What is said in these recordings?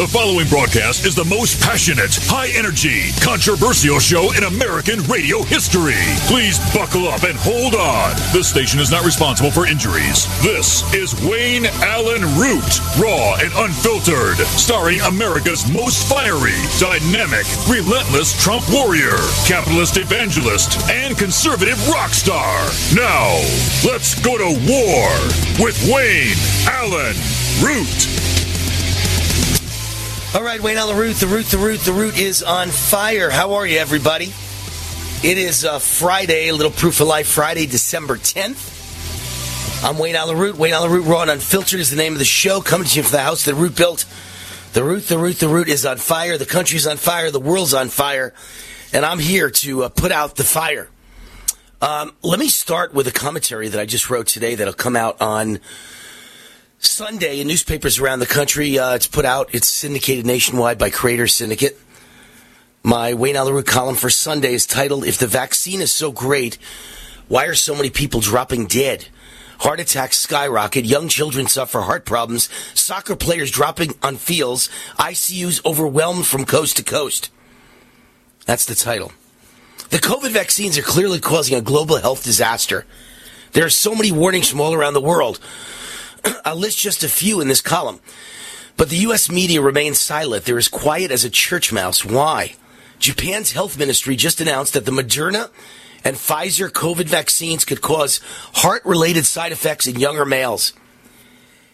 The following broadcast is the most passionate, high energy, controversial show in American radio history. Please buckle up and hold on. This station is not responsible for injuries. This is Wayne Allyn Root, raw and unfiltered, starring America's most fiery, dynamic, relentless Trump warrior, capitalist evangelist, and conservative rock star. Now, let's go to war with Wayne Allyn Root. All right, Wayne on the root, the root, the root, the root is on fire. How are you, everybody? It is uh, Friday, a little proof of life Friday, December 10th. I'm Wayne on the root. Wayne on the root, raw and unfiltered is the name of the show. Coming to you from the house the root built. The root, the root, the root is on fire. The country's on fire. The world's on fire. And I'm here to uh, put out the fire. Um, let me start with a commentary that I just wrote today that'll come out on Sunday in newspapers around the country. Uh, it's put out. It's syndicated nationwide by Creator Syndicate. My Wayne Allyn column for Sunday is titled "If the vaccine is so great, why are so many people dropping dead?" Heart attacks skyrocket. Young children suffer heart problems. Soccer players dropping on fields. ICUs overwhelmed from coast to coast. That's the title. The COVID vaccines are clearly causing a global health disaster. There are so many warnings from all around the world. I'll list just a few in this column. But the U.S. media remains silent. They're as quiet as a church mouse. Why? Japan's health ministry just announced that the Moderna and Pfizer COVID vaccines could cause heart related side effects in younger males.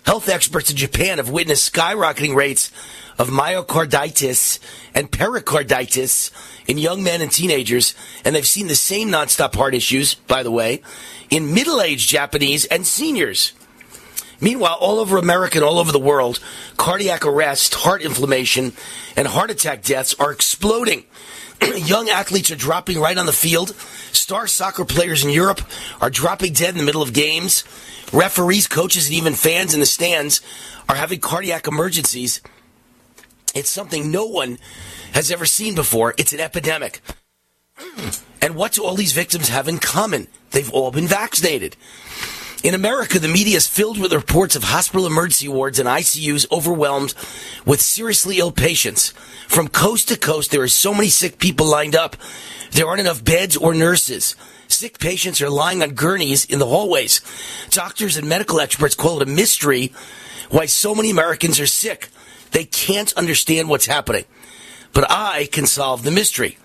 Health experts in Japan have witnessed skyrocketing rates of myocarditis and pericarditis in young men and teenagers, and they've seen the same nonstop heart issues, by the way, in middle aged Japanese and seniors. Meanwhile, all over America and all over the world, cardiac arrest, heart inflammation, and heart attack deaths are exploding. Young athletes are dropping right on the field. Star soccer players in Europe are dropping dead in the middle of games. Referees, coaches, and even fans in the stands are having cardiac emergencies. It's something no one has ever seen before. It's an epidemic. And what do all these victims have in common? They've all been vaccinated. In America, the media is filled with reports of hospital emergency wards and ICUs overwhelmed with seriously ill patients. From coast to coast, there are so many sick people lined up. There aren't enough beds or nurses. Sick patients are lying on gurneys in the hallways. Doctors and medical experts call it a mystery why so many Americans are sick. They can't understand what's happening. But I can solve the mystery.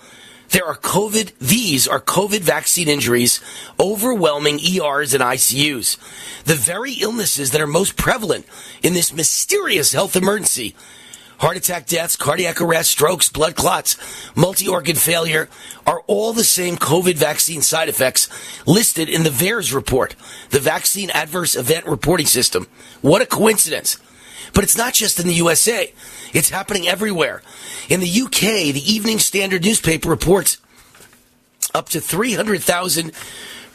There are COVID, these are COVID vaccine injuries, overwhelming ERs and ICUs. The very illnesses that are most prevalent in this mysterious health emergency. Heart attack deaths, cardiac arrest, strokes, blood clots, multi-organ failure are all the same COVID vaccine side effects listed in the VAERS report, the Vaccine Adverse Event Reporting System. What a coincidence. But it's not just in the USA. It's happening everywhere. In the UK, the Evening Standard newspaper reports up to 300,000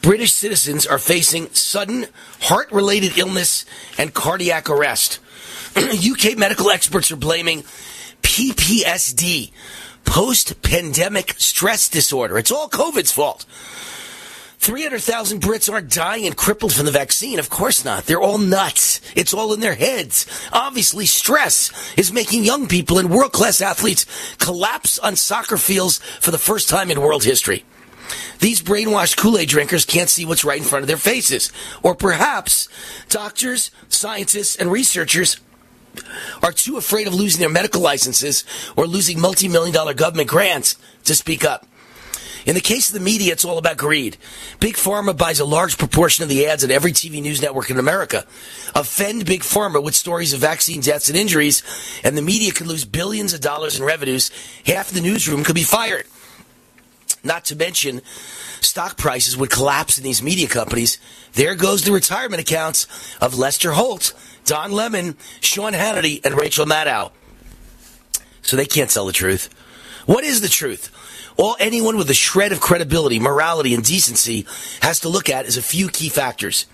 British citizens are facing sudden heart related illness and cardiac arrest. UK medical experts are blaming PPSD, post pandemic stress disorder. It's all COVID's fault. 300,000 Brits aren't dying and crippled from the vaccine. Of course not. They're all nuts. It's all in their heads. Obviously, stress is making young people and world class athletes collapse on soccer fields for the first time in world history. These brainwashed Kool Aid drinkers can't see what's right in front of their faces. Or perhaps doctors, scientists, and researchers are too afraid of losing their medical licenses or losing multi million dollar government grants to speak up. In the case of the media, it's all about greed. Big Pharma buys a large proportion of the ads at every TV news network in America. Offend Big Pharma with stories of vaccine deaths and injuries, and the media could lose billions of dollars in revenues. Half the newsroom could be fired. Not to mention, stock prices would collapse in these media companies. There goes the retirement accounts of Lester Holt, Don Lemon, Sean Hannity, and Rachel Maddow. So they can't tell the truth. What is the truth? All anyone with a shred of credibility, morality, and decency has to look at is a few key factors.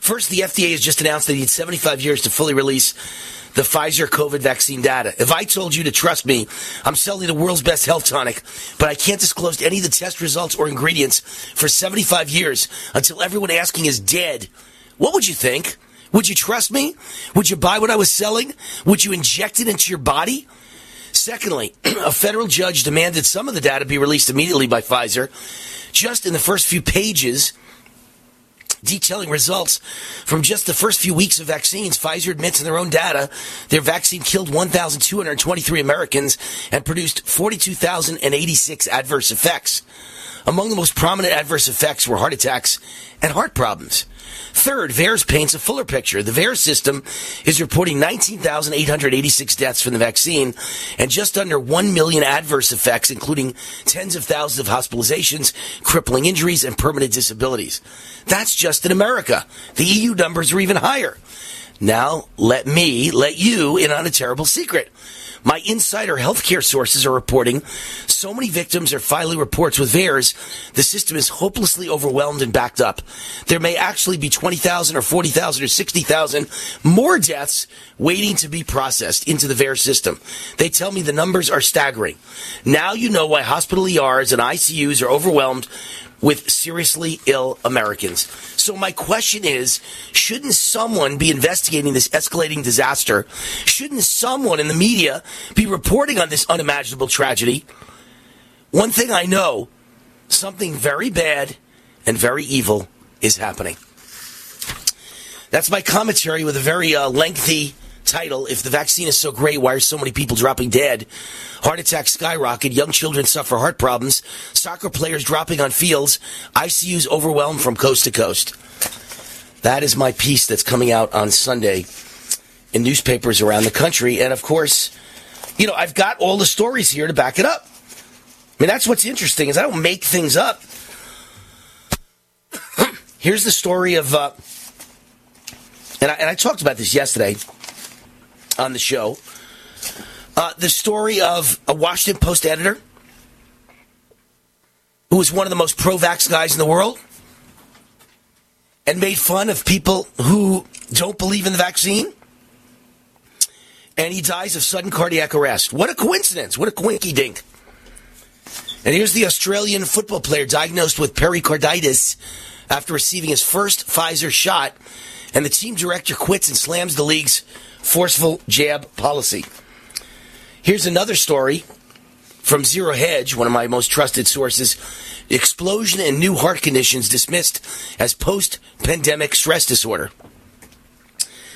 First, the FDA has just announced they need 75 years to fully release the Pfizer COVID vaccine data. If I told you to trust me, I'm selling the world's best health tonic, but I can't disclose any of the test results or ingredients for 75 years until everyone asking is dead. What would you think? Would you trust me? Would you buy what I was selling? Would you inject it into your body? Secondly, a federal judge demanded some of the data be released immediately by Pfizer. Just in the first few pages, detailing results from just the first few weeks of vaccines. Pfizer admits in their own data their vaccine killed 1,223 Americans and produced 42,086 adverse effects. Among the most prominent adverse effects were heart attacks and heart problems. Third, VAERS paints a fuller picture. The VAERS system is reporting 19,886 deaths from the vaccine and just under 1 million adverse effects, including tens of thousands of hospitalizations, crippling injuries, and permanent disabilities. That's just in America. The EU numbers are even higher. Now, let me let you in on a terrible secret. My insider healthcare sources are reporting so many victims are filing reports with VAERS, the system is hopelessly overwhelmed and backed up. There may actually be 20,000 or 40,000 or 60,000 more deaths waiting to be processed into the VAERS system. They tell me the numbers are staggering. Now you know why hospital ERs and ICUs are overwhelmed with seriously ill Americans. So my question is, shouldn't someone be investigating this escalating disaster? Shouldn't someone in the media be reporting on this unimaginable tragedy? One thing I know, something very bad and very evil is happening. That's my commentary with a very uh, lengthy title. If the vaccine is so great, why are so many people dropping dead? Heart attacks skyrocket. Young children suffer heart problems. Soccer players dropping on fields. ICUs overwhelmed from coast to coast. That is my piece that's coming out on Sunday in newspapers around the country. And of course, you know, I've got all the stories here to back it up. I mean, that's what's interesting is I don't make things up. Here's the story of, uh, and, I, and I talked about this yesterday on the show. Uh, the story of a Washington Post editor who was one of the most pro vax guys in the world and made fun of people who don't believe in the vaccine. And he dies of sudden cardiac arrest. What a coincidence. What a quinky dink. And here's the Australian football player diagnosed with pericarditis after receiving his first Pfizer shot. And the team director quits and slams the league's forceful jab policy. Here's another story from Zero Hedge, one of my most trusted sources. Explosion in new heart conditions dismissed as post pandemic stress disorder.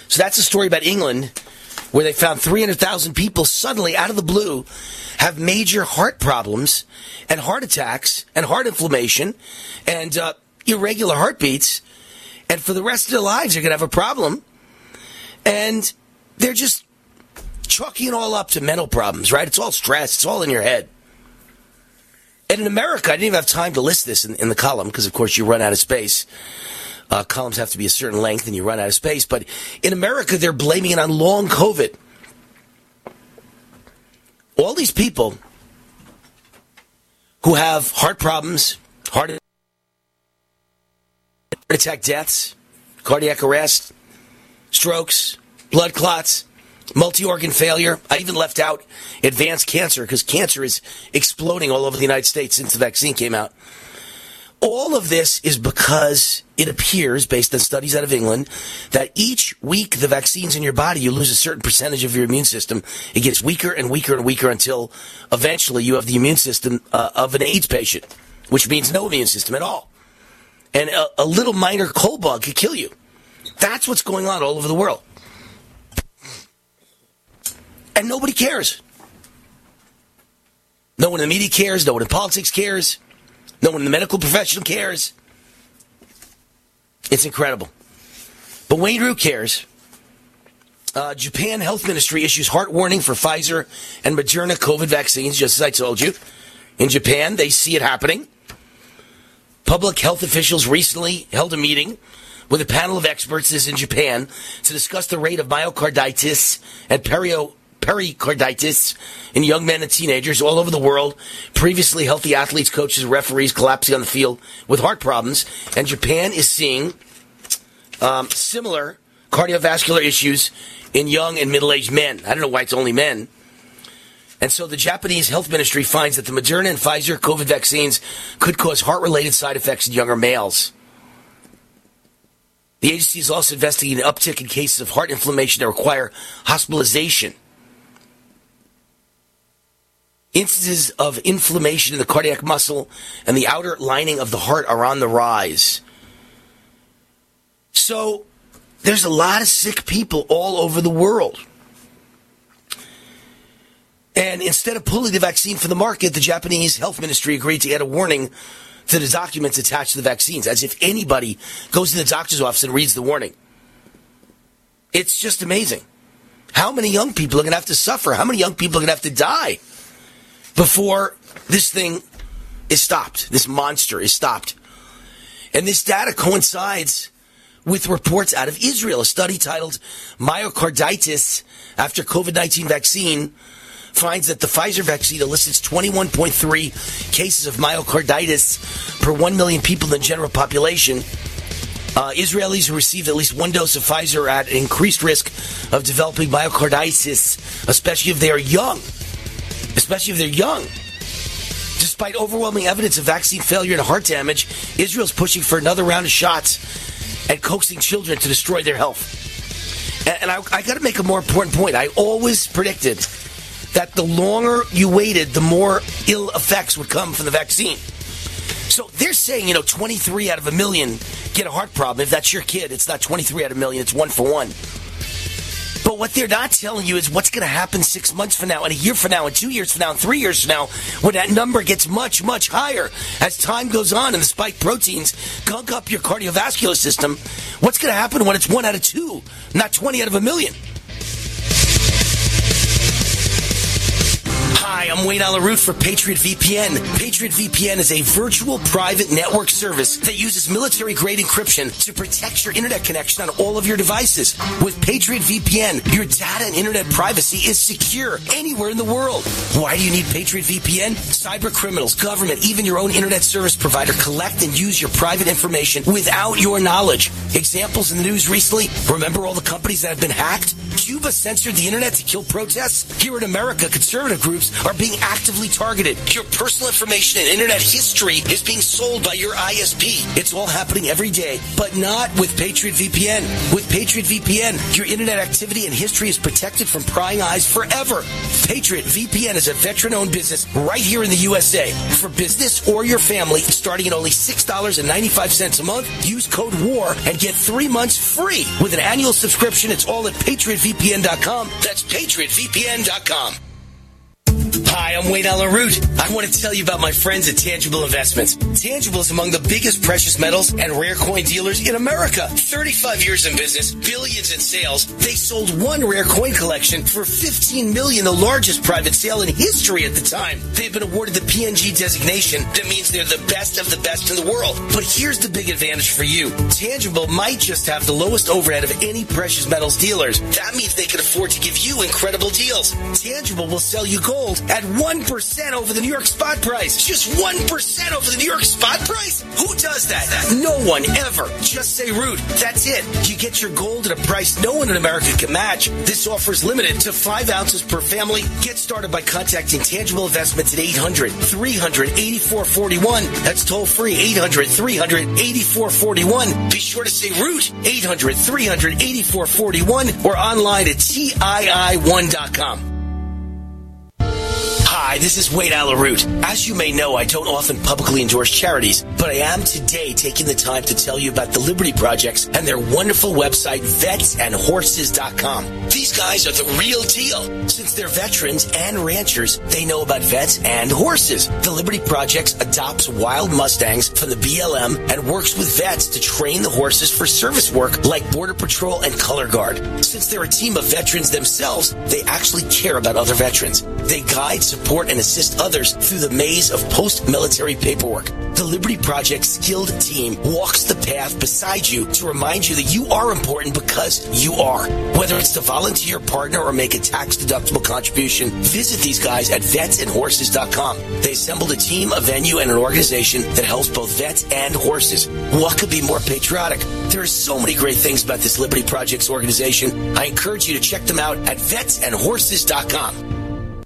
So that's a story about England where they found 300,000 people suddenly out of the blue have major heart problems and heart attacks and heart inflammation and uh, irregular heartbeats. And for the rest of their lives, they're going to have a problem. And they're just chalking it all up to mental problems, right? It's all stress. It's all in your head. And in America, I didn't even have time to list this in, in the column because, of course, you run out of space. Uh, columns have to be a certain length and you run out of space. But in America, they're blaming it on long COVID. All these people who have heart problems, heart attack deaths, cardiac arrest, strokes, blood clots, multi organ failure. I even left out advanced cancer because cancer is exploding all over the United States since the vaccine came out. All of this is because it appears, based on studies out of England, that each week the vaccine's in your body, you lose a certain percentage of your immune system. It gets weaker and weaker and weaker until eventually you have the immune system uh, of an AIDS patient, which means no immune system at all. And a, a little minor cold bug could kill you. That's what's going on all over the world. And nobody cares. No one in the media cares. No one in politics cares. No one in the medical profession cares. It's incredible. But Wayne Root cares. Uh, Japan Health Ministry issues heart warning for Pfizer and Moderna COVID vaccines, just as I told you. In Japan, they see it happening. Public health officials recently held a meeting with a panel of experts in Japan to discuss the rate of myocarditis and perio pericarditis in young men and teenagers all over the world. Previously healthy athletes, coaches, referees collapsing on the field with heart problems. And Japan is seeing um, similar cardiovascular issues in young and middle aged men. I don't know why it's only men. And so the Japanese health ministry finds that the Moderna and Pfizer COVID vaccines could cause heart related side effects in younger males. The agency is also investigating an uptick in cases of heart inflammation that require hospitalization. Instances of inflammation in the cardiac muscle and the outer lining of the heart are on the rise. So there's a lot of sick people all over the world. And instead of pulling the vaccine from the market, the Japanese health ministry agreed to add a warning to the documents attached to the vaccines, as if anybody goes to the doctor's office and reads the warning. It's just amazing. How many young people are going to have to suffer? How many young people are going to have to die before this thing is stopped? This monster is stopped. And this data coincides with reports out of Israel. A study titled Myocarditis After COVID 19 Vaccine finds that the Pfizer vaccine elicits 21.3 cases of myocarditis per 1 million people in the general population. Uh, Israelis who received at least one dose of Pfizer are at increased risk of developing myocarditis, especially if they are young. Especially if they're young. Despite overwhelming evidence of vaccine failure and heart damage, Israel's pushing for another round of shots and coaxing children to destroy their health. And, and I, I got to make a more important point. I always predicted that the longer you waited, the more ill effects would come from the vaccine. So they're saying, you know, 23 out of a million get a heart problem. If that's your kid, it's not 23 out of a million, it's one for one. But what they're not telling you is what's going to happen six months from now, and a year from now, and two years from now, and three years from now, when that number gets much, much higher as time goes on and the spike proteins gunk up your cardiovascular system. What's going to happen when it's one out of two, not 20 out of a million? Hi, I'm Wayne Allyn Root for Patriot VPN. Patriot VPN is a virtual private network service that uses military grade encryption to protect your internet connection on all of your devices. With Patriot VPN, your data and internet privacy is secure anywhere in the world. Why do you need Patriot VPN? Cyber criminals, government, even your own internet service provider collect and use your private information without your knowledge. Examples in the news recently remember all the companies that have been hacked? Cuba censored the internet to kill protests? Here in America, conservative groups are being actively targeted. Your personal information and internet history is being sold by your ISP. It's all happening every day, but not with Patriot VPN. With Patriot VPN, your internet activity and history is protected from prying eyes forever. Patriot VPN is a veteran owned business right here in the USA. For business or your family, starting at only $6.95 a month, use code WAR and get three months free. With an annual subscription, it's all at patriotvpn.com. That's patriotvpn.com. Hi, I'm Wayne Allyn Root. I want to tell you about my friends at Tangible Investments. Tangible is among the biggest precious metals and rare coin dealers in America. 35 years in business, billions in sales. They sold one rare coin collection for 15 million, the largest private sale in history at the time. They've been awarded the PNG designation. That means they're the best of the best in the world. But here's the big advantage for you. Tangible might just have the lowest overhead of any precious metals dealers. That means they can afford to give you incredible deals. Tangible will sell you gold at 1% over the New York spot price. Just 1% over the New York spot price? Who does that? No one ever. Just say root. That's it. You get your gold at a price no one in America can match. This offer is limited to 5 ounces per family. Get started by contacting Tangible Investments at 800 300 8441. That's toll free 800 300 8441. Be sure to say root 800 300 8441 or online at TII1.com. Hi, this is Wayne Allyn Root. As you may know, I don't often publicly endorse charities, but I am today taking the time to tell you about the Liberty Projects and their wonderful website, vetsandhorses.com. These guys are the real deal. Since they're veterans and ranchers, they know about vets and horses. The Liberty Projects adopts wild Mustangs from the BLM and works with vets to train the horses for service work like Border Patrol and Color Guard. Since they're a team of veterans themselves, they actually care about other veterans. They guide, support, support and assist others through the maze of post-military paperwork. The Liberty Project skilled team walks the path beside you to remind you that you are important because you are. Whether it's to volunteer partner or make a tax-deductible contribution, visit these guys at vetsandhorses.com. They assembled a team, a venue, and an organization that helps both vets and horses. What could be more patriotic? There are so many great things about this Liberty Project's organization. I encourage you to check them out at vetsandhorses.com.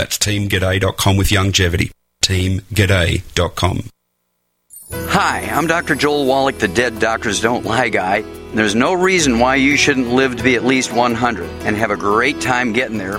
That's teamgaday.com with longevity. Teamgaday.com. Hi, I'm Dr. Joel Wallach, the Dead Doctors Don't Lie guy. There's no reason why you shouldn't live to be at least 100 and have a great time getting there.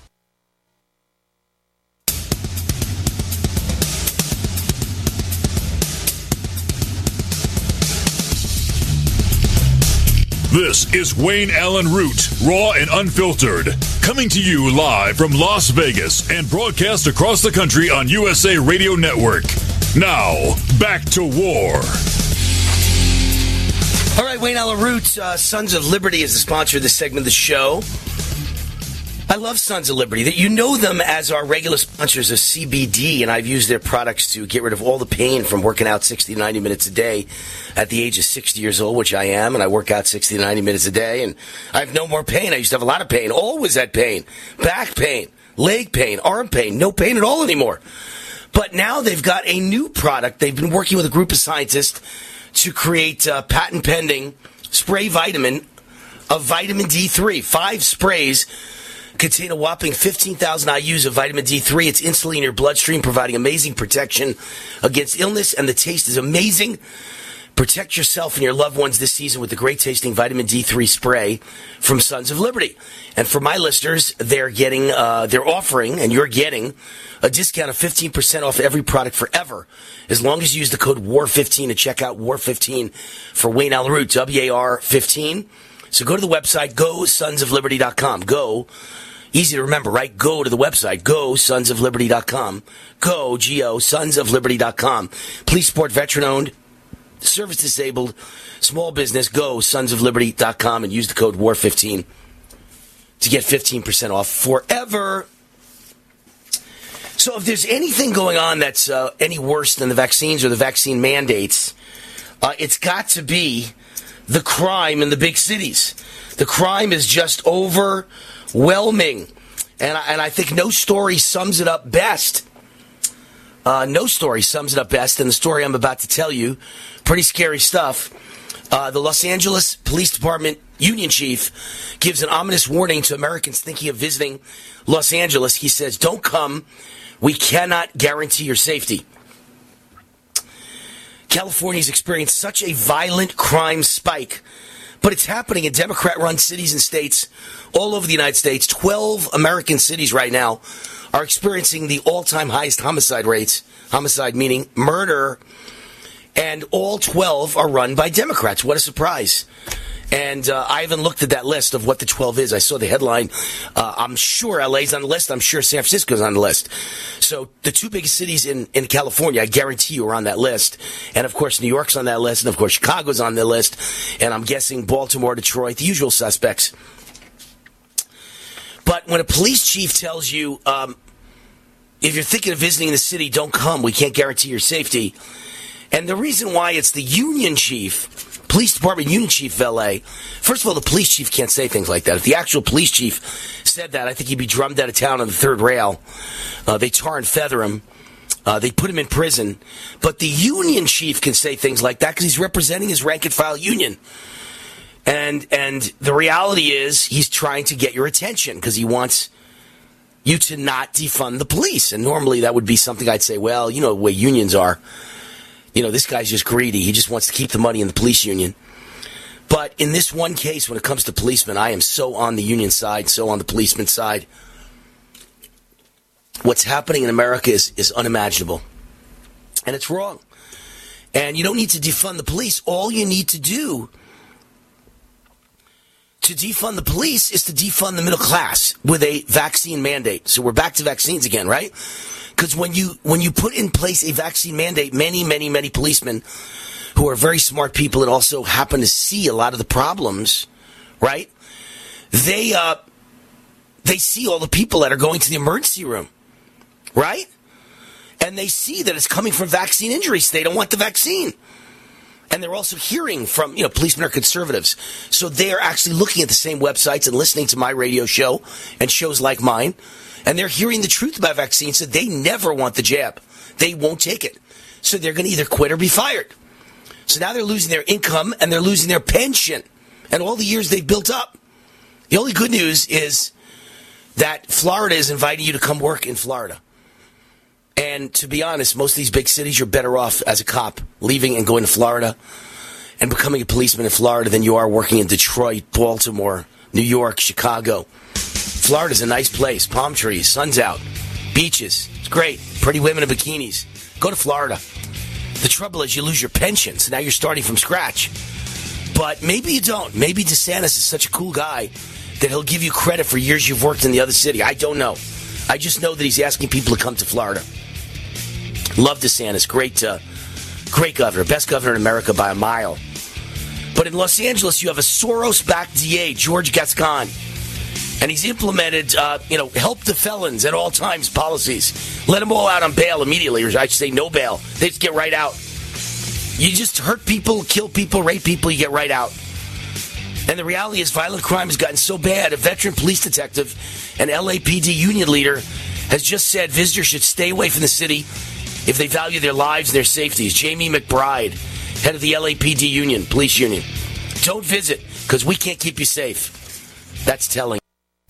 This is Wayne Allyn Root, raw and unfiltered, coming to you live from Las Vegas and broadcast across the country on USA Radio Network. Now, back to war. All right, Wayne Allyn Root, uh, Sons of Liberty is the sponsor of this segment of the show. I love Sons of Liberty. That you know them as our regular sponsors of CBD, and I've used their products to get rid of all the pain from working out 60 to 90 minutes a day at the age of 60 years old, which I am, and I work out 60 to 90 minutes a day, and I have no more pain. I used to have a lot of pain, always had pain, back pain, leg pain, arm pain, no pain at all anymore. But now they've got a new product. They've been working with a group of scientists to create uh, patent pending spray vitamin of vitamin D3, five sprays contain a whopping 15,000 IUs of vitamin D3. It's instantly in your bloodstream, providing amazing protection against illness, and the taste is amazing. Protect yourself and your loved ones this season with the great tasting vitamin D3 spray from Sons of Liberty. And for my listeners, they're getting, uh, they're offering, and you're getting a discount of 15% off every product forever, as long as you use the code WAR15 to check out WAR15 for Wayne Allyn Root, W-A-R 15. So go to the website, go sonsofliberty.com. Go Easy to remember, right? Go to the website. Go sonsofliberty.com. Go, G-O, sonsofliberty.com. Please support veteran owned, service disabled, small business. Go sonsofliberty.com and use the code WAR15 to get 15% off forever. So if there's anything going on that's uh, any worse than the vaccines or the vaccine mandates, uh, it's got to be the crime in the big cities. The crime is just over whelming. And I, and I think no story sums it up best. Uh, no story sums it up best than the story I'm about to tell you. Pretty scary stuff. Uh, the Los Angeles Police Department union chief gives an ominous warning to Americans thinking of visiting Los Angeles. He says, Don't come. We cannot guarantee your safety. California's experienced such a violent crime spike But it's happening in Democrat run cities and states all over the United States. 12 American cities right now are experiencing the all time highest homicide rates. Homicide meaning murder. And all 12 are run by Democrats. What a surprise. And uh, I haven't looked at that list of what the 12 is. I saw the headline. Uh, I'm sure LA's on the list. I'm sure San Francisco's on the list. So the two biggest cities in, in California, I guarantee you, are on that list. And of course, New York's on that list. And of course, Chicago's on the list. And I'm guessing Baltimore, Detroit, the usual suspects. But when a police chief tells you, um, if you're thinking of visiting the city, don't come. We can't guarantee your safety. And the reason why it's the union chief police department union chief LA. First of all, the police chief can't say things like that. If the actual police chief said that, I think he'd be drummed out of town on the third rail. Uh, they tar and feather him. Uh, they put him in prison. But the union chief can say things like that because he's representing his rank and file union. And and the reality is he's trying to get your attention because he wants you to not defund the police. And normally that would be something I'd say, well, you know the way unions are you know, this guy's just greedy. He just wants to keep the money in the police union. But in this one case, when it comes to policemen, I am so on the union side, so on the policeman side. What's happening in America is, is unimaginable. And it's wrong. And you don't need to defund the police. All you need to do to defund the police is to defund the middle class with a vaccine mandate. So we're back to vaccines again, right? Because when you when you put in place a vaccine mandate, many many many policemen who are very smart people and also happen to see a lot of the problems, right? They uh, they see all the people that are going to the emergency room, right? And they see that it's coming from vaccine injuries. They don't want the vaccine. And they're also hearing from, you know, policemen are conservatives. So they are actually looking at the same websites and listening to my radio show and shows like mine and they're hearing the truth about vaccines, so they never want the jab. They won't take it. So they're going to either quit or be fired. So now they're losing their income and they're losing their pension and all the years they've built up. The only good news is that Florida is inviting you to come work in Florida. And to be honest, most of these big cities, you're better off as a cop leaving and going to Florida and becoming a policeman in Florida than you are working in Detroit, Baltimore, New York, Chicago. Florida's a nice place. Palm trees, sun's out, beaches. It's great. Pretty women in bikinis. Go to Florida. The trouble is you lose your pension, so now you're starting from scratch. But maybe you don't. Maybe DeSantis is such a cool guy that he'll give you credit for years you've worked in the other city. I don't know. I just know that he's asking people to come to Florida. Love DeSantis. Great, uh, great governor. Best governor in America by a mile. But in Los Angeles, you have a Soros-backed DA, George Gascon and he's implemented, uh, you know, help the felons at all times policies. Let them all out on bail immediately, or I should say no bail. They just get right out. You just hurt people, kill people, rape people, you get right out. And the reality is, violent crime has gotten so bad. A veteran police detective and LAPD union leader has just said visitors should stay away from the city if they value their lives and their safeties. Jamie McBride, head of the LAPD union, police union. Don't visit because we can't keep you safe. That's telling.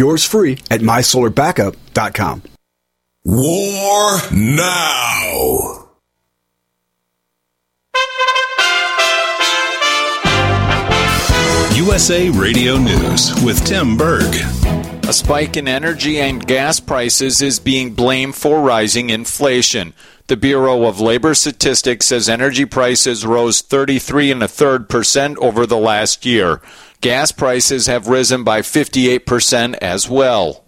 Yours free at mysolarbackup.com. War now. USA Radio News with Tim Berg. A spike in energy and gas prices is being blamed for rising inflation. The Bureau of Labor Statistics says energy prices rose 33 and a third percent over the last year. Gas prices have risen by 58% as well.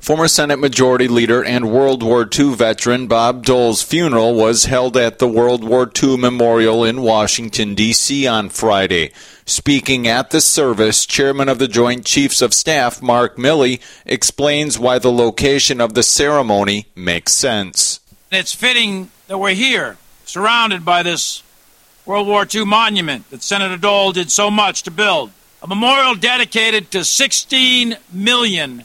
Former Senate Majority Leader and World War II veteran Bob Dole's funeral was held at the World War II Memorial in Washington, D.C. on Friday. Speaking at the service, Chairman of the Joint Chiefs of Staff, Mark Milley, explains why the location of the ceremony makes sense. It's fitting that we're here, surrounded by this World War II monument that Senator Dole did so much to build. A memorial dedicated to 16 million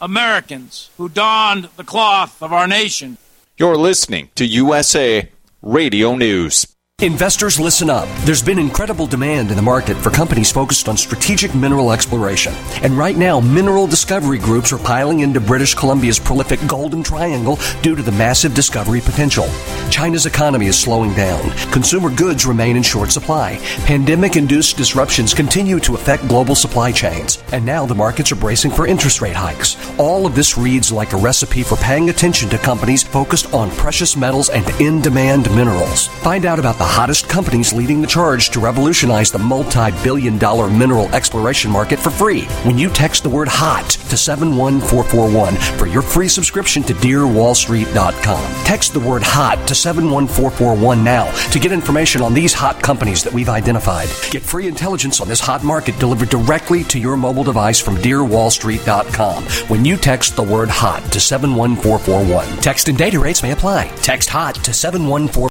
Americans who donned the cloth of our nation. You're listening to USA Radio News. Investors, listen up. There's been incredible demand in the market for companies focused on strategic mineral exploration. And right now, mineral discovery groups are piling into British Columbia's prolific Golden Triangle due to the massive discovery potential. China's economy is slowing down. Consumer goods remain in short supply. Pandemic induced disruptions continue to affect global supply chains. And now the markets are bracing for interest rate hikes. All of this reads like a recipe for paying attention to companies focused on precious metals and in demand minerals. Find out about the hottest companies leading the charge to revolutionize the multi billion dollar mineral exploration market for free when you text the word HOT to 71441 for your free subscription to DearWallStreet.com. Text the word HOT to 71441 now to get information on these hot companies that we've identified. Get free intelligence on this hot market delivered directly to your mobile device from DearWallStreet.com when you text the word HOT to 71441. Text and data rates may apply. Text HOT to 71441.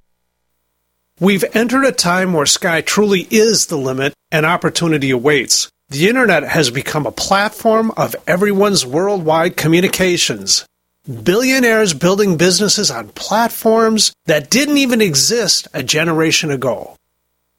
We've entered a time where sky truly is the limit and opportunity awaits. The internet has become a platform of everyone's worldwide communications. Billionaires building businesses on platforms that didn't even exist a generation ago.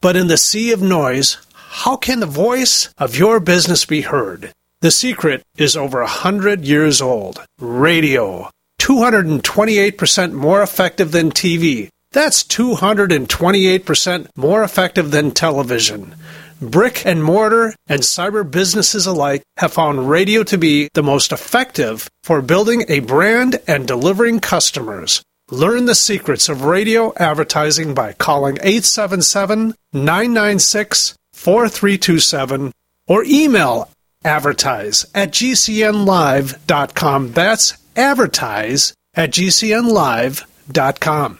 But in the sea of noise, how can the voice of your business be heard? The secret is over a hundred years old. Radio. 228% more effective than TV. That's 228% more effective than television. Brick and mortar and cyber businesses alike have found radio to be the most effective for building a brand and delivering customers. Learn the secrets of radio advertising by calling 877 996 4327 or email advertise at gcnlive.com. That's advertise at gcnlive.com.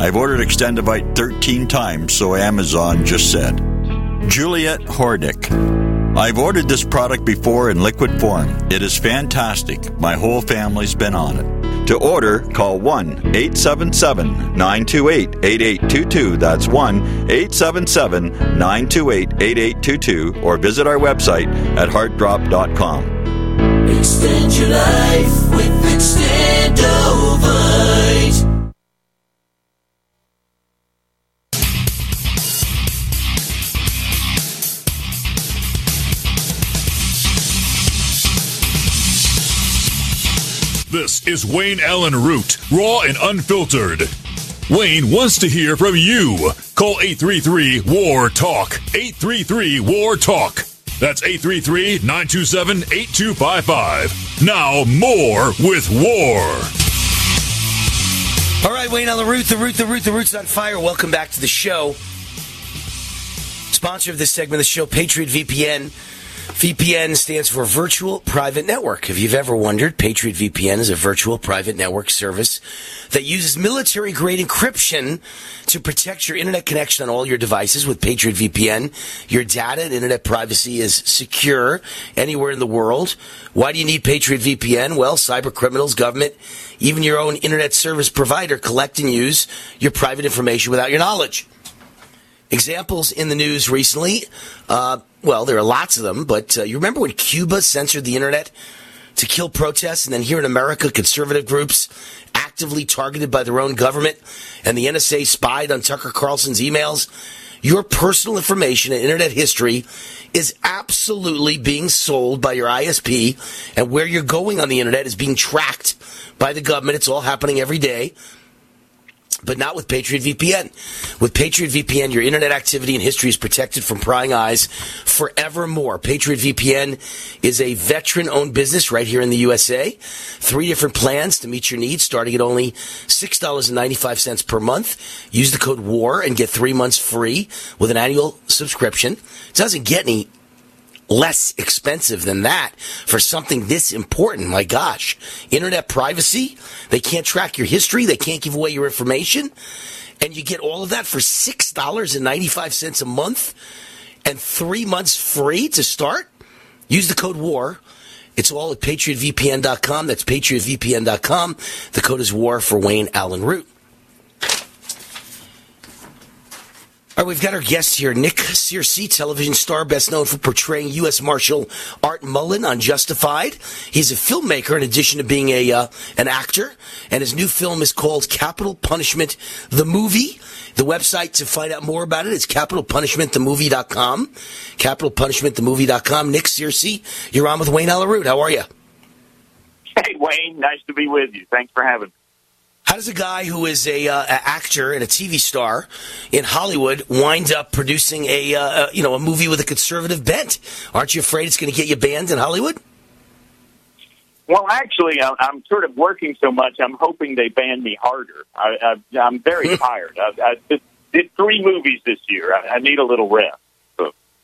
I've ordered Extendovite 13 times, so Amazon just said. Juliet Hordick. I've ordered this product before in liquid form. It is fantastic. My whole family's been on it. To order, call 1 877 928 8822. That's 1 877 928 8822 or visit our website at heartdrop.com. Extend your life with Extendovite. This is Wayne Allyn Root, raw and unfiltered. Wayne wants to hear from you. Call 833 WAR TALK. 833 WAR TALK. That's 833 927 8255. Now, more with War. All right, Wayne on the root, the root, the root, the root's on fire. Welcome back to the show. Sponsor of this segment of the show, Patriot VPN. VPN stands for Virtual Private Network. If you've ever wondered, Patriot VPN is a virtual private network service that uses military grade encryption to protect your internet connection on all your devices with Patriot VPN. Your data and internet privacy is secure anywhere in the world. Why do you need Patriot VPN? Well, cyber criminals, government, even your own internet service provider collect and use your private information without your knowledge. Examples in the news recently, uh, well, there are lots of them, but uh, you remember when Cuba censored the internet to kill protests, and then here in America, conservative groups actively targeted by their own government, and the NSA spied on Tucker Carlson's emails? Your personal information and internet history is absolutely being sold by your ISP, and where you're going on the internet is being tracked by the government. It's all happening every day but not with Patriot VPN. With Patriot VPN, your internet activity and history is protected from prying eyes forevermore. Patriot VPN is a veteran owned business right here in the USA. Three different plans to meet your needs, starting at only $6.95 per month. Use the code WAR and get three months free with an annual subscription. It doesn't get any less expensive than that for something this important. My gosh. Internet privacy. They can't track your history. They can't give away your information. And you get all of that for $6.95 a month and three months free to start. Use the code WAR. It's all at patriotvpn.com. That's patriotvpn.com. The code is WAR for Wayne Allyn Root. All right, we've got our guest here, Nick Searcy, television star, best known for portraying U.S. Marshal Art Mullen on Justified. He's a filmmaker in addition to being a uh, an actor, and his new film is called Capital Punishment: The Movie. The website to find out more about it is capitalpunishmentthemovie.com. Capitalpunishmentthemovie.com. Nick Searcy, you're on with Wayne Allyn Root. How are you? Hey, Wayne. Nice to be with you. Thanks for having me. How does a guy who is a, uh, actor and a TV star in Hollywood wind up producing a uh, you know a movie with a conservative bent? Aren't you afraid it's going to get you banned in Hollywood? Well, actually, I'm, I'm sort of working so much. I'm hoping they ban me harder. I, I, I'm very tired. I, I did, did three movies this year. I, I need a little rest.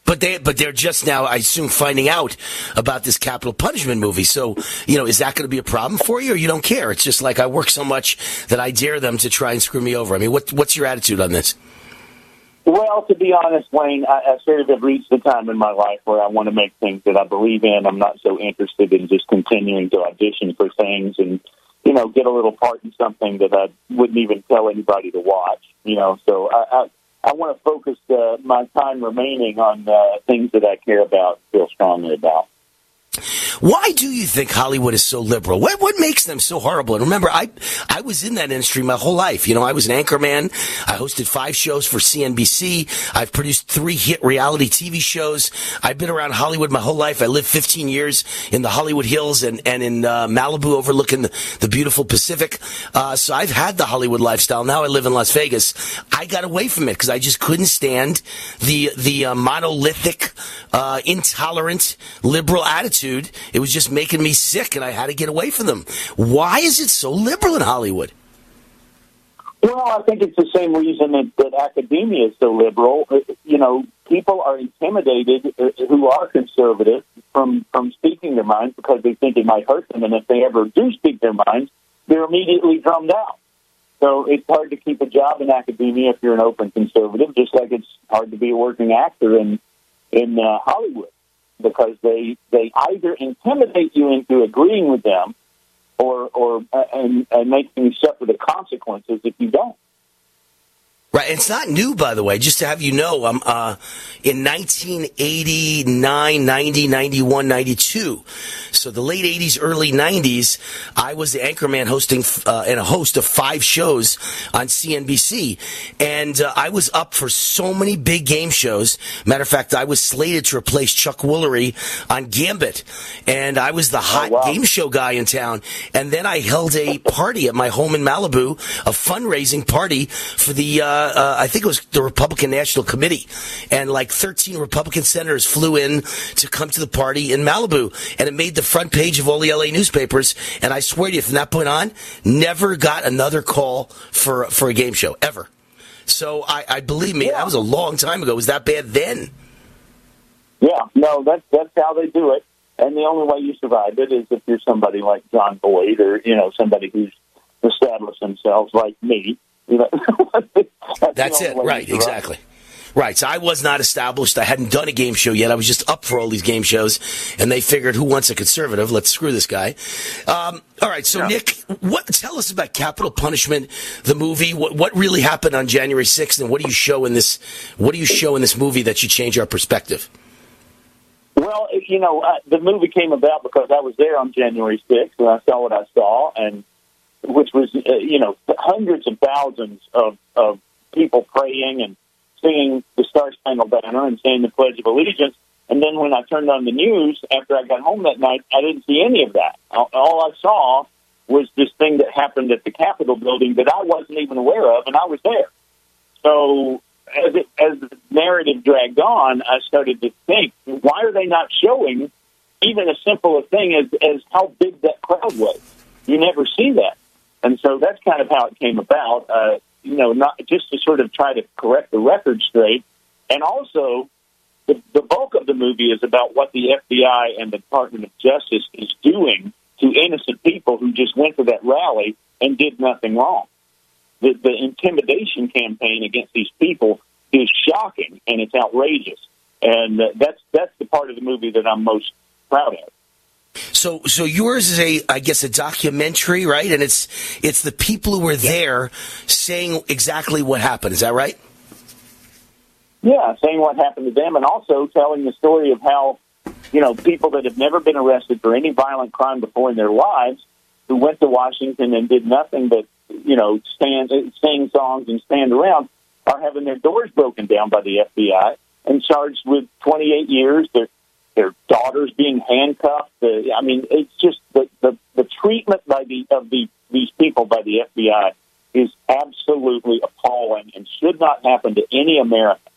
But they, but they're just now, I assume, finding out about this capital punishment movie. So, you know, is that going to be a problem for you, or you don't care? It's just like I work so much that I dare them to try and screw me over. I mean, what, what's your attitude on this? Well, to be honest, Wayne, I, I sort of have reached the time in my life where I want to make things that I believe in. I'm not so interested in just continuing to audition for things and, you know, get a little part in something that I wouldn't even tell anybody to watch. You know, so I, I I want to focus uh, my time remaining on uh, things that I care about, feel strongly about. Why do you think Hollywood is so liberal? What what makes them so horrible? And remember, I I was in that industry my whole life. You know, I was an anchorman. I hosted five shows for CNBC. I've produced three hit reality TV shows. I've been around Hollywood my whole life. I lived 15 years in the Hollywood Hills and and in uh, Malibu, overlooking the, the beautiful Pacific. Uh, so I've had the Hollywood lifestyle. Now I live in Las Vegas. I got away from it because I just couldn't stand the the uh, monolithic, uh, intolerant, liberal attitude it was just making me sick, and I had to get away from them. Why is it so liberal in Hollywood? Well, I think it's the same reason that, that academia is so liberal. Uh, you know, people are intimidated uh, who are conservative from from speaking their minds because they think it might hurt them, and if they ever do speak their minds, they're immediately drummed out. So it's hard to keep a job in academia if you're an open conservative, just like it's hard to be a working actor in in uh, Hollywood because they they either intimidate you into agreeing with them, or or uh, and, and making you suffer the consequences if you don't. Right, it's not new, by the way. Just to have you know, um, uh, in 1989, 90, 91, 92, so the late 80s, early 90s, I was the anchorman hosting uh, and a host of five shows on CNBC, and uh, I was up for so many big game shows. Matter of fact, I was slated to replace Chuck Woolery on Gambit, and I was the hot wow. game show guy in town. And then I held a party at my home in Malibu, a fundraising party for the. Uh, uh, I think it was the Republican National Committee, and like 13 Republican senators flew in to come to the party in Malibu, and it made the front page of all the LA newspapers. And I swear to you, from that point on, never got another call for for a game show ever. So I, I believe me, that was a long time ago. It was that bad then? Yeah, no, that's that's how they do it. And the only way you survive it is if you're somebody like Jon Voight or you know somebody who's established themselves like me. You know, that's, That's it, right? Exactly. Right. So I was not established. I hadn't done a game show yet. I was just up for all these game shows, and they figured, who wants a conservative? Let's screw this guy. Um, all right. So Nick, what? Tell us about Capital Punishment, the movie. What, what really happened on January sixth, and what do you show in this? What do you show in this movie that should change our perspective? Well, you know, uh, the movie came about because I was there on January 6th and I saw what I saw, and which was, uh, you know, hundreds of thousands of, of people praying and singing the Star Spangled Banner and saying the Pledge of Allegiance. And then when I turned on the news after I got home that night, I didn't see any of that. All, I saw was this thing that happened at the Capitol building that I wasn't even aware of, and I was there. So as it, as the narrative dragged on, I started to think, why are they not showing even a simple a thing as as how big that crowd was? You never see that, and so that's kind of how it came about. Uh, you know, not just to sort of try to correct the record straight, and also the, the bulk of the movie is about what the FBI and the Department of Justice is doing to innocent people who just went to that rally and did nothing wrong the, the intimidation campaign against these people is shocking and it's outrageous, and uh, that's that's the part of the movie that I'm most proud of. So, so yours is a, I guess, a documentary, right? And it's it's the people who were there saying exactly what happened. Is that right? Yeah, saying what happened to them, and also telling the story of how you know people that have never been arrested for any violent crime before in their lives, who went to Washington and did nothing but you know stand, sing songs and stand around, are having their doors broken down by the FBI and charged with 28 years. Their their daughters being handcuffed. The, I mean, it's just the, the the treatment by the of the these people by the FBI is absolutely appalling and should not happen to any American.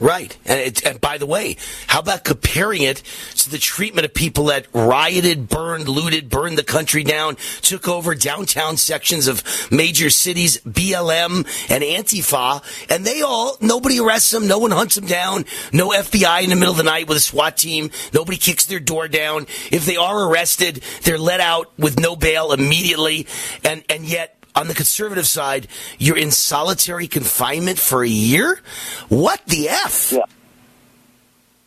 Right. And, it, and by the way, how about comparing it to the treatment of people that rioted, burned, looted, burned the country down, took over downtown sections of major cities, BLM and Antifa, and they all, nobody arrests them, no one hunts them down, no FBI in the middle of the night with a SWAT team, nobody kicks their door down. If they are arrested, they're let out with no bail immediately, and, and yet on the conservative side, you're in solitary confinement for a year? What the F? Yeah.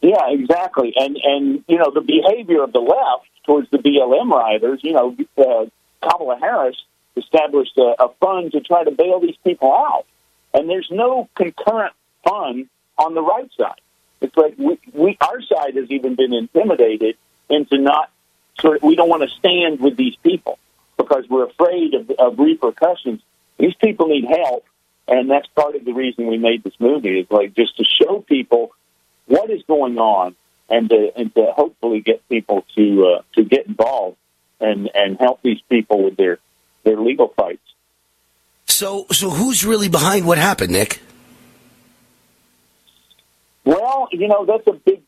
Yeah, exactly. And, and you know, the behavior of the left towards the BLM rioters, you know, uh, Kamala Harris established a, a fund to try to bail these people out. And there's no concurrent fund on the right side. It's like we, we our side has even been intimidated into not sort of, we don't want to stand with these people because we're afraid of, of repercussions. These people need help, and that's part of the reason we made this movie. Is like just to show people what is going on, and to and to hopefully get people to uh, to get involved and and help these people with their their legal fights. So, so who's really behind what happened, Nick? Well, you know that's a big, big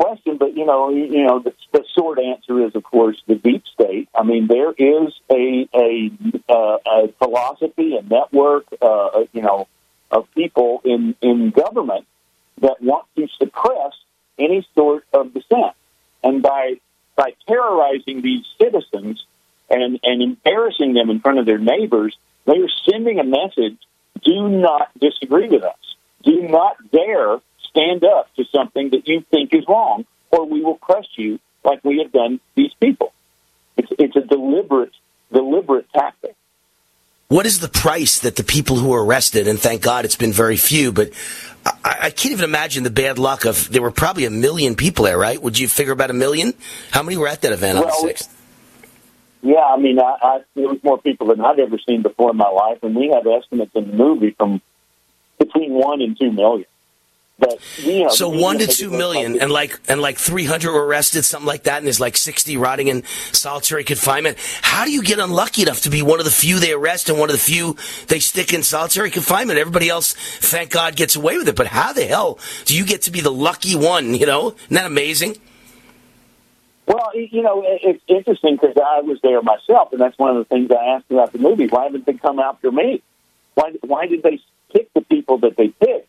question, but you know, you, know, the, the short answer is, of course, the deep state. I mean, there is a a, uh, a philosophy, a network, uh, you know, of people in in government that want to suppress any sort of dissent, and by by terrorizing these citizens and and embarrassing them in front of their neighbors, they are sending a message: Do not disagree with us. Do not dare stand up to something that you think is wrong, or we will crush you like we have done these people. It's, it's a deliberate, deliberate tactic. what is the price that the people who were arrested, and thank God it's been very few, but I, I can't even imagine the bad luck of, there were probably a million people there, right? Would you figure about a million? How many were at that event on the 6th? Yeah, I mean, I, I, there was more people than I've ever seen before in my life, and we have estimates in the movie from between one and two million. But you know, So one to two million, and like and like three hundred were arrested, something like that, and there's like sixty rotting in solitary confinement. How do you get unlucky enough to be one of the few they arrest and one of the few they stick in solitary confinement? Everybody else, thank God, gets away with it. But how the hell do you get to be the lucky one? You know, isn't that amazing? Well, you know, it's interesting because I was there myself, and that's one of the things I asked about the movie. Why haven't they come after me? Why, why did they pick the people that they picked?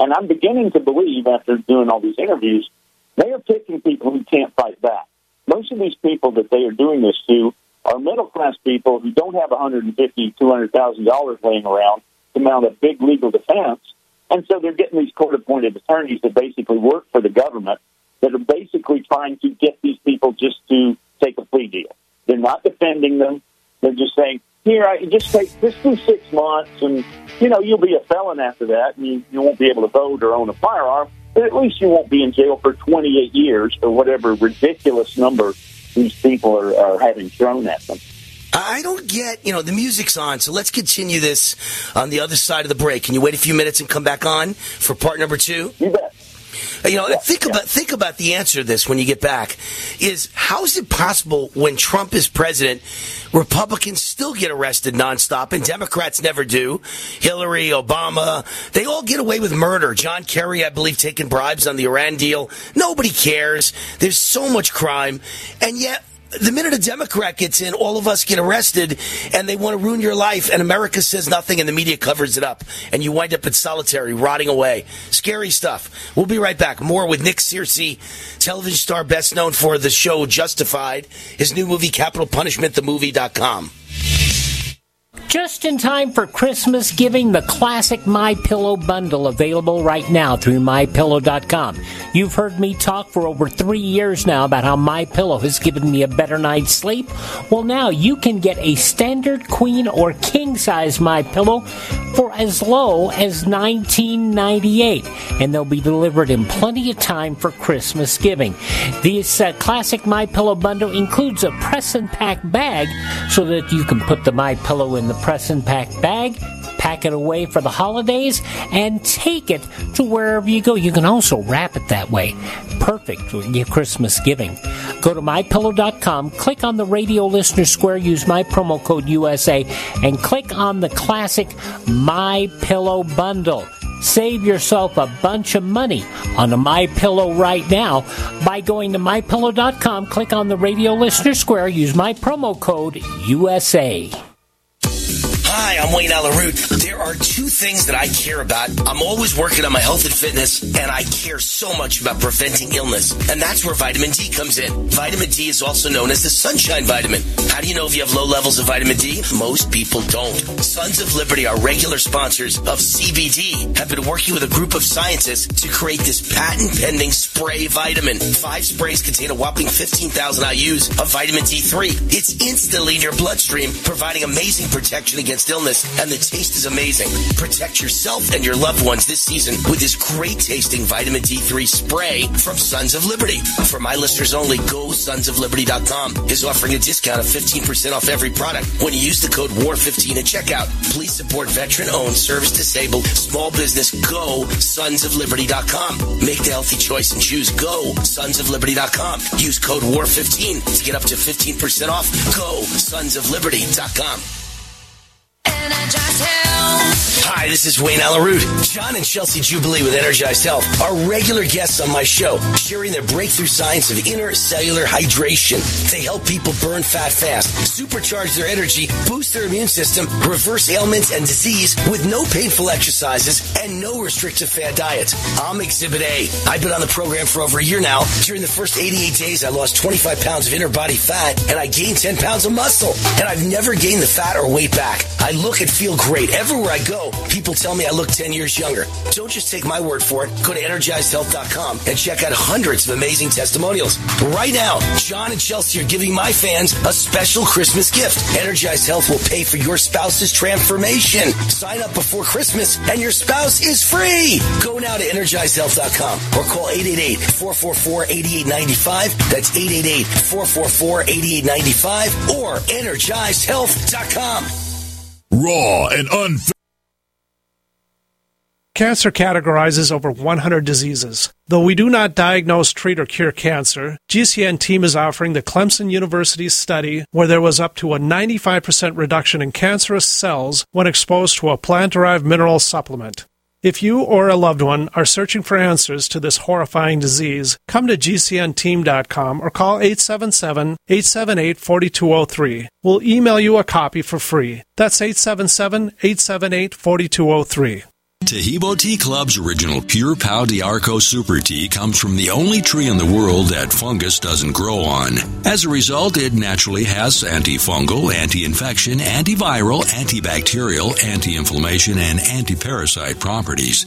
And I'm beginning to believe, after doing all these interviews, they are picking people who can't fight back. Most of these people that they are doing this to are middle class people who don't have 150, 200 thousand dollars laying around to mount a big legal defense, and so they're getting these court appointed attorneys that basically work for the government that are basically trying to get these people just to take a plea deal. They're not defending them. They're just saying, here, I just take just do six months, and you know you'll be a felon after that, and you, you won't be able to vote or own a firearm. But at least you won't be in jail for 28 years or whatever ridiculous number these people are, are having thrown at them. I don't get, you know, the music's on, so let's continue this on the other side of the break. Can you wait a few minutes and come back on for part number two? You bet. You know, think about think about the answer to this when you get back. Is how is it possible when Trump is president, Republicans still get arrested nonstop and Democrats never do? Hillary, Obama, they all get away with murder. John Kerry, I believe, taking bribes on the Iran deal. Nobody cares. There's so much crime, and yet the minute a Democrat gets in, all of us get arrested and they want to ruin your life, and America says nothing and the media covers it up, and you wind up in solitary, rotting away. Scary stuff. We'll be right back. More with Nick Searcy, television star best known for the show Justified, his new movie, Capital Punishment, themovie.com. Just in time for Christmas giving, the classic My Pillow bundle available right now through mypillow.com. You've heard me talk for over 3 years now about how My Pillow has given me a better night's sleep. Well, now you can get a standard queen or king size My Pillow for as low as $19.98 and they'll be delivered in plenty of time for Christmas giving. This uh, classic My Pillow bundle includes a press and pack bag so that you can put the My Pillow in the press and pack bag, pack it away for the holidays, and take it to wherever you go. You can also wrap it that way. Perfect for your Christmas giving. Go to mypillow.com, click on the radio listener square, use my promo code USA, and click on the classic My Pillow bundle. Save yourself a bunch of money on a My Pillow right now by going to mypillow.com, click on the radio listener square, use my promo code USA. Hi, I'm Wayne Allyn Root. There are two things that I care about. I'm always working on my health and fitness, and I care so much about preventing illness. And that's where vitamin D comes in. Vitamin D is also known as the sunshine vitamin. How do you know if you have low levels of vitamin D? Most people don't. Sons of Liberty, our regular sponsors of CBD, have been working with a group of scientists to create this patent pending spray vitamin. Five sprays contain a whopping 15,000 IUs of vitamin D3. It's instantly in your bloodstream, providing amazing protection against illness, and the taste is amazing. Protect yourself and your loved ones this season with this great tasting vitamin D3 spray from Sons of Liberty. For my listeners only, go sonsofliberty.com is offering a discount of 15% off every product when you use the code WAR15 at checkout. Please support veteran owned, service disabled, small business. Go sonsofliberty.com. Make the healthy choice and choose go sonsofliberty.com. Use code WAR15 to get up to 15% off. Go sonsofliberty.com. Hi, this is Wayne Allyn Root. John and Chelsea Jubilee with Energized Health are regular guests on my show, sharing their breakthrough science of inner cellular hydration. They help people burn fat fast, supercharge their energy, boost their immune system, reverse ailments and disease with no painful exercises and no restrictive fat diets. I'm Exhibit A. I've been on the program for over a year now. During the first 88 days, I lost 25 pounds of inner body fat and I gained 10 pounds of muscle. And I've never gained the fat or weight back. I look and feel great everywhere I go. People tell me I look 10 years younger. Don't just take my word for it. Go to energizedhealth.com and check out hundreds of amazing testimonials. Right now, John and Chelsea are giving my fans a special Christmas gift. Energized Health will pay for your spouse's transformation. Sign up before Christmas and your spouse is free. Go now to energizedhealth.com or call 888-444-8895. That's 888-444-8895 or energizedhealth.com. Raw and unfiltered. Cancer categorizes over 100 diseases. Though we do not diagnose, treat, or cure cancer, GCN team is offering the Clemson University study where there was up to a 95% reduction in cancerous cells when exposed to a plant-derived mineral supplement. If you or a loved one are searching for answers to this horrifying disease, come to GCNteam.com or call 877 878 4203. We'll email you a copy for free. That's 877 878 4203. Taheebo Tea Club's original Pure Pau D'Arco Super Tea comes from the only tree in the world that fungus doesn't grow on. As a result, it naturally has antifungal, anti-infection, antiviral, antibacterial, anti-inflammation, and anti-parasite properties.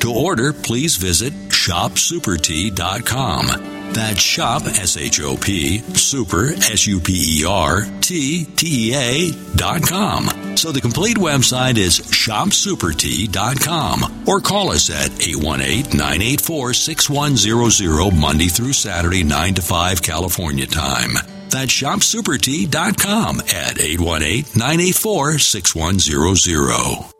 To order, please visit shopsupertea.com. That's shop, S-H-O-P, super, S-U-P-E-R, T-T-E-A dot com. So the complete website is shopsupertea.com or call us at 818-984-6100 Monday through Saturday, 9 to 5 California time. That's shopsupertea.com at 818-984-6100.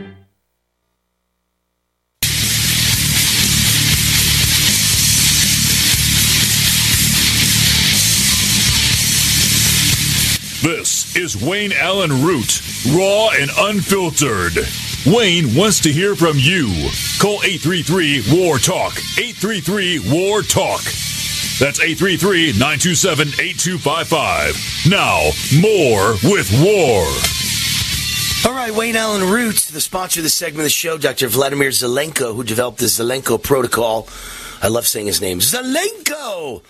is Wayne Allyn Root, raw and unfiltered. Wayne wants to hear from you. Call 833 War Talk. 833 War Talk. That's 833 927 8255. Now, more with War. All right, Wayne Allyn Root, the sponsor of the segment of the show, Dr. Vladimir Zelenko, who developed the Zelenko protocol. I love saying his name. Zelenko!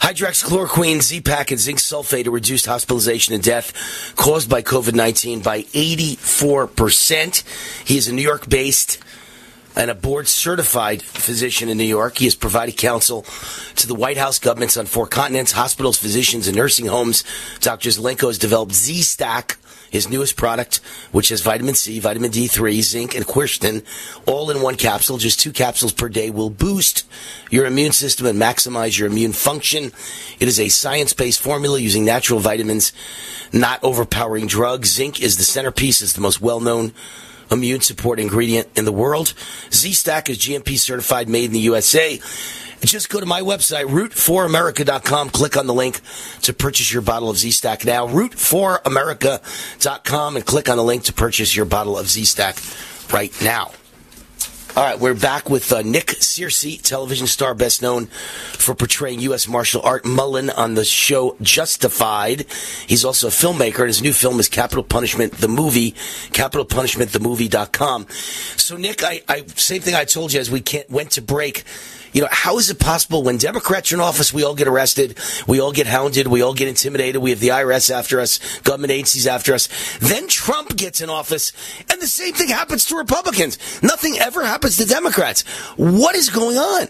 Hydroxychloroquine, Z-Pack, and zinc sulfate reduced hospitalization and death caused by COVID-19 by 84%. He is a New York-based and a board-certified physician in New York. He has provided counsel to the White House governments on four continents, hospitals, physicians, and nursing homes. Dr. Zelenko has developed Z-Stack, his newest product, which has vitamin C, vitamin D3, zinc, and quercetin, all in one capsule. Just two capsules per day will boost your immune system and maximize your immune function. It is a science-based formula using natural vitamins, not overpowering drugs. Zinc is the centerpiece. It's the most well-known immune support ingredient in the world. Z-Stack is GMP certified, made in the USA. Just go to my website, root4america.com. Click on the link to purchase your bottle of Z-Stack now. Root4america.com and click on the link to purchase your bottle of Z-Stack right now. All right, we're back with uh, Nick Searcy, television star best known for portraying U.S. Marshal Art Mullen on the show Justified. He's also a filmmaker, and his new film is Capital Punishment, the movie, capitalpunishmentthemovie.com. So, Nick, I, I same thing I told you as we went to break. You know, how is it possible when Democrats are in office, we all get arrested, we all get hounded, we all get intimidated, we have the IRS after us, government agencies after us. Then Trump gets in office, and the same thing happens to Republicans. Nothing ever happens to Democrats. What is going on?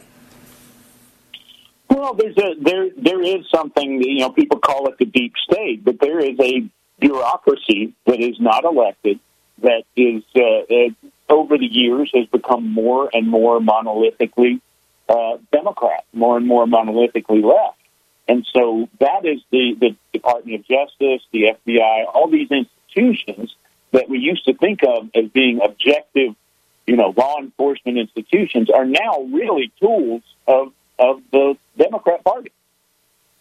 Well, there's a there there is something you know people call it the deep state, but there is a bureaucracy that is not elected that is uh, uh, over the years has become more and more monolithically uh, Democrat, more and more monolithically left. And so that is the, the Department of Justice, the FBI, all these institutions that we used to think of as being objective, you know, law enforcement institutions are now really tools of of the Democrat Party.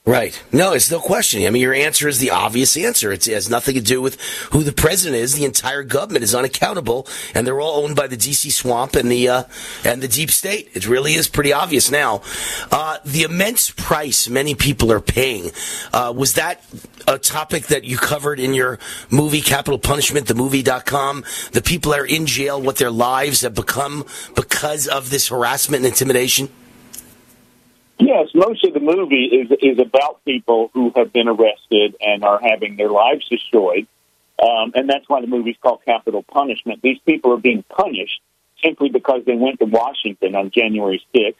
Right. No, it's no question. I mean, your answer is the obvious answer. It has nothing to do with who the president is. The entire government is unaccountable, and they're all owned by the DC swamp and the uh, and the deep state. It really is pretty obvious now. Uh, the immense price many people are paying uh, was that a topic that you covered in your movie Capital Punishment, the movie.com. The people that are in jail, what their lives have become because of this harassment and intimidation. Yes, most of the movie is is about people who have been arrested and are having their lives destroyed, um, and that's why the movie's called Capital Punishment. These people are being punished simply because they went to Washington on January 6th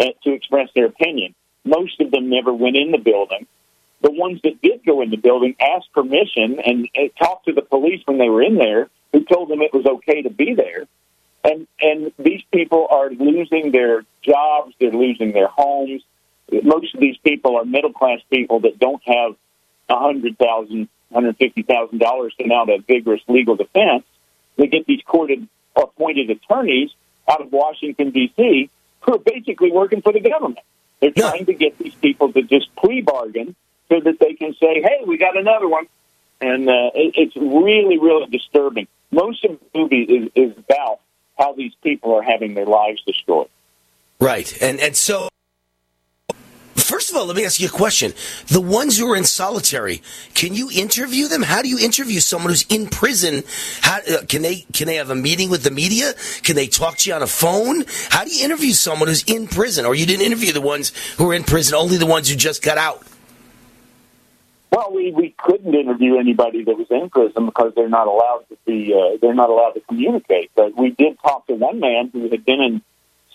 uh, to express their opinion. Most of them never went in the building. The ones that did go in the building asked permission and, and talked to the police when they were in there, who told them it was okay to be there and and these people are losing their jobs, they're losing their homes. Most of these people are middle class people that don't have a hundred thousand, hundred fifty thousand dollars to mount a vigorous legal defense. They get these courted appointed attorneys out of Washington D.C. who are basically working for the government. They're trying to get these people to just plea bargain so that they can say, "Hey, we got another one," and uh, it, it's really, really disturbing. Most of the movie is, is about how these people are having their lives destroyed. Right. And and so First of all, let me ask you a question. The ones who are in solitary, can you interview them? How do you interview someone who's in prison? How uh, can they can they have a meeting with the media? Can they talk to you on a phone? How do you interview someone who's in prison? Or you didn't interview the ones who are in prison, only the ones who just got out? Well, we, we couldn't interview anybody that was in prison because they're not allowed to be uh, they're not allowed to communicate. But we did talk to one man who had been in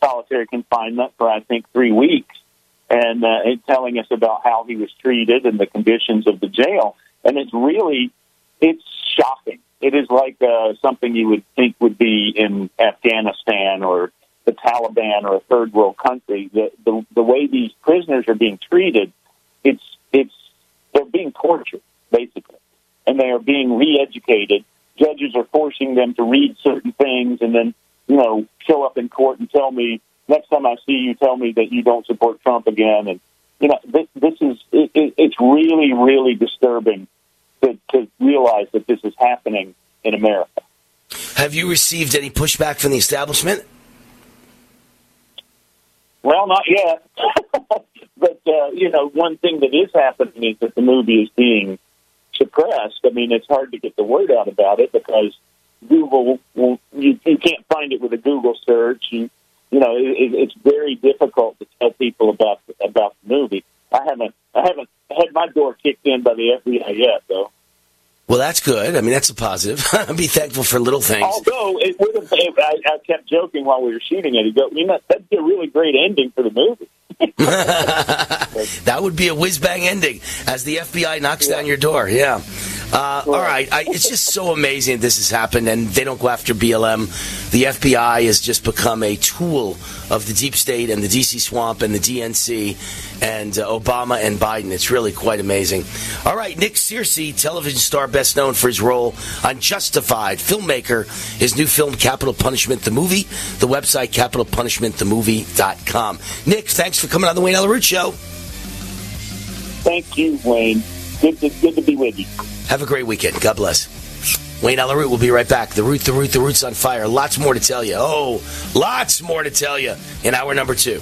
solitary confinement for I think three weeks, and uh, telling us about how he was treated and the conditions of the jail. And it's really it's shocking. It is like uh, something you would think would be in Afghanistan or the Taliban or a third world country. The the, the way these prisoners are being treated, it's it's they're being tortured, basically, and they are being re-educated. Judges are forcing them to read certain things, and then you know show up in court and tell me next time I see you, tell me that you don't support Trump again. And you know this, this is it, it, it's really really disturbing to, to realize that this is happening in America. Have you received any pushback from the establishment? Well, not yet. but uh, you know, one thing that is happening is that the movie is being suppressed. I mean, it's hard to get the word out about it because Google will, you, you can't find it with a Google search. You, you know, it, it's very difficult to tell people about about the movie. I haven't I haven't had my door kicked in by the FBI yet, though. Well, that's good. I mean, that's a positive. Be thankful for little things. Although it would have, I, I kept joking while we were shooting it. He go, you know, that'd be a really great ending for the movie. that would be a whiz bang ending as the FBI knocks yeah. down your door. Yeah. Uh, all right. I, it's just so amazing this has happened, and they don't go after BLM. The FBI has just become a tool of the deep state and the DC swamp and the DNC and uh, Obama and Biden. It's really quite amazing. All right. Nick Searcy, television star best known for his role on Justified, filmmaker, his new film, Capital Punishment, the movie, the website, capitalpunishmentthemovie.com. Nick, thanks for coming on the Wayne Root Show. Thank you, Wayne. Good to, good to be with you. Have a great weekend. God bless. Wayne Allyn Root will be right back. The root, the root, the root's on fire. Lots more to tell you. Oh, lots more to tell you in hour number two.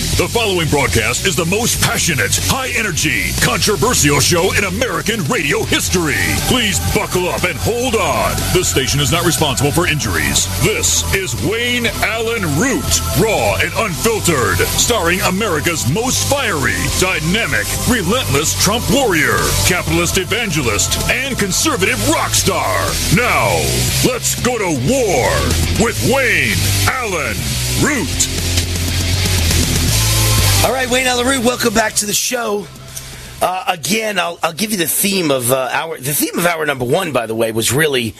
The following broadcast is the most passionate, high energy, controversial show in American radio history. Please buckle up and hold on. This station is not responsible for injuries. This is Wayne Allyn Root, raw and unfiltered, starring America's most fiery, dynamic, relentless Trump warrior, capitalist evangelist, and conservative rock star. Now, let's go to war with Wayne Allyn Root. All right, Wayne Allyn Root, welcome back to the show. Uh, again, I'll, I'll give you the theme of uh, our the theme of hour number one. By the way, was really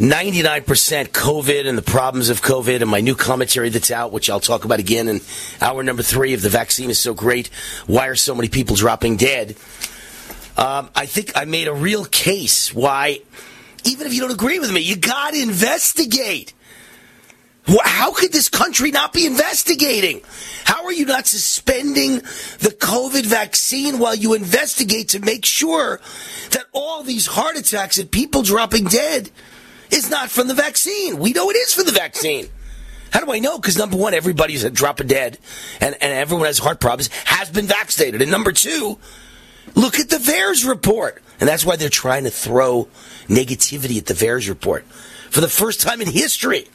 ninety nine percent COVID and the problems of COVID, and my new commentary that's out, which I'll talk about again in hour number three. If the vaccine is so great, why are so many people dropping dead? Um, I think I made a real case why, even if you don't agree with me, you got to investigate. How could this country not be investigating? How are you not suspending the COVID vaccine while you investigate to make sure that all these heart attacks and people dropping dead is not from the vaccine? We know it is from the vaccine. How do I know? Because number one, everybody's dropping dead and, and everyone has heart problems has been vaccinated. And number two, look at the VAERS report. And that's why they're trying to throw negativity at the VAERS report. For the first time in history,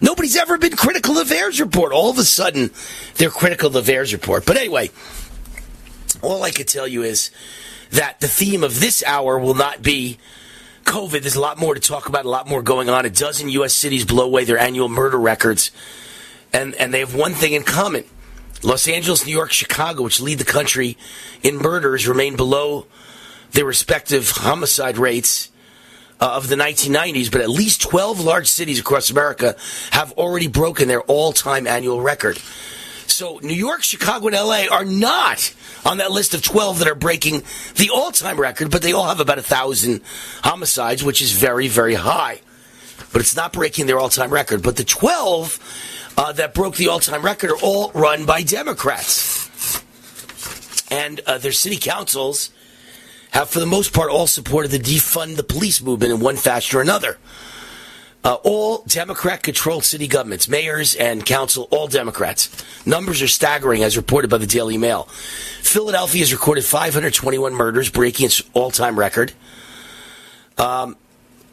Nobody's ever been critical of VAERS report. All of a sudden, they're critical of VAERS report. But anyway, all I can tell you is that the theme of this hour will not be COVID. There's a lot more to talk about, a lot more going on. A dozen U.S. cities blow away their annual murder records, and, and they have one thing in common. Los Angeles, New York, Chicago, which lead the country in murders, remain below their respective homicide rates uh, of the 1990s, but at least 12 large cities across America have already broken their all time annual record. So New York, Chicago, and LA are not on that list of 12 that are breaking the all time record, but they all have about a thousand homicides, which is very, very high. But it's not breaking their all time record. But the 12 uh, that broke the all time record are all run by Democrats. And uh, their city councils have, for the most part, all supported the defund the police movement in one fashion or another. Uh, all Democrat controlled city governments, mayors and council, all Democrats. Numbers are staggering, as reported by the Daily Mail. Philadelphia has recorded 521 murders, breaking its all time record. Um,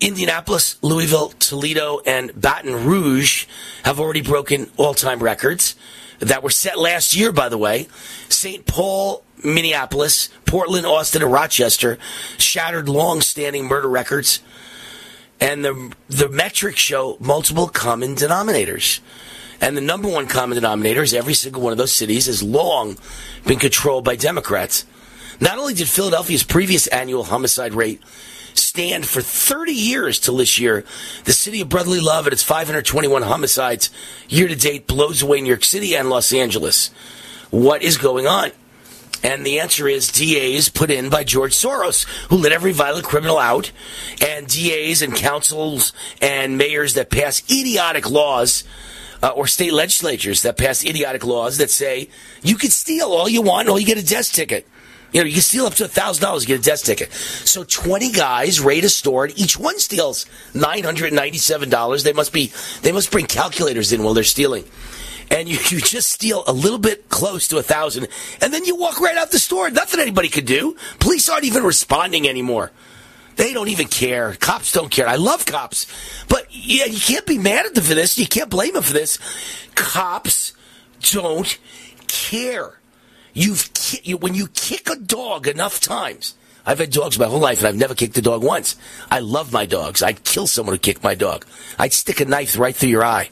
Indianapolis, Louisville, Toledo, and Baton Rouge have already broken all time records that were set last year, by the way. St. Paul, Minneapolis, Portland, Austin, and Rochester shattered long standing murder records. And the, the metrics show multiple common denominators. And the number one common denominator is every single one of those cities has long been controlled by Democrats. Not only did Philadelphia's previous annual homicide rate stand for 30 years till this year, the city of brotherly love at its 521 homicides year to date blows away New York City and Los Angeles. What is going on? And the answer is DAs put in by George Soros, who let every violent criminal out, and DAs and councils and mayors that pass idiotic laws, uh, or state legislatures that pass idiotic laws that say you can steal all you want all you get a desk ticket. You know, you can steal up to thousand dollars, get a desk ticket. So twenty guys raid a store, and each one steals nine hundred ninety-seven dollars. They must be, they must bring calculators in while they're stealing and you, you just steal a little bit close to a thousand, and then you walk right out the store. Nothing anybody could do. Police aren't even responding anymore. They don't even care. Cops don't care. I love cops, but yeah, you can't be mad at them for this. You can't blame them for this. Cops don't care. You've when you kick a dog enough times. I've had dogs my whole life, and I've never kicked a dog once. I love my dogs. I'd kill someone who kicked my dog. I'd stick a knife right through your eye.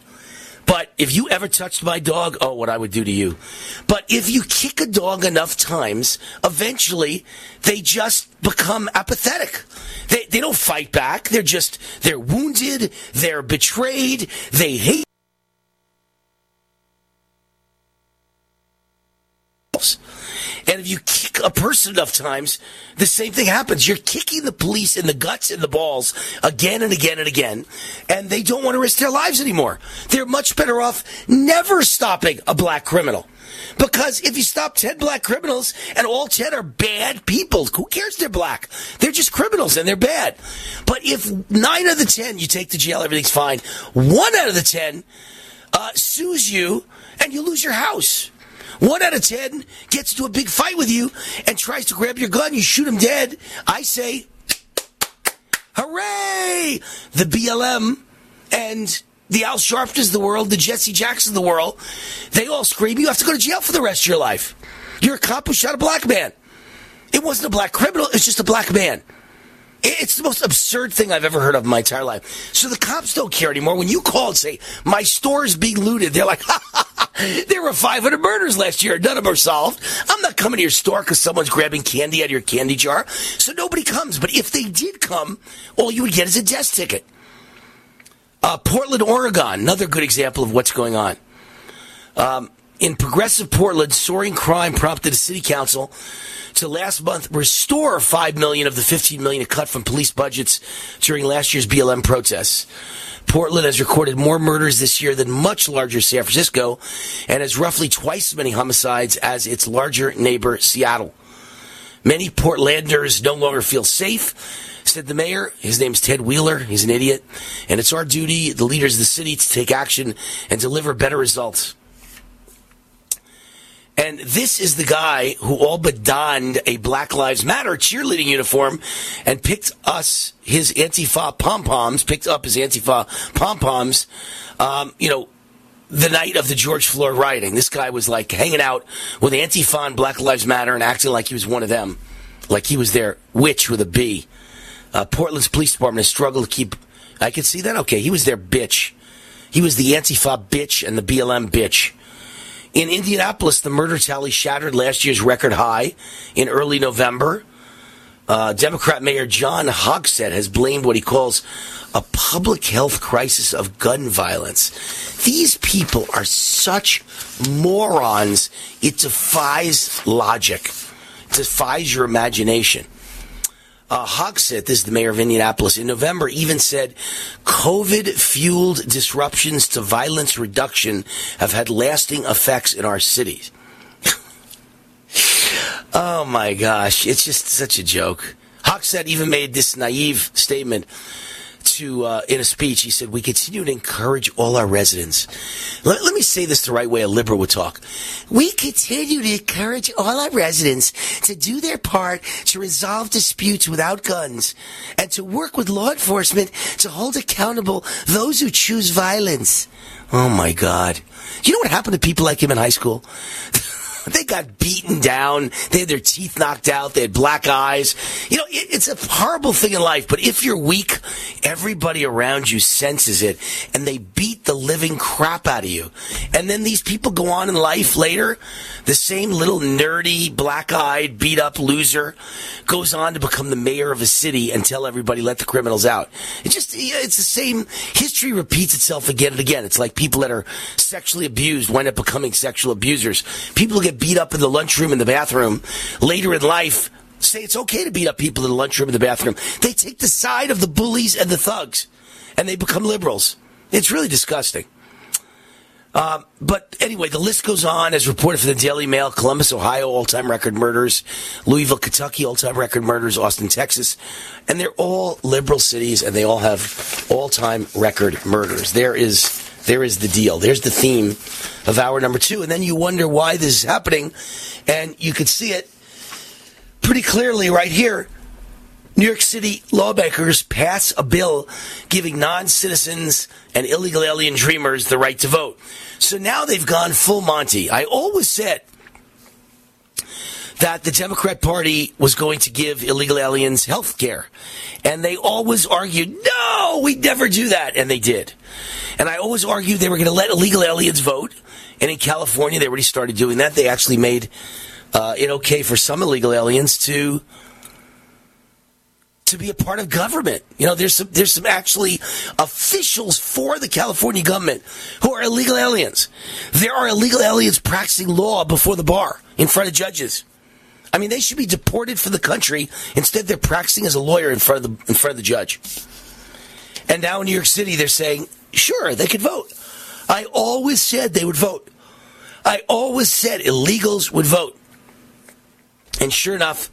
But if you ever touched my dog, oh, what I would do to you. But if you kick a dog enough times, eventually they just become apathetic. They, they don't fight back. They're just, they're wounded. They're betrayed. They hate. And if you kick a person enough times, the same thing happens. You're kicking the police in the guts and the balls again and again and again, and they don't want to risk their lives anymore. They're much better off never stopping a black criminal. Because if you stop 10 black criminals and all 10 are bad people, who cares they're black? They're just criminals and they're bad. But if 9 out of the 10 you take to jail, everything's fine. 1 out of the 10 uh, sues you and you lose your house. One out of ten gets into a big fight with you and tries to grab your gun. You shoot him dead. I say, hooray! The BLM and the Al Sharptons of the world, the Jesse Jackson of the world, they all scream, you have to go to jail for the rest of your life. You're a cop who shot a black man. It wasn't a black criminal, it's just a black man. It's the most absurd thing I've ever heard of in my entire life. So the cops don't care anymore. When you call and say, my store is being looted, they're like, ha, ha, ha, there were 500 murders last year. None of them are solved. I'm not coming to your store because someone's grabbing candy out of your candy jar. So nobody comes. But if they did come, all you would get is a desk ticket. Uh, Portland, Oregon, another good example of what's going on. Um, in progressive Portland, soaring crime prompted the city council to last month restore 5 million of the 15 million cut from police budgets during last year's BLM protests. Portland has recorded more murders this year than much larger San Francisco and has roughly twice as many homicides as its larger neighbor Seattle. Many Portlanders no longer feel safe, said the mayor. His name's Ted Wheeler. He's an idiot. And it's our duty, the leaders of the city, to take action and deliver better results. And this is the guy who all but donned a Black Lives Matter cheerleading uniform and picked us, his Antifa pom poms, picked up his Antifa pom poms, um, you know, the night of the George Floyd rioting. This guy was like hanging out with Antifa and Black Lives Matter and acting like he was one of them, like he was their witch with a B. Uh, Portland's police department has struggled to keep. I could see that. Okay, he was their bitch. He was the Antifa bitch and the BLM bitch. In Indianapolis, the murder tally shattered last year's record high in early November. Uh, Democrat Mayor John Hogsett has blamed what he calls a public health crisis of gun violence. These people are such morons, it defies logic, it defies your imagination. Uh, Hogsett, this is the mayor of Indianapolis, in November even said COVID fueled disruptions to violence reduction have had lasting effects in our cities. oh my gosh, it's just such a joke. Hogsett even made this naive statement to uh, in a speech. He said, "We continue to encourage all our residents. Let, let, me say this the right way a liberal would talk. We continue to encourage all our residents to do their part to resolve disputes without guns, and to work with law enforcement to hold accountable those who choose violence." Oh my God! You know what happened to people like him in high school? They got beaten down. They had their teeth knocked out. They had black eyes. You know, it, it's a horrible thing in life, but if you're weak, everybody around you senses it and they beat the living crap out of you. And then these people go on in life later. The same little nerdy, black eyed, beat up loser goes on to become the mayor of a city and tell everybody, let the criminals out. It just, it's the same. History repeats itself again and again. It's like people that are sexually abused wind up becoming sexual abusers. People get beat up in the lunchroom in the bathroom later in life say it's okay to beat up people in the lunchroom in the bathroom. They take the side of the bullies and the thugs, and they become liberals. It's really disgusting. Um, but anyway, the list goes on as reported for the Daily Mail, Columbus, Ohio, all-time record murders, Louisville, Kentucky, all-time record murders, Austin, Texas, and they're all liberal cities, and they all have all-time record murders. There is there is the deal. There's the theme of hour number two. And then you wonder why this is happening. And you can see it pretty clearly right here. New York City lawmakers pass a bill giving non citizens and illegal alien dreamers the right to vote. So now they've gone full Monty. I always said that the Democrat Party was going to give illegal aliens health care. And they always argued, no, we'd never do that. And they did. And I always argued they were going to let illegal aliens vote. And in California, they already started doing that. They actually made uh, it okay for some illegal aliens to to be a part of government. You know, there's some there's some actually officials for the California government who are illegal aliens. There are illegal aliens practicing law before the bar in front of judges. I mean, they should be deported from the country. Instead, they're practicing as a lawyer in front of the in front of the judge. And now in New York City, they're saying, sure, they could vote. I always said they would vote. I always said illegals would vote. And sure enough,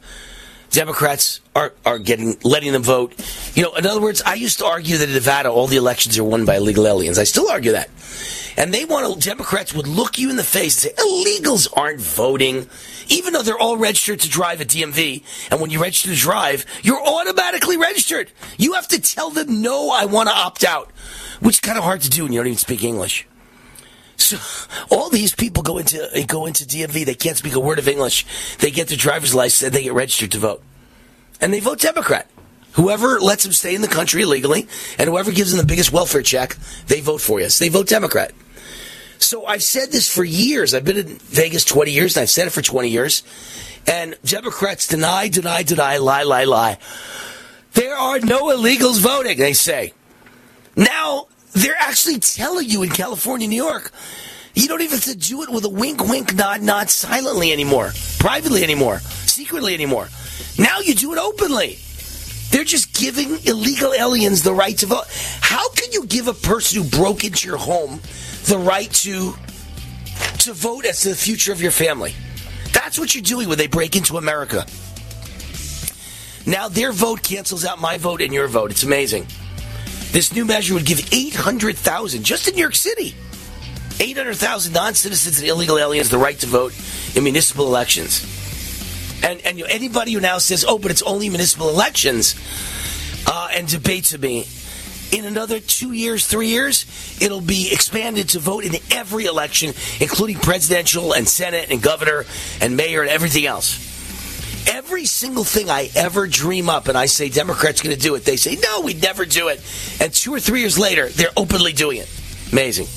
Democrats are, are getting letting them vote. You know, in other words, I used to argue that in Nevada all the elections are won by illegal aliens. I still argue that. And they want to, Democrats would look you in the face and say, illegals aren't voting, even though they're all registered to drive at DMV. And when you register to drive, you're automatically registered. You have to tell them, no, I want to opt out, which is kind of hard to do when you don't even speak English. So all these people go into go into DMV. They can't speak a word of English. They get their driver's license and they get registered to vote, and they vote Democrat. Whoever lets them stay in the country illegally, and whoever gives them the biggest welfare check, they vote for you. So they vote Democrat. So I've said this for years. I've been in Vegas 20 years, and I've said it for 20 years. And Democrats deny, deny, deny, lie, lie, lie. There are no illegals voting, they say. Now, they're actually telling you in California, New York, you don't even have to do it with a wink, wink, nod, nod silently anymore, privately anymore, secretly anymore. Now you do it openly. They're just giving illegal aliens the right to vote. How can you give a person who broke into your home the right to to vote as to the future of your family? That's what you're doing when they break into America. Now their vote cancels out my vote and your vote. It's amazing. This new measure would give 800,000 just in New York City. 800,000 non-citizens and illegal aliens the right to vote in municipal elections. And and you know, anybody who now says, "Oh, but it's only municipal elections," uh, and debates with me, in another two years, three years, it'll be expanded to vote in every election, including presidential and senate and governor and mayor and everything else. Every single thing I ever dream up and I say Democrats going to do it, they say, no, we'd never do it. And two or three years later, they're openly doing it. Amazing.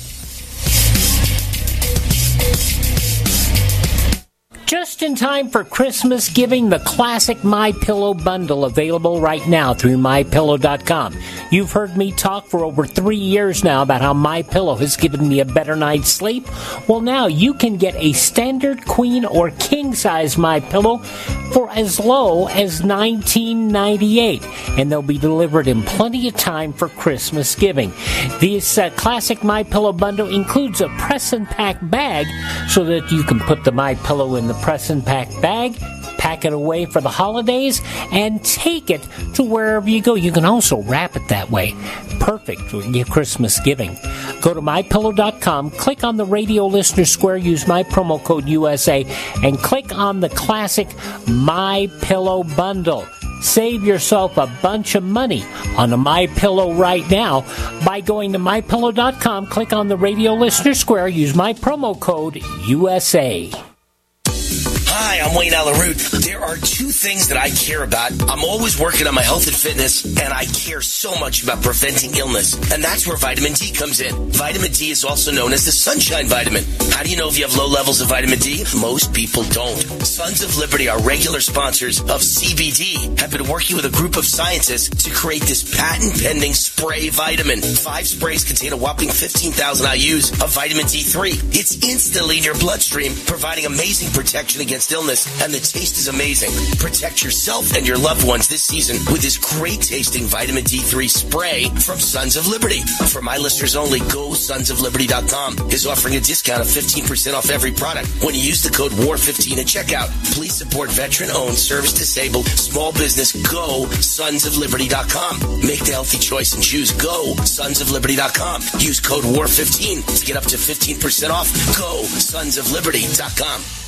Just in time for Christmas giving, the classic My Pillow bundle available right now through mypillow.com. You've heard me talk for over 3 years now about how My Pillow has given me a better night's sleep. Well, now you can get a standard queen or king size My Pillow for as low as $19.98 and they'll be delivered in plenty of time for Christmas giving. This uh, classic My Pillow bundle includes a press and pack bag so that you can put the My Pillow in the press and pack bag, pack it away for the holidays, and take it to wherever you go. You can also wrap it that way. Perfect for your Christmas giving. Go to mypillow.com, click on the radio listener square, use my promo code USA, and click on the classic My Pillow bundle. Save yourself a bunch of money on a My Pillow right now by going to mypillow.com, click on the radio listener square, use my promo code USA. Hi, I'm Wayne Allyn Root. There are two things that I care about. I'm always working on my health and fitness, and I care so much about preventing illness. And that's where vitamin D comes in. Vitamin D is also known as the sunshine vitamin. How do you know if you have low levels of vitamin D? Most people don't. Sons of Liberty, our regular sponsors of CBD, have been working with a group of scientists to create this patent pending spray vitamin. Five sprays contain a whopping 15,000 IUs of vitamin D3. It's instantly in your bloodstream, providing amazing protection against illness, and the taste is amazing. Protect yourself and your loved ones this season with this great tasting vitamin D3 spray from Sons of Liberty. For my listeners only, go sonsofliberty.com is offering a discount of 15% off every product when you use the code WAR15 at checkout. Please support veteran owned, service disabled, small business. Go sonsofliberty.com. Make the healthy choice and choose go sonsofliberty.com. Use code WAR15 to get up to 15% off. Go sonsofliberty.com.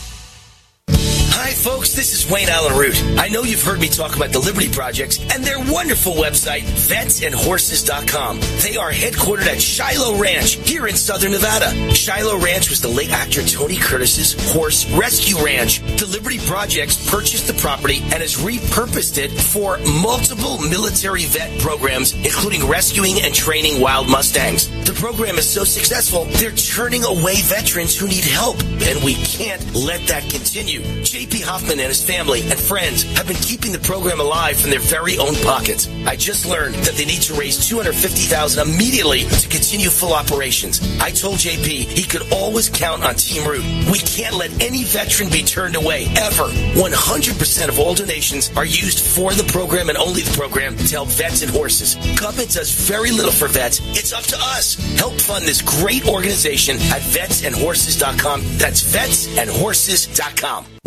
Bye. Hi, folks. This is Wayne Allyn Root. I know you've heard me talk about the Liberty Projects and their wonderful website, vetsandhorses.com. They are headquartered at Shiloh Ranch here in southern Nevada. Shiloh Ranch was the late actor Tony Curtis's horse rescue ranch. The Liberty Projects purchased the property and has repurposed it for multiple military vet programs, including rescuing and training wild Mustangs. The program is so successful, they're turning away veterans who need help, and we can't let that continue. JP Hoffman and his family and friends have been keeping the program alive from their very own pockets. I just learned that they need to raise 250000 immediately to continue full operations. I told JP he could always count on Team Root. We can't let any veteran be turned away, ever. 100% of all donations are used for the program and only the program to help vets and horses. Government does very little for vets. It's up to us. Help fund this great organization at vetsandhorses.com. That's vetsandhorses.com.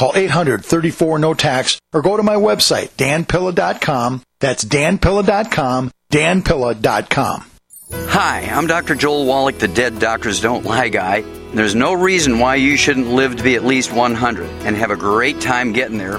Call 800-34-NO-TAX or go to my website, danpilla.com. That's danpilla.com, danpilla.com. Hi, I'm Dr. Joel Wallach, the Dead Doctors Don't Lie guy. There's no reason why you shouldn't live to be at least 100 and have a great time getting there.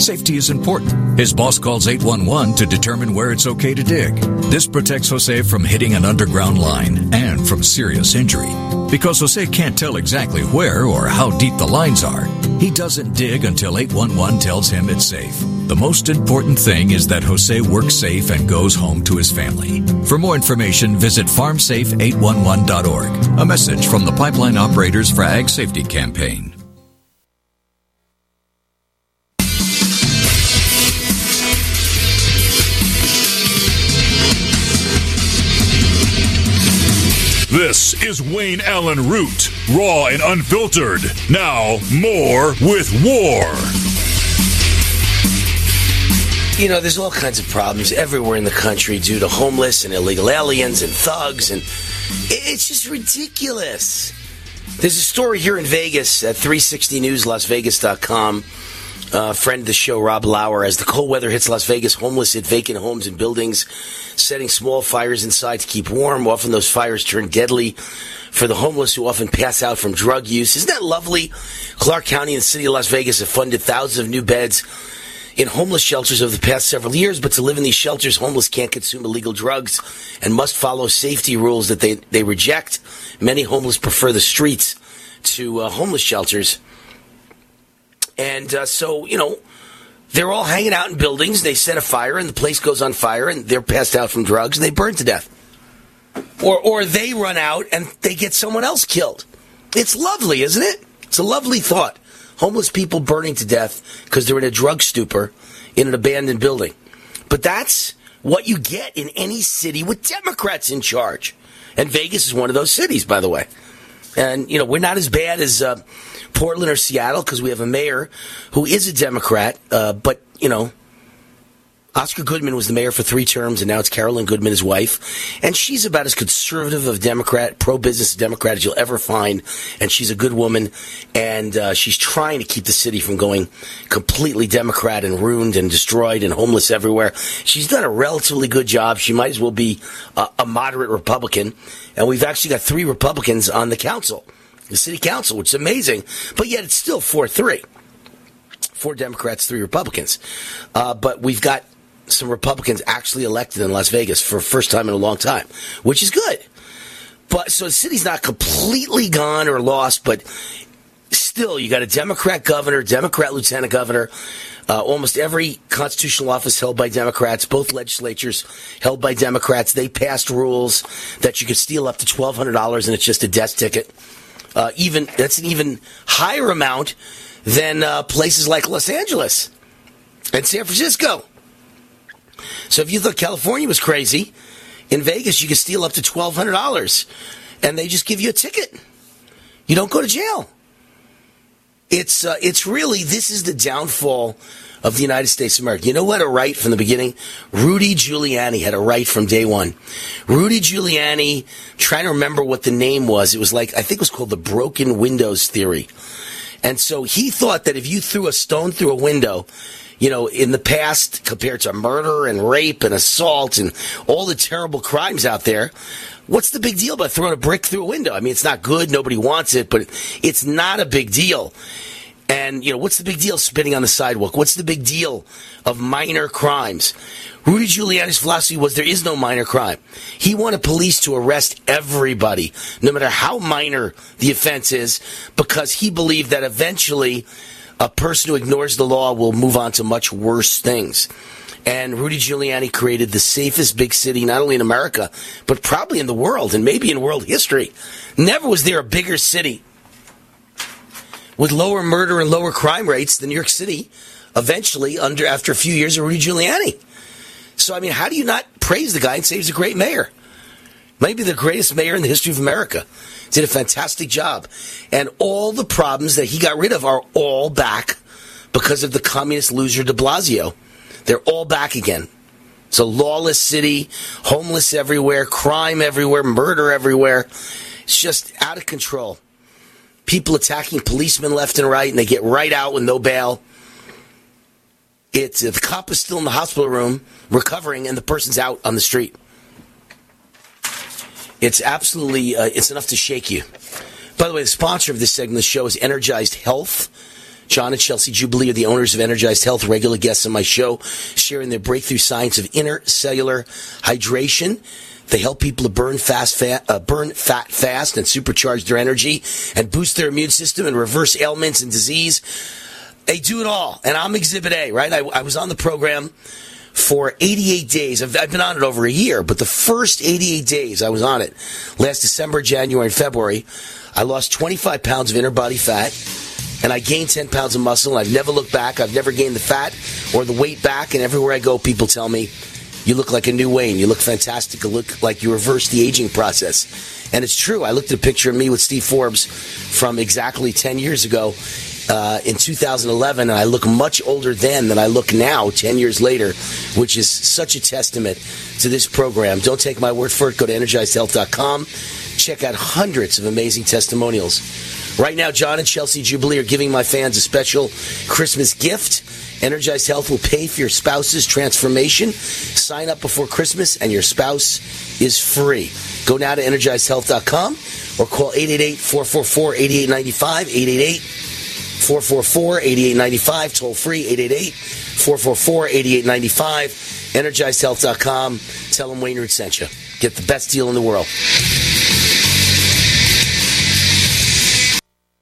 Safety is important. His boss calls 811 to determine where it's okay to dig. This protects Jose from hitting an underground line and from serious injury. Because Jose can't tell exactly where or how deep the lines are, he doesn't dig until 811 tells him it's safe. The most important thing is that Jose works safe and goes home to his family. For more information, visit farmsafe811.org. A message from the Pipeline Operators for Ag Safety Campaign. Is Wayne Allyn Root, raw and unfiltered. Now, more with War. You know, there's all kinds of problems everywhere in the country due to homeless and illegal aliens and thugs, and it's just ridiculous. There's a story here in Vegas at 360 News, LasVegas.com. Uh, friend of the show, Rob Lauer. As the cold weather hits Las Vegas, homeless hit vacant homes and buildings, setting small fires inside to keep warm. Often those fires turn deadly for the homeless who often pass out from drug use. Isn't that lovely? Clark County and the city of Las Vegas have funded thousands of new beds in homeless shelters over the past several years, but to live in these shelters, homeless can't consume illegal drugs and must follow safety rules that they, they reject. Many homeless prefer the streets to uh, homeless shelters. And uh, so, you know, they're all hanging out in buildings. They set a fire, and the place goes on fire, and they're passed out from drugs, and they burn to death. Or, or they run out and they get someone else killed. It's lovely, isn't it? It's a lovely thought. Homeless people burning to death because they're in a drug stupor in an abandoned building. But that's what you get in any city with Democrats in charge. And Vegas is one of those cities, by the way. And, you know, we're not as bad as uh, Portland or Seattle because we have a mayor who is a Democrat, uh, but, you know, Oscar Goodman was the mayor for three terms, and now it's Carolyn Goodman, his wife. And she's about as conservative of Democrat, pro business Democrat as you'll ever find. And she's a good woman, and uh, she's trying to keep the city from going completely Democrat and ruined and destroyed and homeless everywhere. She's done a relatively good job. She might as well be a, a moderate Republican. And we've actually got three Republicans on the council. the city council, which is amazing. But yet it's still 4 3. Four Democrats, three Republicans. Uh, but we've got some Republicans actually elected in Las Vegas for the first time in a long time, which is good. But so the city's not completely gone or lost, but still, you got a Democrat governor, Democrat lieutenant governor. Uh, almost every constitutional office held by Democrats, both legislatures held by Democrats. They passed rules that you could steal up to twelve hundred dollars, and it's just a desk ticket. Uh, even that's an even higher amount than uh, places like Los Angeles and San Francisco. So if you thought California was crazy, in Vegas you could steal up to twelve hundred dollars, and they just give you a ticket. You don't go to jail. It's uh, it's really this is the downfall of the United States of America. You know what? A right from the beginning. Rudy Giuliani had a right from day one. Rudy Giuliani, trying to remember what the name was. It was like I think it was called the broken windows theory. And so he thought that if you threw a stone through a window, you know, in the past, compared to murder and rape and assault and all the terrible crimes out there, what's the big deal about throwing a brick through a window? I mean, it's not good. Nobody wants it, but it's not a big deal. And, you know, what's the big deal spitting on the sidewalk? What's the big deal of minor crimes? Rudy Giuliani's philosophy was there is no minor crime. He wanted police to arrest everybody, no matter how minor the offense is, because he believed that eventually a person who ignores the law will move on to much worse things. And Rudy Giuliani created the safest big city, not only in America, but probably in the world and maybe in world history. Never was there a bigger city with lower murder and lower crime rates than New York City eventually under after a few years of Rudy Giuliani. So I mean, how do you not praise the guy and say he's a great mayor? Maybe the greatest mayor in the history of America. Did a fantastic job. And all the problems that he got rid of are all back because of the communist loser de Blasio. They're all back again. It's a lawless city, homeless everywhere, crime everywhere, murder everywhere. It's just out of control. People attacking policemen left and right, and they get right out with no bail. It's the cop is still in the hospital room recovering, and the person's out on the street. It's absolutely uh, it's enough to shake you. By the way, the sponsor of this segment of the show is Energized Health. John and Chelsea Jubilee are the owners of Energized Health, regular guests on my show, sharing their breakthrough science of intercellular hydration. They help people to burn fast, fat, uh, burn fat fast, and supercharge their energy, and boost their immune system and reverse ailments and disease. They do it all, and I'm Exhibit A, right? I, I was on the program for 88 days. I've, I've, been on it over a year, but the first 88 days I was on it, last December, January, and February, I lost 25 pounds of inner body fat, and I gained 10 pounds of muscle, and I've never looked back. I've never gained the fat or the weight back, and everywhere I go, people tell me, you look like a new Wayne. You look fantastic. You look like you reversed the aging process. And it's true. I looked at a picture of me with Steve Forbes from exactly 10 years ago, uh, in 2011, and I look much older then than I look now, 10 years later, which is such a testament to this program. Don't take my word for it. Go to energizedhealth.com. Check out hundreds of amazing testimonials. Right now, John and Chelsea Jubilee are giving my fans a special Christmas gift. Energized Health will pay for your spouse's transformation. Sign up before Christmas, and your spouse is free. Go now to energizedhealth.com or call 888 444 8895. 888 444 8895, toll free 888 444 8895, energizedhealth.com. Tell them Wayne sent you. Get the best deal in the world.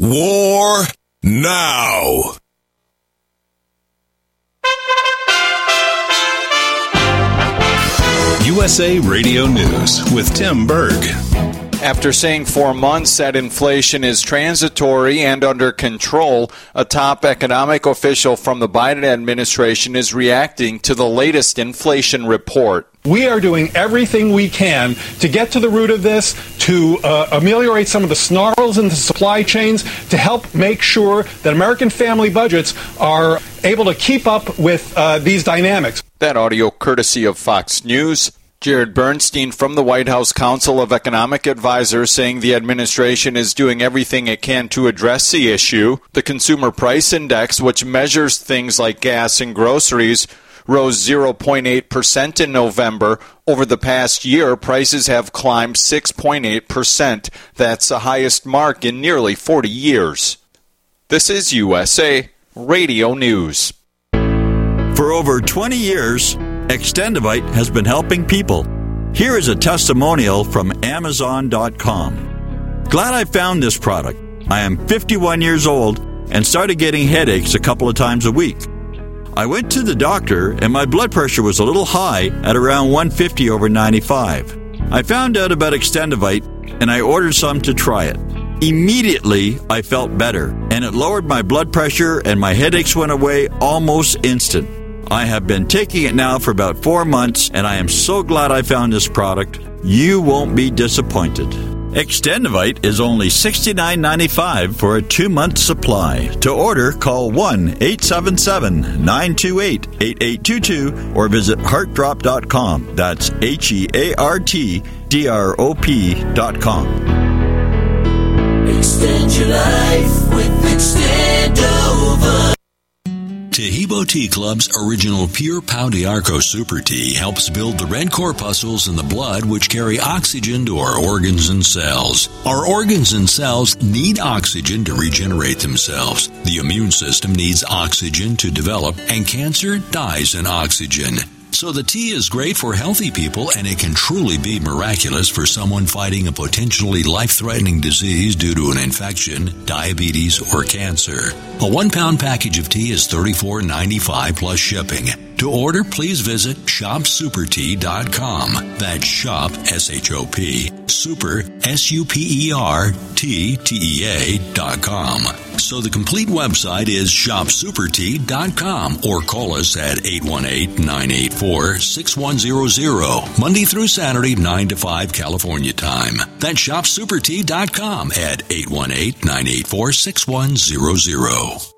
War now. USA Radio News with Tim Berg. After saying for months that inflation is transitory and under control, a top economic official from the Biden administration is reacting to the latest inflation report. We are doing everything we can to get to the root of this, to uh, ameliorate some of the snarls in the supply chains, to help make sure that American family budgets are able to keep up with uh, these dynamics. That audio courtesy of Fox News. Jared Bernstein from the White House Council of Economic Advisors saying the administration is doing everything it can to address the issue. The Consumer Price Index, which measures things like gas and groceries, rose 0.8% in November. Over the past year, prices have climbed 6.8%. That's the highest mark in nearly 40 years. This is USA Radio News. For over 20 years, Extendovite has been helping people. Here is a testimonial from Amazon.com. Glad I found this product. I am 51 years old and started getting headaches a couple of times a week. I went to the doctor and my blood pressure was a little high at around 150 over 95. I found out about Extendovite and I ordered some to try it. Immediately, I felt better and it lowered my blood pressure and my headaches went away almost instant. I have been taking it now for about four months, and I am so glad I found this product. You won't be disappointed. Extendovite is only $69.95 for a two month supply. To order, call 1 877 928 8822 or visit heartdrop.com. That's H E A R T D R O P.com. Extend your life with Extendovite. Taheebo Tea Club's original Pure Pau D'Arco Super Tea helps build the red corpuscles in the blood which carry oxygen to our organs and cells. Our organs and cells need oxygen to regenerate themselves. The immune system needs oxygen to develop, and cancer dies in oxygen. So the tea is great for healthy people and it can truly be miraculous for someone fighting a potentially life-threatening disease due to an infection, diabetes, or cancer. A one pound package of tea is $34.95 plus shipping. To order, please visit shopsupertea.com. That's shop, S-H-O-P, super, S-U-P-E-R-T-T-E-A dot com. So the complete website is shopsupertea.com or call us at 818-984-6100, Monday through Saturday, 9 to 5 California time. That's shopsupertea.com at 818-984-6100.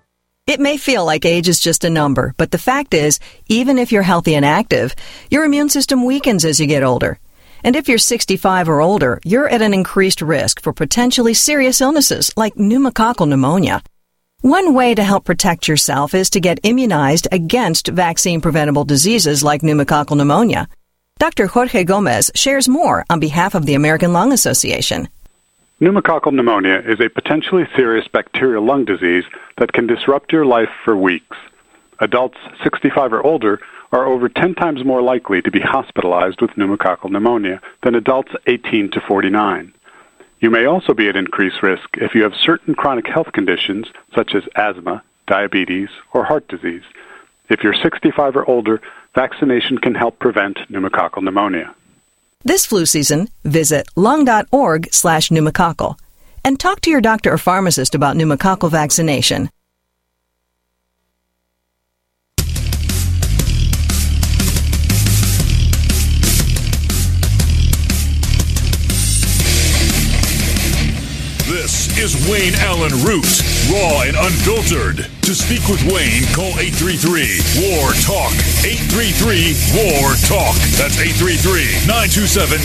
It may feel like age is just a number, but the fact is, even if you're healthy and active, your immune system weakens as you get older. And if you're 65 or older, you're at an increased risk for potentially serious illnesses like pneumococcal pneumonia. One way to help protect yourself is to get immunized against vaccine preventable diseases like pneumococcal pneumonia. Dr. Jorge Gomez shares more on behalf of the American Lung Association. Pneumococcal pneumonia is a potentially serious bacterial lung disease that can disrupt your life for weeks. Adults 65 or older are over 10 times more likely to be hospitalized with pneumococcal pneumonia than adults 18 to 49. You may also be at increased risk if you have certain chronic health conditions such as asthma, diabetes, or heart disease. If you're 65 or older, vaccination can help prevent pneumococcal pneumonia. This flu season, visit lung.org slash pneumococcal. And talk to your doctor or pharmacist about pneumococcal vaccination. This is Wayne Allyn Root, raw and unfiltered. To speak with Wayne, call 833 WAR TALK. 833 WAR TALK. That's 833 927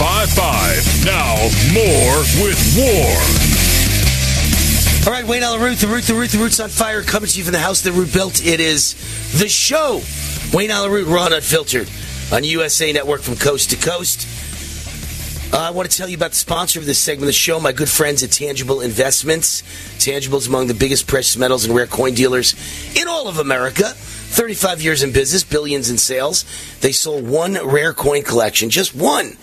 8255. Now, more with War. All right, Wayne Allyn Root, the Root, the Root, the Root's on fire, coming to you from the house that Root built. It is the show. Wayne Allyn Root, raw and unfiltered on USA Network from coast to coast. Uh, I want to tell you about the sponsor of this segment of the show, my good friends at Tangible Investments. Tangible is among the biggest precious metals and rare coin dealers in all of America. 35 years in business, billions in sales. They sold one rare coin collection, just one,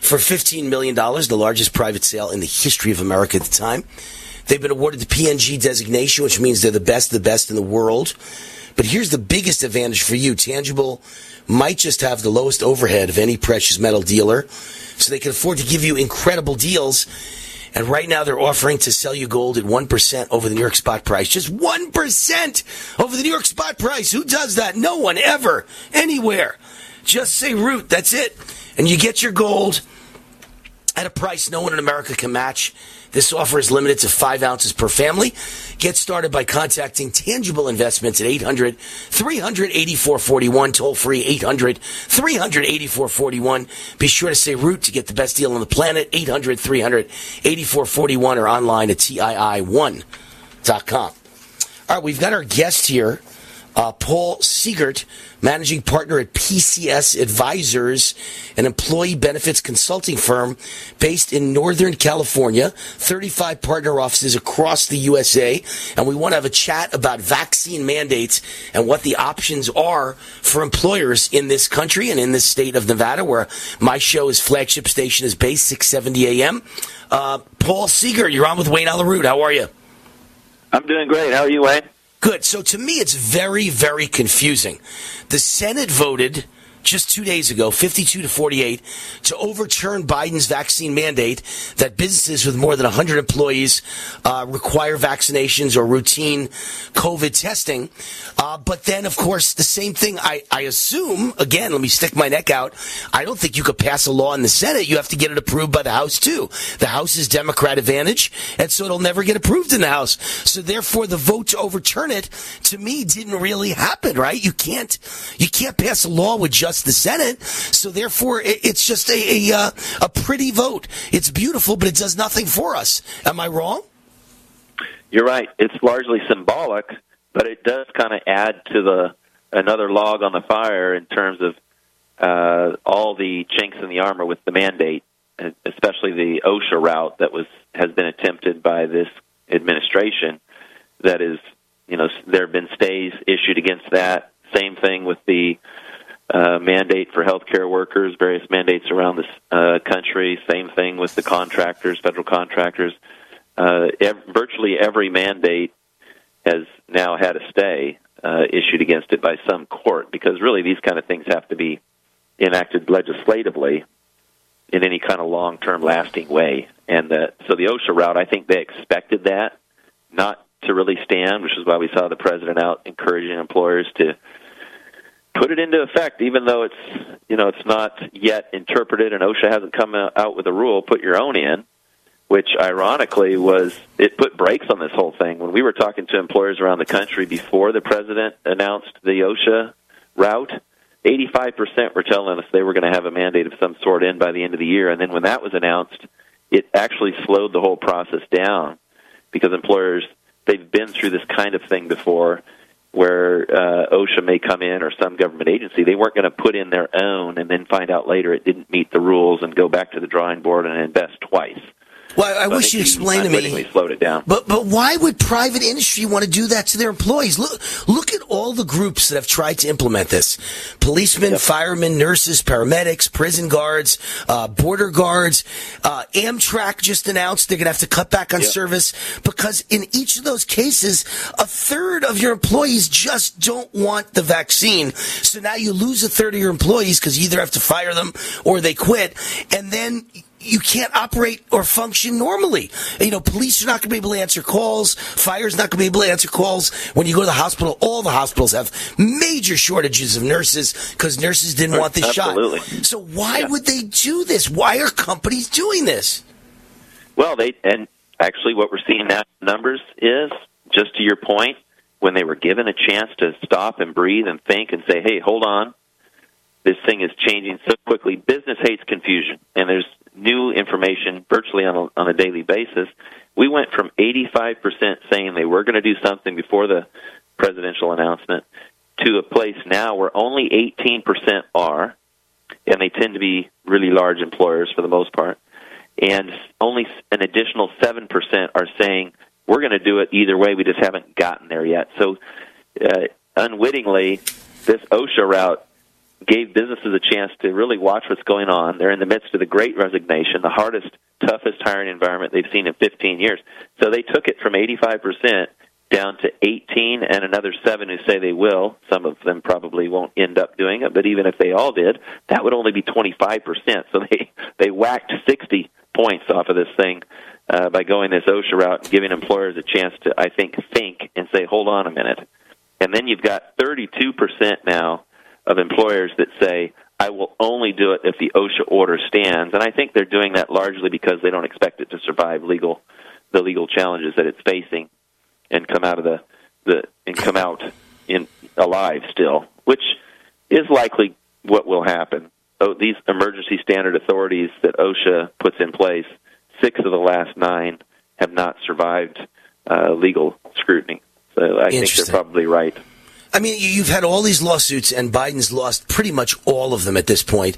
for $15 million, the largest private sale in the history of America at the time. They've been awarded the PNG designation, which means they're the best, of the best in the world. But here's the biggest advantage for you. Tangible might just have the lowest overhead of any precious metal dealer, so they can afford to give you incredible deals. And right now they're offering to sell you gold at 1% over the New York spot price. Just 1% over the New York spot price. Who does that? No one ever, anywhere. Just say root. That's it. And you get your gold at a price no one in America can match. This offer is limited to five ounces per family. Get started by contacting Tangible Investments at 800 300 8441, toll free 800 300 8441. Be sure to say root to get the best deal on the planet, 800 300 8441, or online at TII1.com. All right, we've got our guest here, uh, Paul Siegert, managing partner at PCS Advisors, an employee benefits consulting firm based in Northern California, 35 partner offices across the USA. And we want to have a chat about vaccine mandates and what the options are for employers in this country and in this state of Nevada, where my show's flagship station is based, 670 AM. Uh, Paul Siegert, you're on with Wayne Allyn Root. How are you? I'm doing great. How are you, Wayne? Good. So to me, it's very, very confusing. The Senate voted just two days ago, 52 to 48, to overturn Biden's vaccine mandate that businesses with more than 100 employees uh, require vaccinations or routine COVID testing. Uh, but then, of course, the same thing, I, I assume, again, let me stick my neck out. I don't think you could pass a law in the Senate. You have to get it approved by the House, too. The House is Democrat advantage, and so it'll never get approved in the House. So therefore, the vote to overturn it, to me, didn't really happen, right? You can't, you can't pass a law with just the Senate. So therefore, it's just a a, uh, a pretty vote. It's beautiful, but it does nothing for us. Am I wrong? You're right. It's largely symbolic, but it does kind of add to the another log on the fire in terms of uh, all the chinks in the armor with the mandate, especially the OSHA route that was has been attempted by this administration. That is, you know, there have been stays issued against that. Same thing with the uh, mandate for healthcare workers, various mandates around the uh, country. Same thing with the contractors, federal contractors. Uh, ev- virtually every mandate has now had a stay uh, issued against it by some court because really these kind of things have to be enacted legislatively in any kind of long-term lasting way. And uh, so the OSHA route, I think they expected that not to really stand, which is why we saw the president out encouraging employers to put it into effect, even though it's you know it's not yet interpreted, and OSHA hasn't come out with a rule. Put your own in, which ironically was it put brakes on this whole thing. When we were talking to employers around the country before the president announced the OSHA route, 85% were telling us they were going to have a mandate of some sort in by the end of the year, and then when that was announced, it actually slowed the whole process down because employers they've been through this kind of thing before where uh, OSHA may come in or some government agency, they weren't going to put in their own and then find out later it didn't meet the rules and go back to the drawing board and invest twice. Well, I So wish you'd explain to me. slowed it down. But but why would private industry want to do that to their employees? Look look at all the groups that have tried to implement this: policemen, firemen, nurses, paramedics, prison guards, uh, border guards. Uh, Amtrak just announced they're going to have to cut back on service because in each of those cases, a third of your employees just don't want the vaccine. So now you lose a third of your employees because you either have to fire them or they quit, and then you can't operate or function normally. You know, police are not going to be able to answer calls. Fire's not going to be able to answer calls. When you go to the hospital, all the hospitals have major shortages of nurses because nurses didn't want the Absolutely. shot. So why would they do this? Why are companies doing this? Well, they and actually what we're seeing now in numbers is just to your point when they were given a chance to stop and breathe and think and say, "Hey, hold on. This thing is changing so quickly. Business hates confusion, and there's new information virtually on a, on a daily basis." We went from 85% saying they were going to do something before the presidential announcement to a place now where only 18% are, and they tend to be really large employers for the most part and only an additional 7% are saying we're going to do it either way. We just haven't gotten there yet. So, uh, unwittingly, this OSHA route gave businesses a chance to really watch what's going on. They're in the midst of the great resignation, the hardest, toughest hiring environment they've seen in 15 years. So they took it from 85% down to 18 and another 7 who say they will. Some of them probably won't end up doing it, but even if they all did, that would only be 25%. So they they whacked 60 points off of this thing uh, by going this OSHA route and giving employers a chance to, I think, think and say, hold on a minute. And then you've got 32% now of employers that say, I will only do it if the OSHA order stands. And I think they're doing that largely because they don't expect it to survive legal the legal challenges that it's facing and come out of the, the and come out in alive still, which is likely what will happen these emergency standard authorities that OSHA puts in place, six of the last nine have not survived uh, legal scrutiny. So I think they're probably right. I mean, you- you've had all these lawsuits, and Biden's lost pretty much all of them at this point.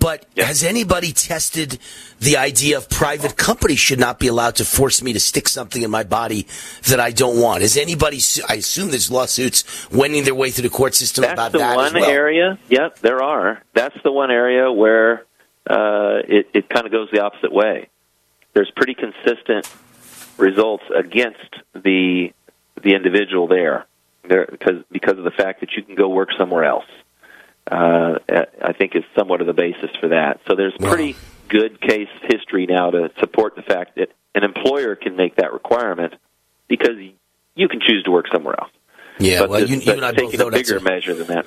But has anybody tested the idea of private companies should not be allowed to force me to stick something in my body that I don't want? Has anybody? I assume there's lawsuits wending their way through the court system That's about the that one as well. area. Yep, there are. That's the one area where uh, it, it kind of goes the opposite way. There's pretty consistent results against the the individual there, there because because of the fact that you can go work somewhere else. Uh, I think is somewhat of the basis for that. So there's pretty good case history now to support the fact that an employer can make that requirement because you can choose to work somewhere else. Yeah, but well, this- you, you and I both know a bigger measure than that.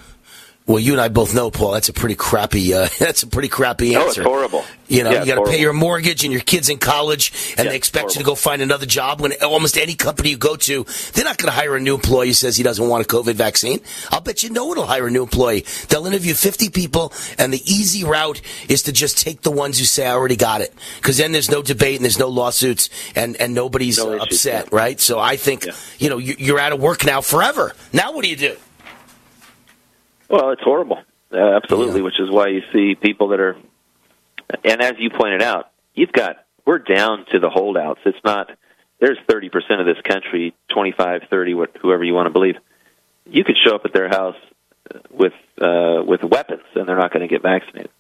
Well. You and I both know, Paul. That's a pretty crappy. Uh, that's a pretty crappy Oh, answer. it's horrible. You know, Yeah, you got to pay your mortgage and your kids in college, and they expect you to go find another job. When almost any company you go to, they're not going to hire a new employee who says he doesn't want a COVID vaccine. I'll bet you no one will hire a new employee. They'll interview 50 people, and the easy route is to just take the ones who say I already got it, because then there's no debate and there's no lawsuits, and and nobody's uh, upset, right? So I think you know you're out of work now forever. Now what do you do? Well, it's horrible. Uh, absolutely, which is why you see people that are, and as you pointed out, you've got we're down to the holdouts. It's not there's 30 percent of this country, 25, 30, what, whoever you want to believe. You could show up at their house with uh, with weapons, and they're not going to get vaccinated.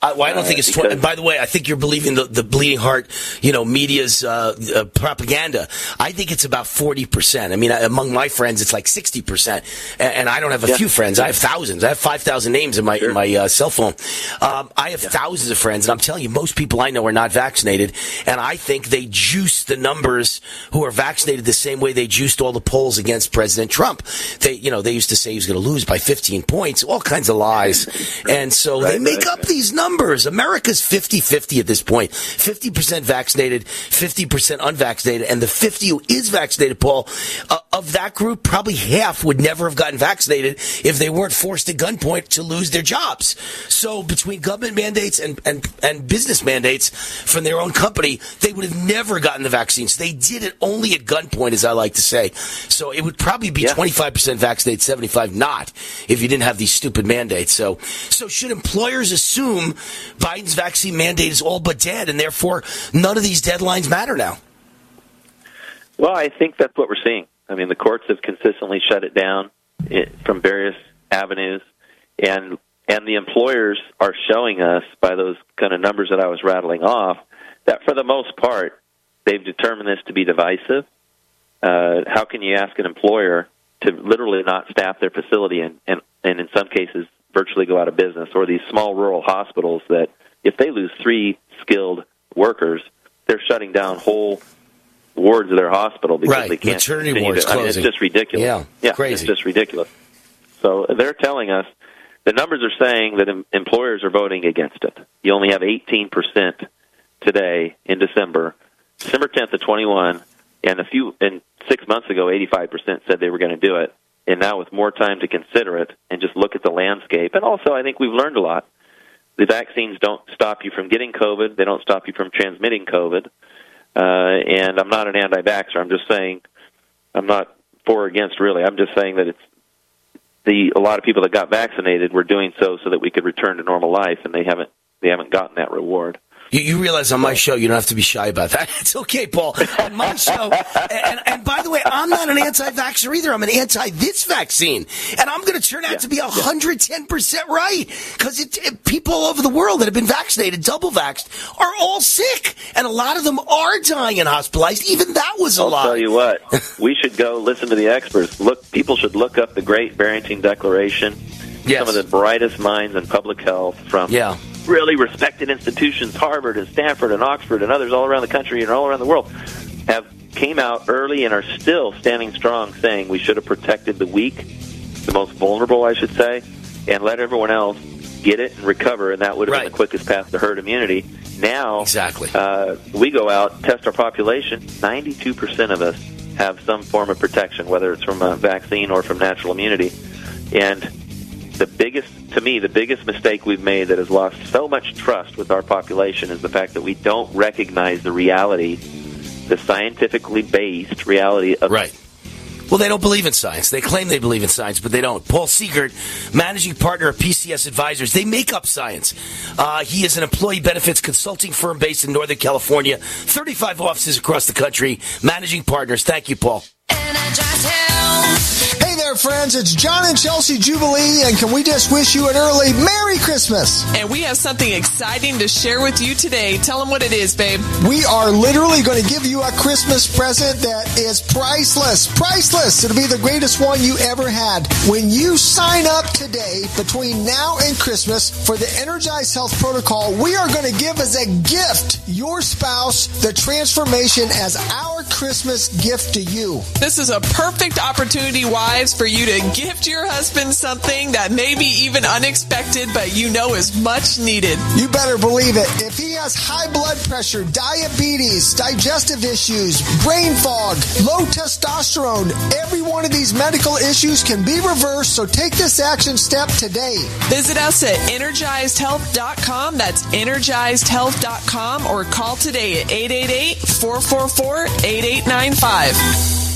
I, well, I don't Uh, think it's. And by the way, I think you're believing the, the bleeding heart, you know, media's uh, uh, propaganda. I think it's about forty percent. I mean, among my friends, it's like sixty percent, and, and I don't have a Yeah. few friends. I have thousands. I have five thousand names in my in my uh, cell phone. Um, I have thousands of friends, and I'm telling you, most people I know are not vaccinated, and I think they juice the numbers who are vaccinated the same way they juiced all the polls against President Trump. They, you know, they used to say he was going to lose by 15 points, all kinds of lies, and so they make up these numbers. America's 50-50 at this point. 50% vaccinated, 50% unvaccinated, and the 50 who is vaccinated, Paul, uh, of that group, probably half would never have gotten vaccinated if they weren't forced at gunpoint to lose their jobs. So between government mandates and, and, and business mandates from their own company, they would have never gotten the vaccines. They did it only at gunpoint, as I like to say. So it would probably be 25% vaccinated, 75 not, if you didn't have these stupid mandates. So, so should employers assume Biden's vaccine mandate is all but dead and therefore none of these deadlines matter now? Well, I think that's what we're seeing. I mean, the courts have consistently shut it down it, from various avenues, and and the employers are showing us by those kind of numbers that I was rattling off that for the most part they've determined this to be divisive. Uh, how can you ask an employer to literally not staff their facility and, and and in some cases virtually go out of business, or these small rural hospitals that if they lose three skilled workers, they're shutting down whole wards of their hospital because Right, they can't. maternity wards to- I mean, it's just ridiculous. Yeah, yeah, crazy. It's just ridiculous. So they're telling us the numbers are saying that em- employers are voting against it. You only have 18 percent today in December, December 10th of 21, and a few and six months ago, 85 percent said they were going to do it. And now, with more time to consider it and just look at the landscape, and also I think we've learned a lot. The vaccines don't stop you from getting COVID. They don't stop you from transmitting COVID. Uh, and I'm not an anti-vaxxer. I'm just saying I'm not for or against really. I'm just saying that it's the a lot of people that got vaccinated were doing so so that we could return to normal life, and they haven't they haven't gotten that reward. You, you realize on my show you don't have to be shy about that. It's okay, Paul. On my show, and, and by the way, I'm not an anti-vaxxer either. I'm an anti-this vaccine, and I'm going to turn out to be 110 percent right because it, it, people all over the world that have been vaccinated, double vaxxed, are all sick, and a lot of them are dying and hospitalized. Even that was a I'll lie. tell you what, we should go listen to the experts. Look, people should look up the Great Barrington Declaration. Yes. Some of the brightest minds in public health from Yeah. Really respected institutions, Harvard and Stanford and Oxford and others all around the country and all around the world, have came out early and are still standing strong, saying we should have protected the weak, the most vulnerable, I should say, and let everyone else get it and recover, and that would have been the quickest path to herd immunity. Now, exactly, uh, we go out, test our population. Ninety-two percent of us have some form of protection, whether it's from a vaccine or from natural immunity, and the biggest to me the biggest mistake we've made that has lost so much trust with our population is the fact that we don't recognize the reality the scientifically based reality of right Well, they don't believe in science. They claim they believe in science, but they don't. Paul Siegert, managing partner of PCS Advisors, they make up science. Uh, he is an employee benefits consulting firm based in Northern California, 35 offices across the country, managing partners. Thank you, Paul. Hey there, friends. It's John and Chelsea Jubilee, and can we just wish you an early Merry Christmas? And we have something exciting to share with you today. Tell them what it is, babe. We are literally going to give you a Christmas present that is priceless. Priceless. It'll be the greatest one you ever had. When you sign up today between now and Christmas for the Energized Health Protocol, we are going to give as a gift your spouse the transformation as our Christmas gift to you. This is a perfect opportunity, wives, for you to gift your husband something that may be even unexpected, but you know is much needed. You better believe it. If he has high blood pressure, diabetes, digestive issues, brain fog, low testosterone, every one of these medical issues can be reversed, so take this action step today. Visit us at energizedhealth.com. That's energizedhealth.com or call today at 888 444 8895.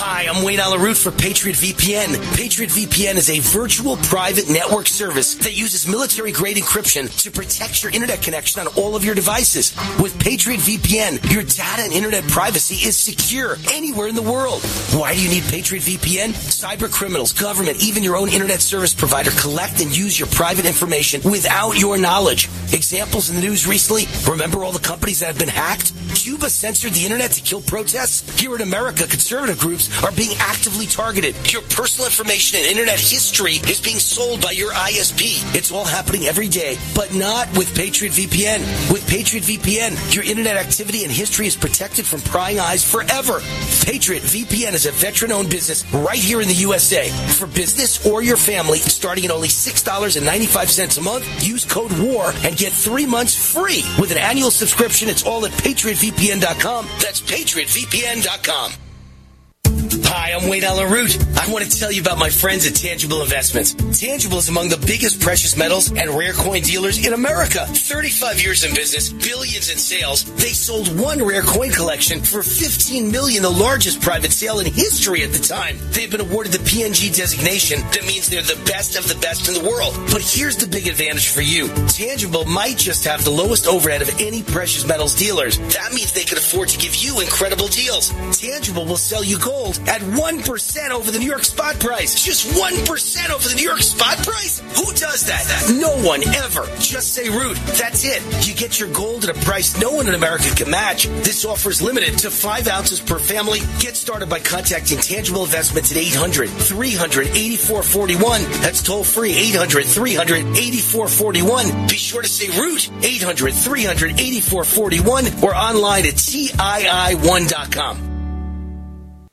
Hi, I'm Wayne Allyn Root for Patriot VPN. Patriot VPN is a virtual private network service that uses military grade encryption to protect your internet connection on all of your devices. With Patriot VPN, your data and internet privacy is secure anywhere in the world. Why do you need Patriot VPN? Cyber criminals, government, even your own internet service provider collect and use your private information without your knowledge. Examples in the news recently remember all the companies that have been hacked? Cuba censored the internet to kill protests? Here in America, conservative groups are being actively targeted. Your personal information and internet history is being sold by your ISP. It's all happening every day, but not with Patriot VPN. With Patriot VPN, your internet activity and history is protected from prying eyes forever. Patriot VPN is a veteran owned business right here in the USA. For business or your family, starting at only $6.95 a month, use code WAR and get three months free. With an annual subscription, it's all at patriotvpn.com. That's patriotvpn.com. Hi, I'm Wayne Allyn Root. I want to tell you about my friends at Tangible Investments. Tangible is among the biggest precious metals and rare coin dealers in America. 35 years in business, billions in sales. They sold one rare coin collection for 15 million, the largest private sale in history at the time. They've been awarded the PNG designation. That means they're the best of the best in the world. But here's the big advantage for you. Tangible might just have the lowest overhead of any precious metals dealers. That means they can afford to give you incredible deals. Tangible will sell you gold at at 1% over the New York spot price. Just 1% over the New York spot price? Who does that? No one ever. Just say root. That's it. You get your gold at a price no one in America can match. This offer is limited to five ounces per family. Get started by contacting Tangible Investments at 800 300 8441. That's toll free 800 300 8441. Be sure to say root 800 300 8441 or online at CII1.com.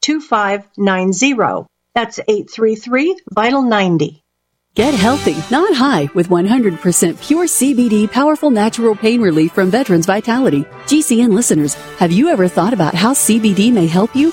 2590. That's 833 Vital 90. Get healthy, not high, with 100% pure CBD powerful natural pain relief from Veterans Vitality. GCN listeners, have you ever thought about how CBD may help you?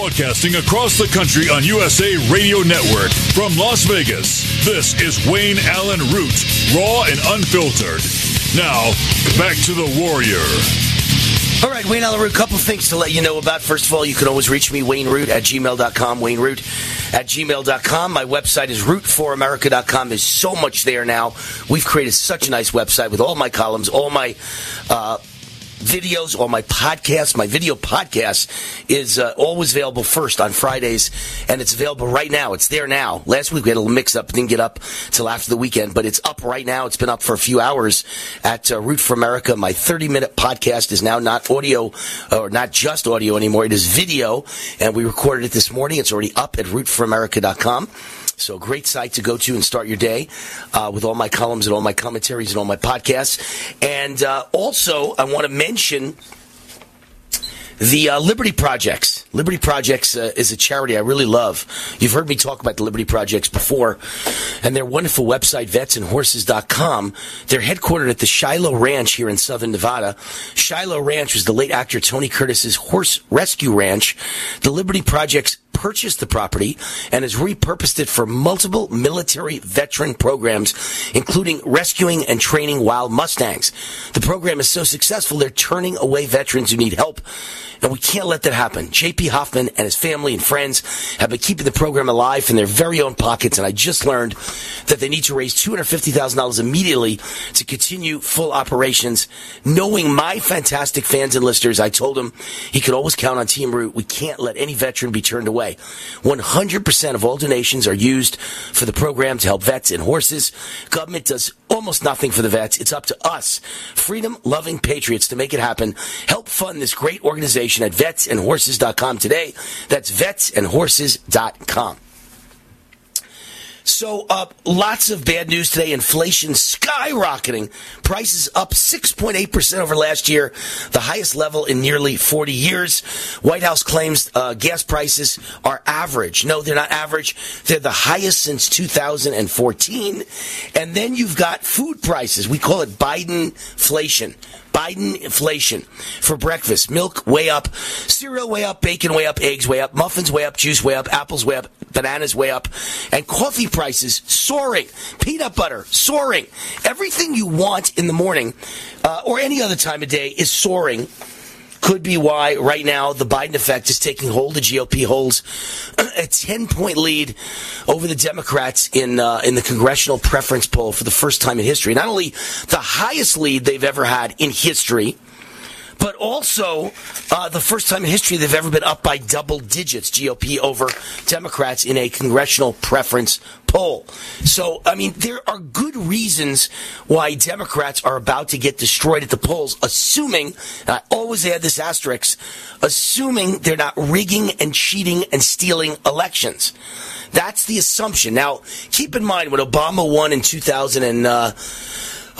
Broadcasting across the country on USA Radio Network from Las Vegas. This is Wayne Allyn Root, raw and unfiltered. Now, back to the Warrior. All right, Wayne Allyn Root, a couple things to let you know about. First of all, you can always reach me, Wayne Root at gmail.com, Wayne Root at gmail.com. My website is root4america.com. There's so much there now. We've created such a nice website with all my columns, all my uh, videos or my podcast. My video podcast is uh, always available first on Fridays, and it's available right now. It's there now. Last week we had a little mix up, didn't get up till after the weekend, but it's up right now. It's been up for a few hours at uh, Root for America. My 30 minute podcast is now not audio or not just audio anymore. It is video, and we recorded it this morning. It's already up at rootforamerica.com. So great site to go to and start your day uh, with all my columns and all my commentaries and all my podcasts. And uh, also, I want to mention the uh, Liberty Projects. Liberty Projects uh, is a charity I really love. You've heard me talk about the Liberty Projects before, and their wonderful website, vetsandhorses.com. They're headquartered at the Shiloh Ranch here in southern Nevada. Shiloh Ranch was the late actor Tony Curtis's horse rescue ranch. The Liberty Projects purchased the property and has repurposed it for multiple military veteran programs, including rescuing and training wild Mustangs. The program is so successful, they're turning away veterans who need help. And we can't let that happen. J.P. Hoffman and his family and friends have been keeping the program alive in their very own pockets. And I just learned that they need to raise $250,000 immediately to continue full operations. Knowing my fantastic fans and listeners, I told him he could always count on Team Root. We can't let any veteran be turned away. 100% of all donations are used for the program to help vets and horses. Government does almost nothing for the vets. It's up to us, freedom loving patriots, to make it happen. Help fund this great organization at vetsandhorses.com today. That's vetsandhorses.com. So, uh, lots of bad news today. Inflation skyrocketing. Prices up 6.8% over last year, the highest level in nearly 40 years. White House claims uh, gas prices are average. No, they're not average. They're the highest since 2014. And then you've got food prices. We call it Biden inflation. Biden inflation for breakfast. Milk way up, cereal way up, bacon way up, eggs way up, muffins way up, juice way up, apples way up, bananas way up, and coffee prices soaring, peanut butter soaring. Everything you want in the morning uh, or any other time of day is soaring could be why right now the Biden effect is taking hold. The GOP holds a 10 point lead over the Democrats in, uh, in the congressional preference poll for the first time in history. Not only the highest lead they've ever had in history, but also uh, the first time in history they've ever been up by double digits, GOP over Democrats in a congressional preference poll. So, I mean, there are good reasons why Democrats are about to get destroyed at the polls, assuming, I always add this asterisk, assuming they're not rigging and cheating and stealing elections. That's the assumption. Now, keep in mind when Obama won in 2000 and, uh,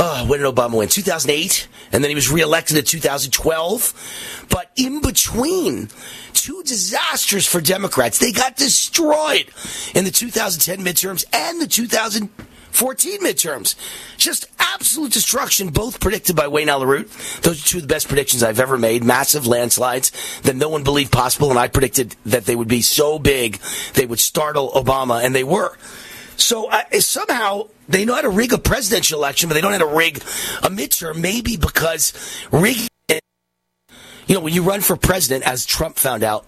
uh, when did Obama win? 2008? And then he was reelected in 2012. But in between, two disasters for Democrats. They got destroyed in the 2010 midterms and the 2014 midterms. Just absolute destruction, both predicted by Wayne Allyn Those are two of the best predictions I've ever made. Massive landslides that no one believed possible, and I predicted that they would be so big they would startle Obama, and they were. So uh, somehow they know how to rig a presidential election, but they don't know how to rig a midterm. Maybe because rigging, you know, when you run for president, as Trump found out,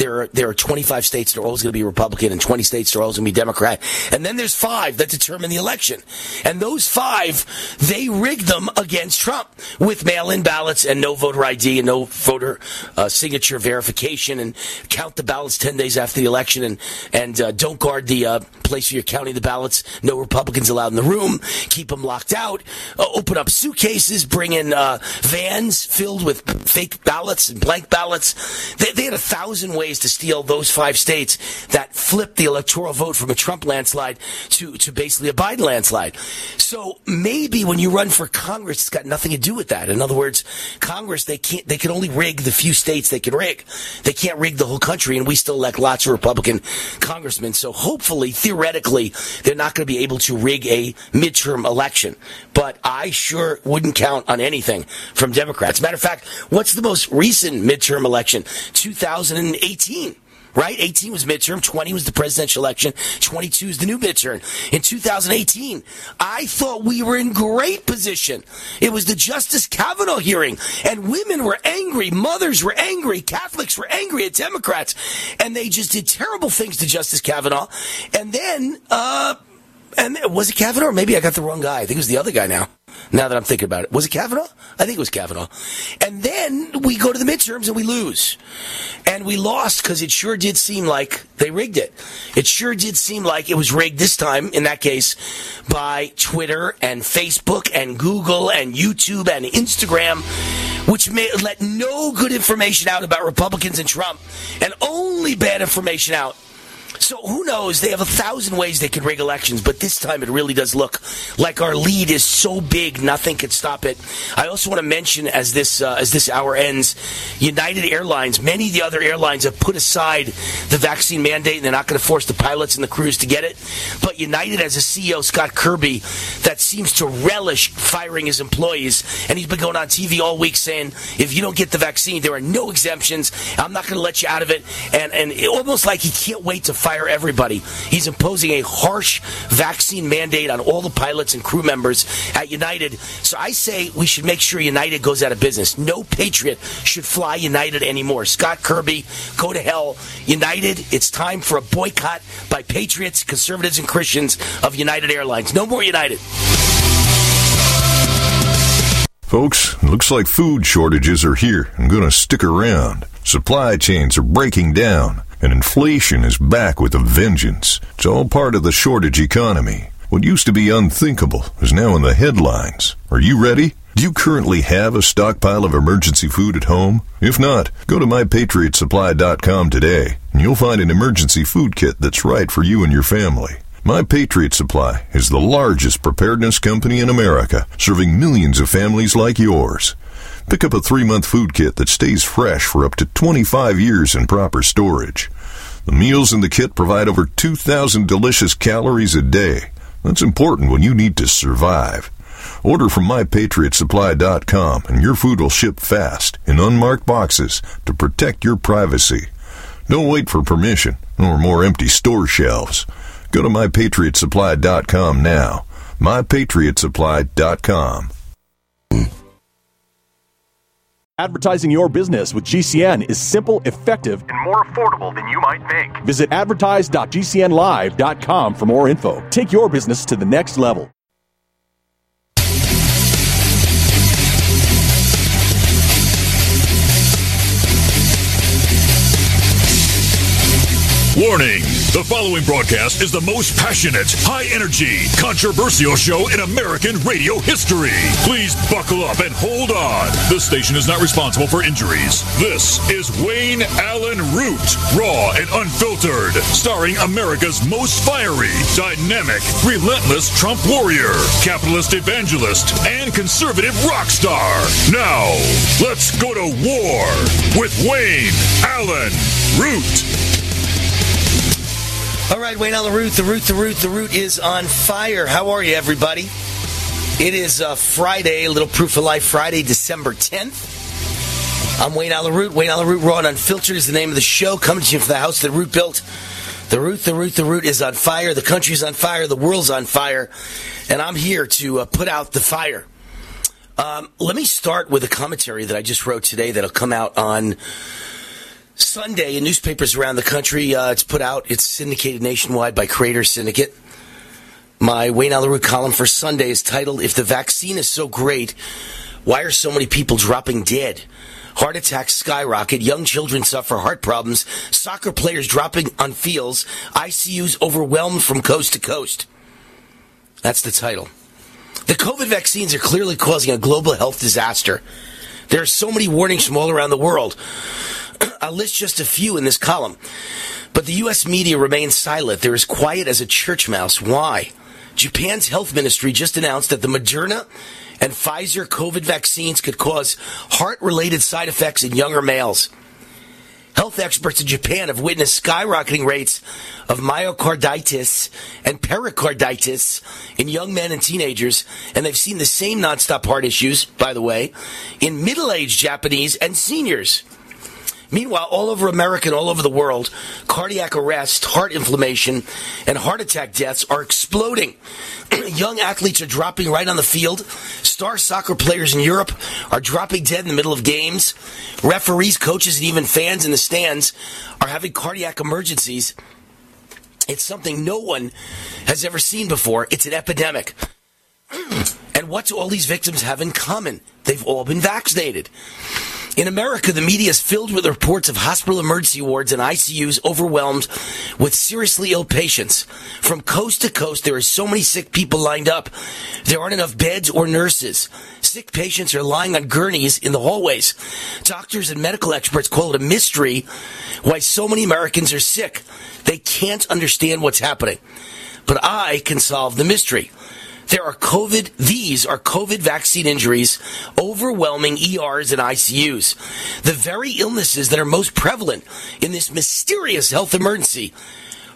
there are there are 25 states that are always going to be Republican and 20 states that are always going to be Democrat. And then there's five that determine the election. And those five, they rigged them against Trump with mail-in ballots and no voter ID and no voter uh, signature verification and count the ballots 10 days after the election and and uh, don't guard the uh, place where you're counting the ballots. No Republicans allowed in the room. Keep them locked out. Uh, open up suitcases. Bring in uh, vans filled with fake ballots and blank ballots. They, they had a thousand ways to steal those five states that flipped the electoral vote from a Trump landslide to, to basically a Biden landslide. So maybe when you run for Congress, it's got nothing to do with that. In other words, Congress, they can't, they can only rig the few states they can rig. They can't rig the whole country, and we still elect lots of Republican congressmen. So hopefully, theoretically, they're not going to be able to rig a midterm election. But I sure wouldn't count on anything from Democrats. Matter of fact, what's the most recent midterm election? 2018 right? 18 was midterm, 20 was the presidential election, 22 is the new midterm. In 2018, I thought we were in great position. It was the Justice Kavanaugh hearing, and women were angry, mothers were angry, Catholics were angry at Democrats, and they just did terrible things to Justice Kavanaugh. And then, uh, and was it Kavanaugh? Maybe I got the wrong guy. I think it was the other guy now. Now that I'm thinking about it, was it Kavanaugh? I think it was Kavanaugh. And then we go to the midterms and we lose, and we lost because it sure did seem like they rigged it. It sure did seem like it was rigged this time. In that case, by Twitter and Facebook and Google and YouTube and Instagram, which may let no good information out about Republicans and Trump, and only bad information out so who knows? They have a thousand ways they can rig elections, but this time it really does look like our lead is so big, nothing could stop it. I also want to mention as this uh, as this hour ends, United Airlines, many of the other airlines have put aside the vaccine mandate, and they're not going to force the pilots and the crews to get it. But United as a CEO, Scott Kirby, seems to relish firing his employees, and he's been going on TV all week saying, "If you don't get the vaccine, there are no exemptions. I'm not going to let you out of it," and and it, almost like he can't wait to fire everybody. He's imposing a harsh vaccine mandate on all the pilots and crew members at United. So I say we should make sure United goes out of business. No Patriot should fly United anymore. Scott Kirby, go to hell. United, it's time for a boycott by patriots, conservatives, and Christians of United Airlines. No more United. Folks, it looks like food shortages are here and going to stick around. Supply chains are breaking down, and inflation is back with a vengeance. It's all part of the shortage economy. What used to be unthinkable is now in the headlines. Are you ready? Do you currently have a stockpile of emergency food at home? If not, go to mypatriotsupply.com today. and you'll find an emergency food kit that's right for you and your family. My Patriot Supply is the largest preparedness company in America, serving millions of families like yours. Pick up a three month food kit that stays fresh for up to 25 years in proper storage. The meals in the kit provide over 2,000 delicious calories a day. That's important when you need to survive. Order from mypatriotsupply.com and your food will ship fast in unmarked boxes to protect your privacy. Don't wait for permission or more empty store shelves. Go to mypatriotsupply.com now. mypatriotsupply.com. Advertising your business with GCN is simple, effective, and more affordable than you might think. Visit advertise.gcnlive.com for more info. Take your business to the next level. Warning! The following broadcast is the most passionate, high energy, controversial show in American radio history. Please buckle up and hold on. This station is not responsible for injuries. This is Wayne Allyn Root, raw and unfiltered, starring America's most fiery, dynamic, relentless Trump warrior, capitalist evangelist, and conservative rock star. Now, let's go to war with Wayne Allyn Root. All right, Wayne on the root, the root, the root, the root is on fire. How are you, everybody? It is uh, Friday, a little proof of life Friday, December 10th. I'm Wayne Allyn Root. Wayne Allyn Root, Raw and Unfiltered is the name of the show. Coming to you from the house that Root built. The root, the root, the root is on fire. The country's on fire. The world's on fire. And I'm here to uh, put out the fire. Um, let me start with a commentary that I just wrote today that'll come out on Sunday in newspapers around the country. Uh, it's put out. It's syndicated nationwide by Creators Syndicate. My Wayne Root column for Sunday is titled "If the vaccine is so great, why are so many people dropping dead?" Heart attacks skyrocket. Young children suffer heart problems. Soccer players dropping on fields. ICUs overwhelmed from coast to coast. That's the title. The COVID vaccines are clearly causing a global health disaster. There are so many warnings from all around the world. I'll list just a few in this column. But the U.S. media remains silent. They're as quiet as a church mouse. Why? Japan's health ministry just announced that the Moderna and Pfizer COVID vaccines could cause heart related side effects in younger males. Health experts in Japan have witnessed skyrocketing rates of myocarditis and pericarditis in young men and teenagers, and they've seen the same nonstop heart issues, by the way, in middle aged Japanese and seniors. Meanwhile, all over America and all over the world, cardiac arrest, heart inflammation, and heart attack deaths are exploding. Young athletes are dropping right on the field. Star soccer players in Europe are dropping dead in the middle of games. Referees, coaches, and even fans in the stands are having cardiac emergencies. It's something no one has ever seen before. It's an epidemic. and what do all these victims have in common? They've all been vaccinated. In America, the media is filled with reports of hospital emergency wards and ICUs overwhelmed with seriously ill patients. From coast to coast, there are so many sick people lined up. There aren't enough beds or nurses. Sick patients are lying on gurneys in the hallways. Doctors and medical experts call it a mystery why so many Americans are sick. They can't understand what's happening. But I can solve the mystery. There are COVID, these are COVID vaccine injuries, overwhelming ERs and ICUs. The very illnesses that are most prevalent in this mysterious health emergency.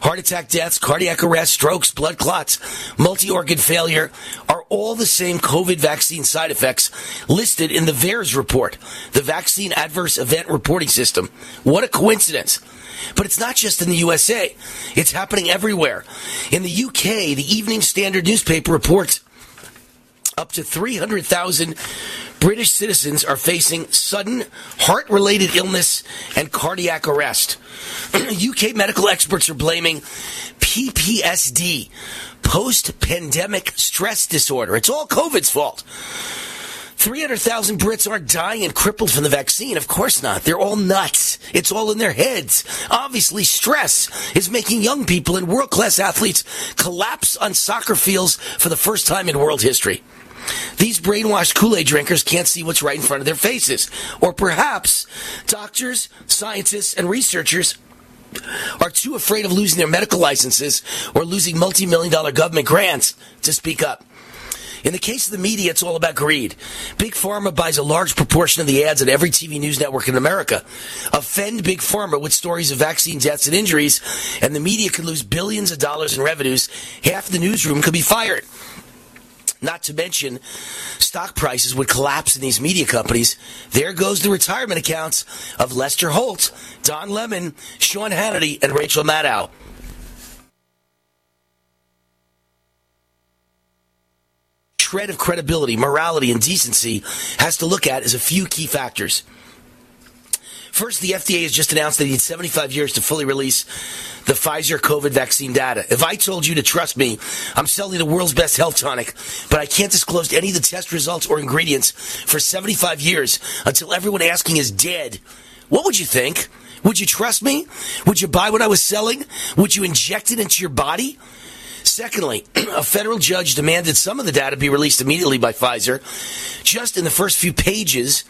Heart attack deaths, cardiac arrest, strokes, blood clots, multi organ failure are all the same COVID vaccine side effects listed in the VAERS report, the Vaccine Adverse Event Reporting System. What a coincidence. But it's not just in the USA. It's happening everywhere. In the UK, the Evening Standard newspaper reports up to 300,000 British citizens are facing sudden heart related illness and cardiac arrest. UK medical experts are blaming PPSD, post pandemic stress disorder. It's all COVID's fault. 300,000 Brits aren't dying and crippled from the vaccine. Of course not. They're all nuts. It's all in their heads. Obviously, stress is making young people and world class athletes collapse on soccer fields for the first time in world history. These brainwashed Kool Aid drinkers can't see what's right in front of their faces. Or perhaps doctors, scientists, and researchers are too afraid of losing their medical licenses or losing multi million dollar government grants to speak up. In the case of the media, it's all about greed. Big Pharma buys a large proportion of the ads at every TV news network in America. Offend Big Pharma with stories of vaccine deaths and injuries, and the media could lose billions of dollars in revenues. Half the newsroom could be fired. Not to mention, stock prices would collapse in these media companies. There goes the retirement accounts of Lester Holt, Don Lemon, Sean Hannity, and Rachel Maddow. Shred of credibility, morality, and decency has to look at is a few key factors. First, the FDA has just announced that it needs 75 years to fully release the Pfizer COVID vaccine data. If I told you to trust me, I'm selling the world's best health tonic, but I can't disclose any of the test results or ingredients for 75 years until everyone asking is dead. What would you think? Would you trust me? Would you buy what I was selling? Would you inject it into your body? Secondly, a federal judge demanded some of the data be released immediately by Pfizer. Just in the first few pages,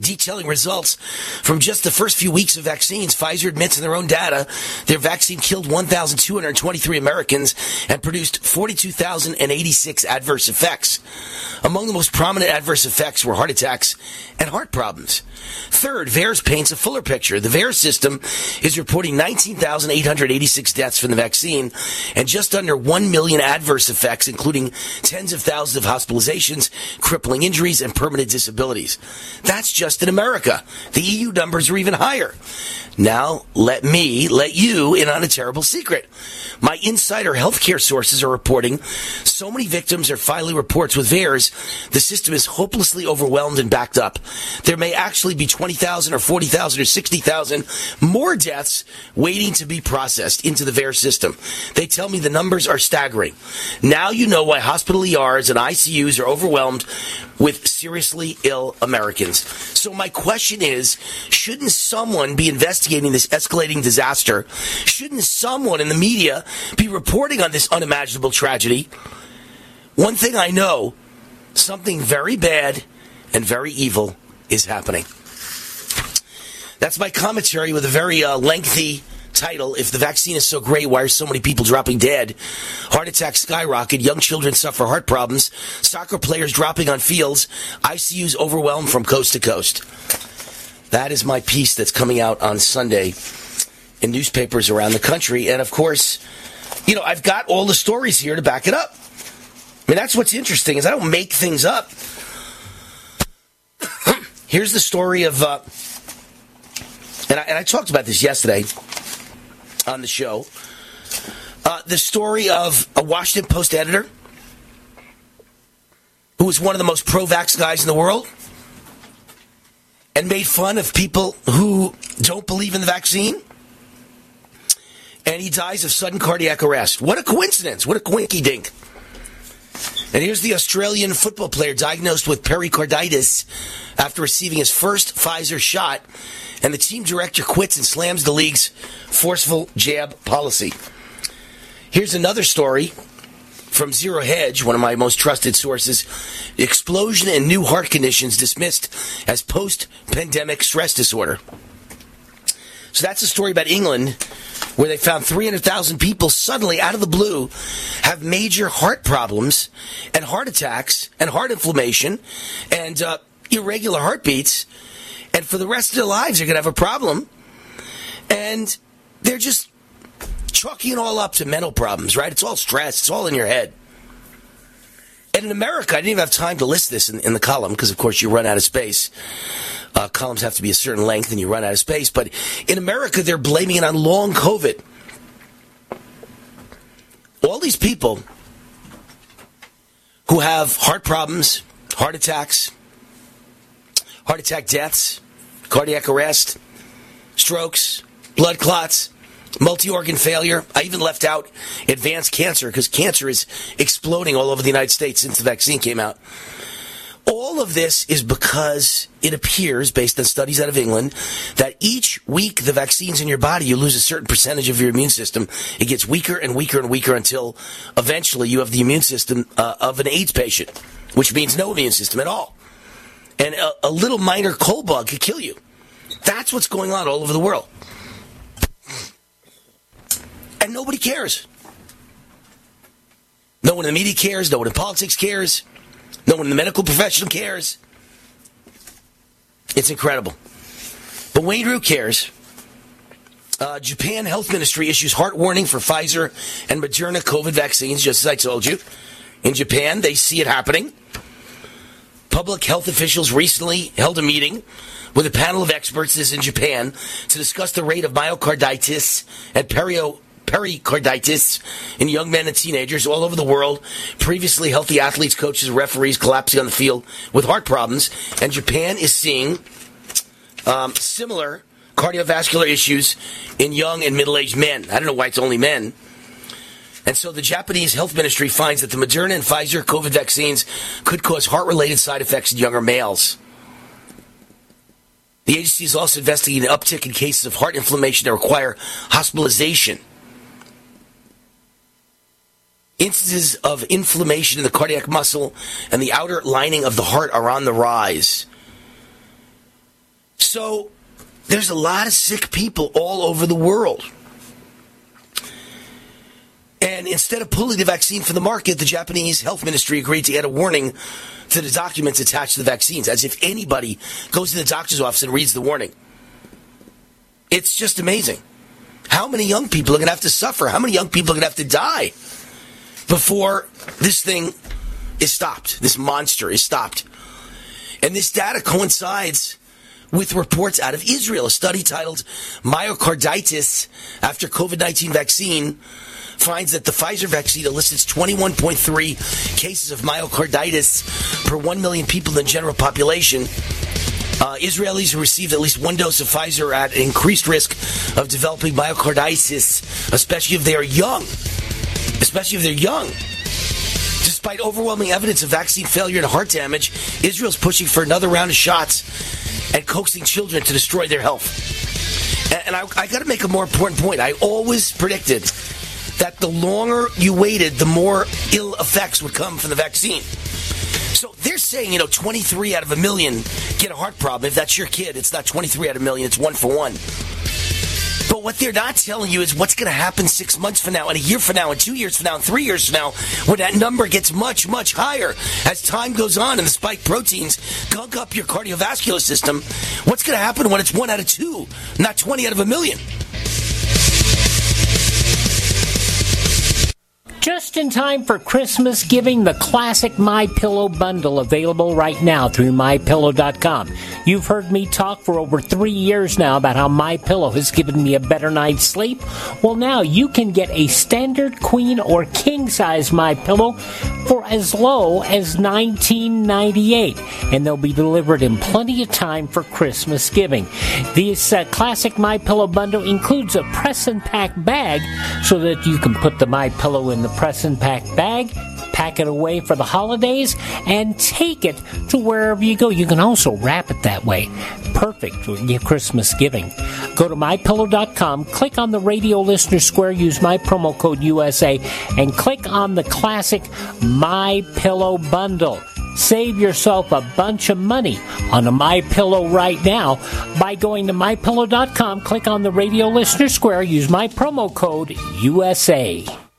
detailing results from just the first few weeks of vaccines. Pfizer admits in their own data their vaccine killed 1,223 Americans and produced 42,086 adverse effects. Among the most prominent adverse effects were heart attacks and heart problems. Third, VAERS paints a fuller picture. The VAERS system is reporting 19,886 deaths from the vaccine and just under 1 million adverse effects, including tens of thousands of hospitalizations, crippling injuries, and permanent disabilities. That's just in America. The EU numbers are even higher. Now, let me let you in on a terrible secret. My insider healthcare sources are reporting so many victims are filing reports with VAERS, the system is hopelessly overwhelmed and backed up. There may actually be 20,000 or 40,000 or 60,000 more deaths waiting to be processed into the VAERS system. They tell me the numbers are staggering. Now you know why hospital ERs and ICUs are overwhelmed with seriously ill Americans. So my question is, shouldn't someone be investigating this escalating disaster? Shouldn't someone in the media be reporting on this unimaginable tragedy? One thing I know, something very bad and very evil is happening. That's my commentary with a very uh, lengthy title. If the vaccine is so great, why are so many people dropping dead? Heart attacks skyrocket. Young children suffer heart problems. Soccer players dropping on fields. ICUs overwhelmed from coast to coast. That is my piece that's coming out on Sunday in newspapers around the country. And of course, you know, I've got all the stories here to back it up. I mean, that's what's interesting is I don't make things up. Here's the story of, uh, and, I, and I talked about this yesterday on the show. Uh, the story of a Washington Post editor who was one of the most pro-vax guys in the world and made fun of people who don't believe in the vaccine. And he dies of sudden cardiac arrest. What a coincidence. What a quinky dink. And here's the Australian football player diagnosed with pericarditis after receiving his first Pfizer shot, and the team director quits and slams the league's forceful jab policy. Here's another story from Zero Hedge, one of my most trusted sources. Explosion in new heart conditions dismissed as post pandemic stress disorder. So that's a story about England where they found 300,000 people suddenly out of the blue have major heart problems and heart attacks and heart inflammation and uh, irregular heartbeats. And for the rest of their lives, they're going to have a problem. And they're just chalking it all up to mental problems, right? It's all stress. It's all in your head. And in America, I didn't even have time to list this in, in the column because, of course, you run out of space. Uh, columns have to be a certain length and you run out of space. But in America, they're blaming it on long COVID. All these people who have heart problems, heart attacks, heart attack deaths, cardiac arrest, strokes, blood clots, multi organ failure. I even left out advanced cancer because cancer is exploding all over the United States since the vaccine came out. All of this is because it appears, based on studies out of England, that each week the vaccine's in your body, you lose a certain percentage of your immune system. It gets weaker and weaker and weaker until eventually you have the immune system uh, of an AIDS patient, which means no immune system at all. And a, a little minor cold bug could kill you. That's what's going on all over the world. And nobody cares. No one in the media cares. No one in politics cares. No one in the medical profession cares. It's incredible. But Wayne Root cares. Uh, Japan Health Ministry issues heart warning for Pfizer and Moderna COVID vaccines, just as I told you. In Japan, they see it happening. Public health officials recently held a meeting with a panel of experts this in Japan to discuss the rate of myocarditis and perio pericarditis in young men and teenagers all over the world. Previously healthy athletes, coaches, referees collapsing on the field with heart problems. And Japan is seeing um, similar cardiovascular issues in young and middle aged men. I don't know why it's only men. And so the Japanese health ministry finds that the Moderna and Pfizer COVID vaccines could cause heart related side effects in younger males. The agency is also investigating an uptick in cases of heart inflammation that require hospitalization. Instances of inflammation in the cardiac muscle and the outer lining of the heart are on the rise. So, there's a lot of sick people all over the world. And instead of pulling the vaccine from the market, the Japanese health ministry agreed to add a warning to the documents attached to the vaccines, as if anybody goes to the doctor's office and reads the warning. It's just amazing. How many young people are going to have to suffer? How many young people are going to have to die before this thing is stopped? This monster is stopped. And this data coincides with reports out of Israel. A study titled Myocarditis After COVID 19 Vaccine finds that the Pfizer vaccine elicits 21.3 cases of myocarditis per 1 million people in the general population. Uh, Israelis who received at least one dose of Pfizer are at increased risk of developing myocarditis, especially if they are young. Especially if they're young. Despite overwhelming evidence of vaccine failure and heart damage, Israel's pushing for another round of shots and coaxing children to destroy their health. And, I, I got to make a more important point. I always predicted that the longer you waited, the more ill effects would come from the vaccine. So they're saying, you know, 23 out of a million get a heart problem. If that's your kid, it's not 23 out of a million, it's one for one. But what they're not telling you is what's going to happen six months from now, and a year from now, and two years from now, and three years from now, when that number gets much, much higher as time goes on and the spike proteins gunk up your cardiovascular system. What's going to happen when it's one out of two, not 20 out of a million? Just in time for Christmas giving, the classic My Pillow bundle available right now through mypillow.com. You've heard me talk for over 3 years now about how My Pillow has given me a better night's sleep. Well, now you can get a standard queen or king size My Pillow for as low as $19.98 and they'll be delivered in plenty of time for Christmas giving. This uh, classic My Pillow bundle includes a press and pack bag so that you can put the My Pillow in the press and pack bag, pack it away for the holidays, and take it to wherever you go. You can also wrap it that way. Perfect for your Christmas giving. Go to mypillow.com, click on the radio listener square, use my promo code USA, and click on the classic My Pillow bundle. Save yourself a bunch of money on a My Pillow right now by going to mypillow.com, click on the radio listener square, use my promo code USA.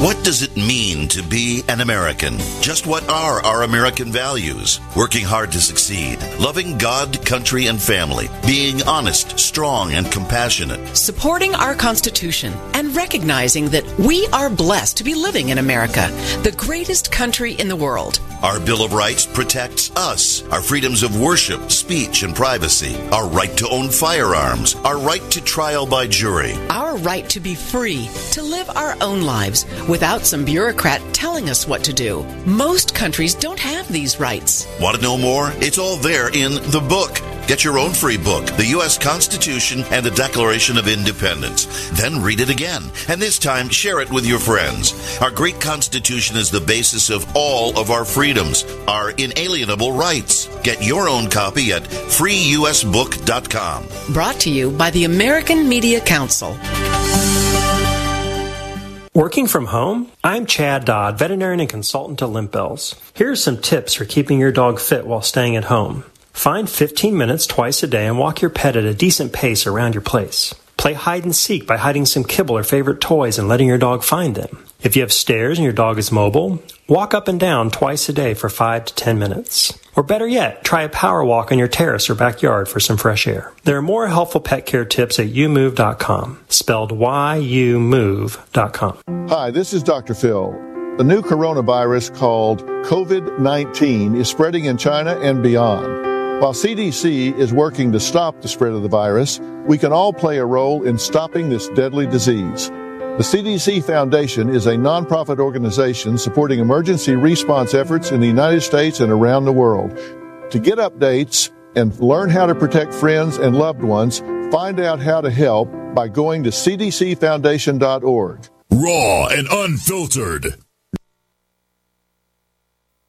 What does it mean to be an American? Just what are our American values? Working hard to succeed, loving God, country, and family, being honest, strong, and compassionate. Supporting our Constitution and recognizing that we are blessed to be living in America, the greatest country in the world. Our Bill of Rights protects us, our freedoms of worship, speech, and privacy, our right to own firearms, our right to trial by jury, Our right to be free, to live our own lives without some bureaucrat telling us what to do. Most countries don't have these rights. Want to know more? It's all there in the book. Get your own free book, The U.S. Constitution and the Declaration of Independence. Then read it again, and this time share it with your friends. Our great Constitution is the basis of all of our freedoms, our inalienable rights. Get your own copy at freeusbook.com. Brought to you by the American Media Council. Working from home? I'm Chad Dodd, veterinarian and consultant to Limp Bells. Here are some tips for keeping your dog fit while staying at home. Find 15 minutes twice a day and walk your pet at a decent pace around your place. Play hide and seek by hiding some kibble or favorite toys and letting your dog find them. If you have stairs and your dog is mobile, walk up and down twice a day for 5 to 10 minutes. Or better yet, try a power walk on your terrace or backyard for some fresh air. There are more helpful pet care tips at youmove.com, spelled Y-U-Move.com. Hi, this is Dr. Phil. The new coronavirus called COVID 19 is spreading in China and beyond. While CDC is working to stop the spread of the virus, we can all play a role in stopping this deadly disease. The CDC Foundation is a nonprofit organization supporting emergency response efforts in the United States and around the world. To get updates and learn how to protect friends and loved ones, find out how to help by going to cdcfoundation.org. Raw and unfiltered.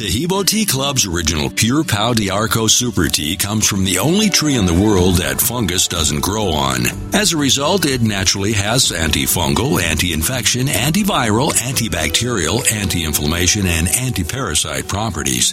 Taheebo Tea Club's original Pure Pau D'Arco Super Tea comes from the only tree in the world that fungus doesn't grow on. As a result, it naturally has antifungal, anti-infection, antiviral, antibacterial, anti-inflammation, and anti-parasite properties.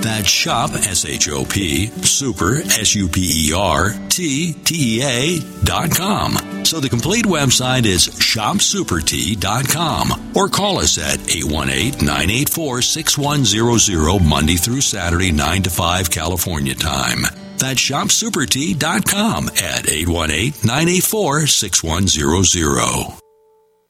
That's shop, S-H-O-P, super, S-U-P-E-R, T-T-E-A dot com. So the complete website is shopsupertea.com or call us at 818-984-6100 Monday through Saturday, 9 to 5 California time. That's shopsupertea.com at 818-984-6100.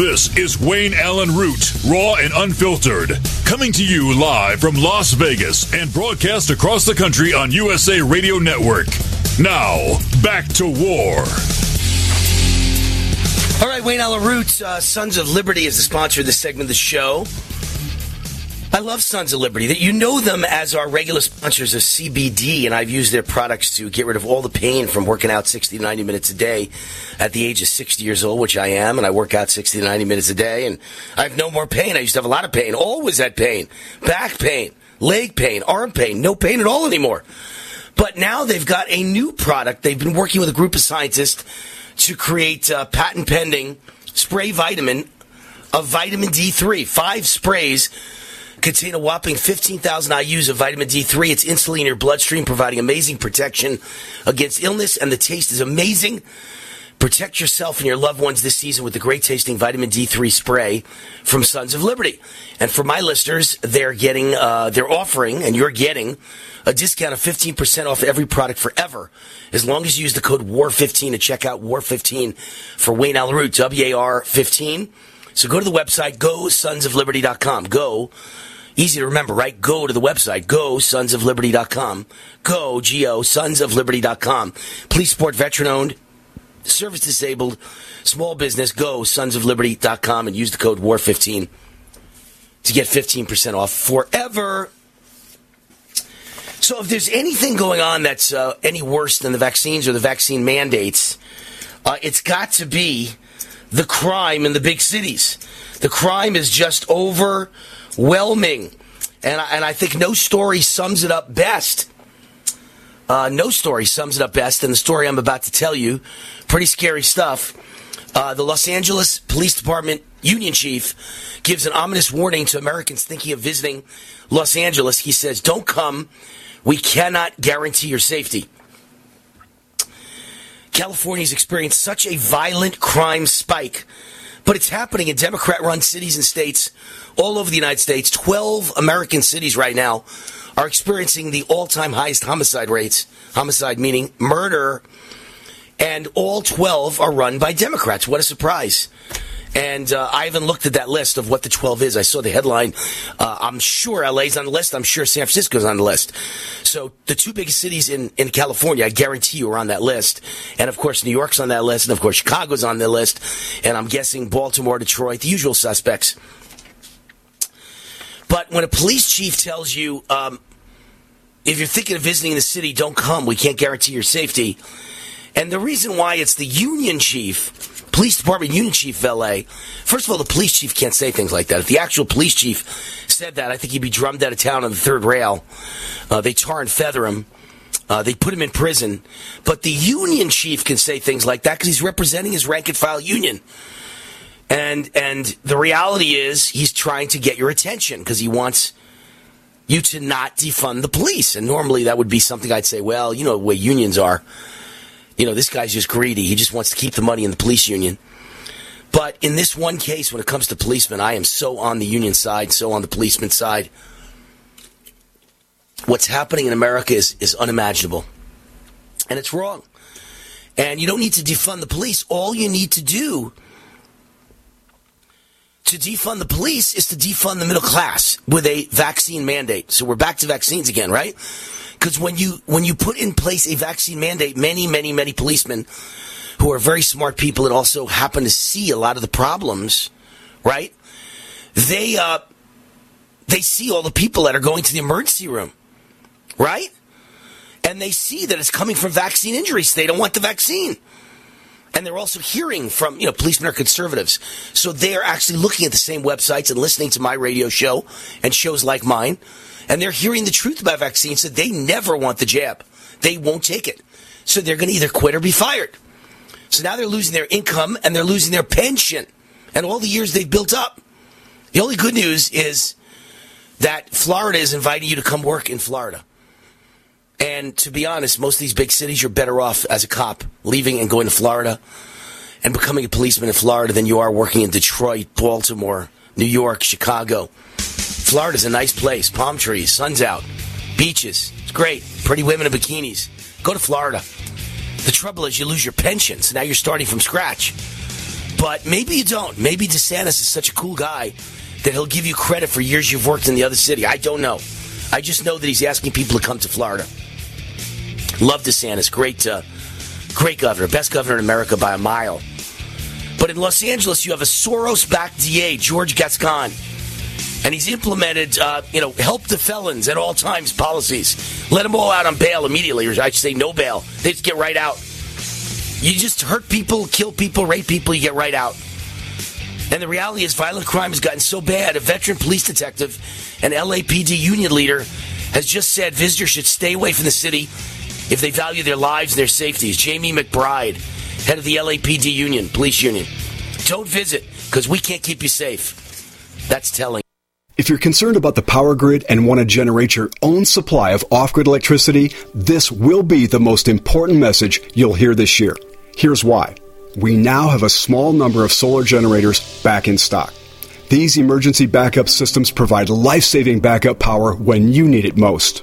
This is Wayne Allyn Root, raw and unfiltered, coming to you live from Las Vegas and broadcast across the country on USA Radio Network. Now, back to war. All right, Wayne Allyn Root, uh, Sons of Liberty is the sponsor of this segment of the show. I love Sons of Liberty. That you know them as our regular sponsors of CBD, and I've used their products to get rid of all the pain from working out 60 to 90 minutes a day at the age of 60 years old, which I am, and I work out 60 to 90 minutes a day, and I have no more pain. I used to have a lot of pain, always had pain, back pain, leg pain, arm pain, no pain at all anymore. But now they've got a new product. They've been working with a group of scientists to create uh, patent pending spray vitamin of vitamin D3, five sprays contain a whopping 15,000 IUs of vitamin D3. It's instantly in your bloodstream, providing amazing protection against illness, and the taste is amazing. Protect yourself and your loved ones this season with the great tasting vitamin D3 spray from Sons of Liberty. And for my listeners, they're getting, uh, they're offering, and you're getting a discount of 15% off every product forever, as long as you use the code WAR15 to check out WAR15 for Wayne Allyn Root, W-A-R 15. So go to the website, go sonsofliberty.com. Go Easy to remember, right? Go to the website. Go sonsofliberty.com. Go, G-O, sonsofliberty.com. Please support veteran owned, service disabled, small business. Go sonsofliberty.com and use the code WAR15 to get 15% off forever. So if there's anything going on that's uh, any worse than the vaccines or the vaccine mandates, uh, it's got to be the crime in the big cities. The crime is just overwhelming. And I, and I think no story sums it up best. Uh, no story sums it up best than the story I'm about to tell you. Pretty scary stuff. Uh, the Los Angeles Police Department union chief gives an ominous warning to Americans thinking of visiting Los Angeles. He says, Don't come. We cannot guarantee your safety. California's experienced such a violent crime spike, but it's happening in Democrat run cities and states all over the United States. 12 American cities right now are experiencing the all time highest homicide rates. Homicide meaning murder. And all 12 are run by Democrats. What a surprise. And uh, I haven't looked at that list of what the 12 is. I saw the headline. Uh, I'm sure LA's on the list. I'm sure San Francisco's on the list. So the two biggest cities in, in California, I guarantee you, are on that list. And of course, New York's on that list. And of course, Chicago's on the list. And I'm guessing Baltimore, Detroit, the usual suspects. But when a police chief tells you, um, if you're thinking of visiting the city, don't come. We can't guarantee your safety. And the reason why it's the union chief police department union chief of LA. First of all, the police chief can't say things like that. If the actual police chief said that, I think he'd be drummed out of town on the third rail. Uh, they tar and feather him. Uh, they put him in prison. But the union chief can say things like that because he's representing his rank and file union. And and the reality is he's trying to get your attention because he wants you to not defund the police. And normally that would be something I'd say, well, you know the way unions are you know, this guy's just greedy. He just wants to keep the money in the police union. But in this one case, when it comes to policemen, I am so on the union side, so on the policeman side. What's happening in America is, is unimaginable. And it's wrong. And you don't need to defund the police. All you need to do to defund the police is to defund the middle class with a vaccine mandate. So we're back to vaccines again, right? Because when you when you put in place a vaccine mandate, many many many policemen who are very smart people and also happen to see a lot of the problems, right? They uh, they see all the people that are going to the emergency room, right? And they see that it's coming from vaccine injuries. They don't want the vaccine. And they're also hearing from, you know, policemen are conservatives. So they're actually looking at the same websites and listening to my radio show and shows like mine and they're hearing the truth about vaccines that they never want the jab. They won't take it. So they're going to either quit or be fired. So now they're losing their income and they're losing their pension and all the years they've built up. The only good news is that Florida is inviting you to come work in Florida. And to be honest, most of these big cities, you're better off as a cop leaving and going to Florida and becoming a policeman in Florida than you are working in Detroit, Baltimore, New York, Chicago. Florida's a nice place. Palm trees, sun's out, beaches. It's great. Pretty women in bikinis. Go to Florida. The trouble is you lose your pension, so now you're starting from scratch. But maybe you don't. Maybe DeSantis is such a cool guy that he'll give you credit for years you've worked in the other city. I don't know. I just know that he's asking people to come to Florida. Love DeSantis. Great, uh, great governor. Best governor in America by a mile. But in Los Angeles, you have a Soros-backed DA, George Gascon and he's implemented, uh, you know, help the felons at all times policies. Let them all out on bail immediately, or I should say no bail. They just get right out. You just hurt people, kill people, rape people, you get right out. And the reality is, violent crime has gotten so bad. A veteran police detective, an LAPD union leader, has just said visitors should stay away from the city if they value their lives and their safeties. Jamie McBride, head of the LAPD union, police union. Don't visit because we can't keep you safe. That's telling. If you're concerned about the power grid and want to generate your own supply of off grid electricity, this will be the most important message you'll hear this year. Here's why. We now have a small number of solar generators back in stock. These emergency backup systems provide life saving backup power when you need it most.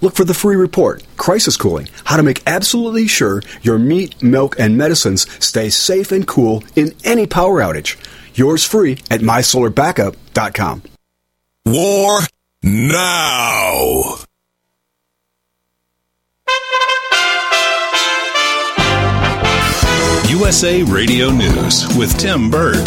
Look for the free report, Crisis Cooling, how to make absolutely sure your meat, milk, and medicines stay safe and cool in any power outage. Yours free at mysolarbackup.com. War now. USA Radio News with Tim Berg.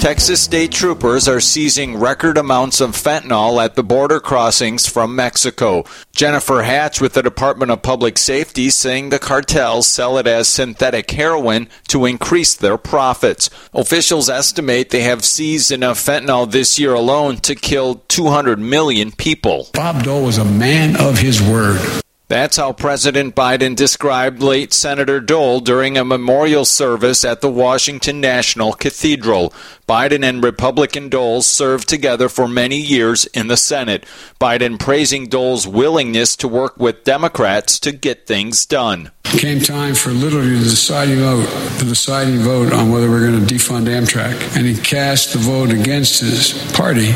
Texas state troopers are seizing record amounts of fentanyl at the border crossings from Mexico. Jennifer Hatch with the Department of Public Safety saying the cartels sell it as synthetic heroin to increase their profits. Officials estimate they have seized enough fentanyl this year alone to kill 200 million people. Bob Dole was a man of his word. That's how President Biden described late Senator Dole during a memorial service at the Washington National Cathedral. Biden and Republican Dole served together for many years in the Senate. Biden praising Dole's willingness to work with Democrats to get things done. It came time for literally the deciding vote, the deciding vote on whether we're going to defund Amtrak. And he cast the vote against his party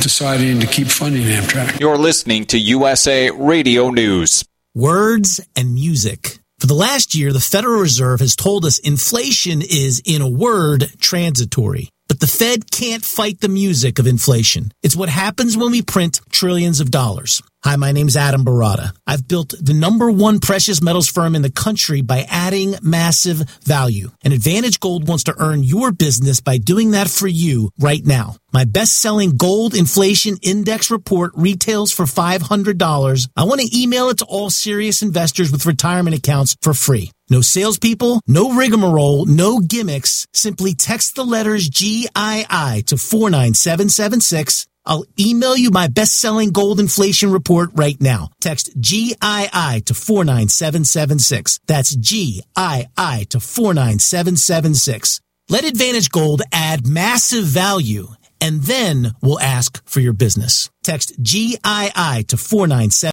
deciding to keep funding Amtrak. You're listening to USA Radio News. Words and music. For the last year, the Federal Reserve has told us inflation is, in a word, transitory. But the Fed can't fight the music of inflation. It's what happens when we print trillions of dollars. Hi, my name is Adam Baratta. I've built the number one precious metals firm in the country by adding massive value. And Advantage Gold wants to earn your business by doing that for you right now. My best-selling gold inflation index report retails for $500. I want to email it to all serious investors with retirement accounts for free. No salespeople, no rigmarole, no gimmicks. Simply text the letters GII to 49776 I'll email you my best-selling gold inflation report right now. Text GII to 49776. That's GII to 49776. Let Advantage Gold add massive value and then we'll ask for your business. Text GII to 497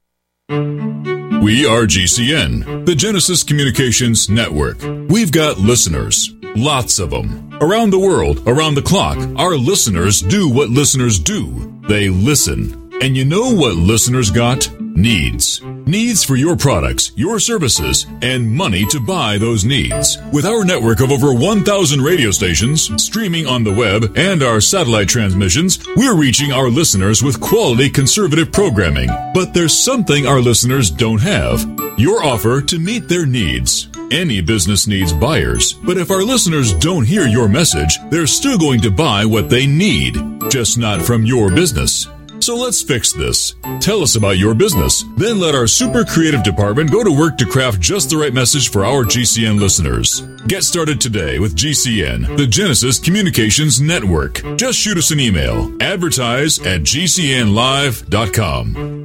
We are GCN, the Genesis Communications Network. We've got listeners, lots of them. Around the world, around the clock, our listeners do what listeners do. They listen. And you know what listeners got? Needs. Needs for your products, your services, and money to buy those needs. With our network of over 1,000 radio stations, streaming on the web, and our satellite transmissions, we're reaching our listeners with quality conservative programming. But there's something our listeners don't have. Your offer to meet their needs. Any business needs buyers, but if our listeners don't hear your message, they're still going to buy what they need, just not from your business. So let's fix this. Tell us about your business. Then let our super creative department go to work to craft just the right message for our GCN listeners. Get started today with GCN, the Genesis Communications Network. Just shoot us an email. Advertise at GCNlive.com.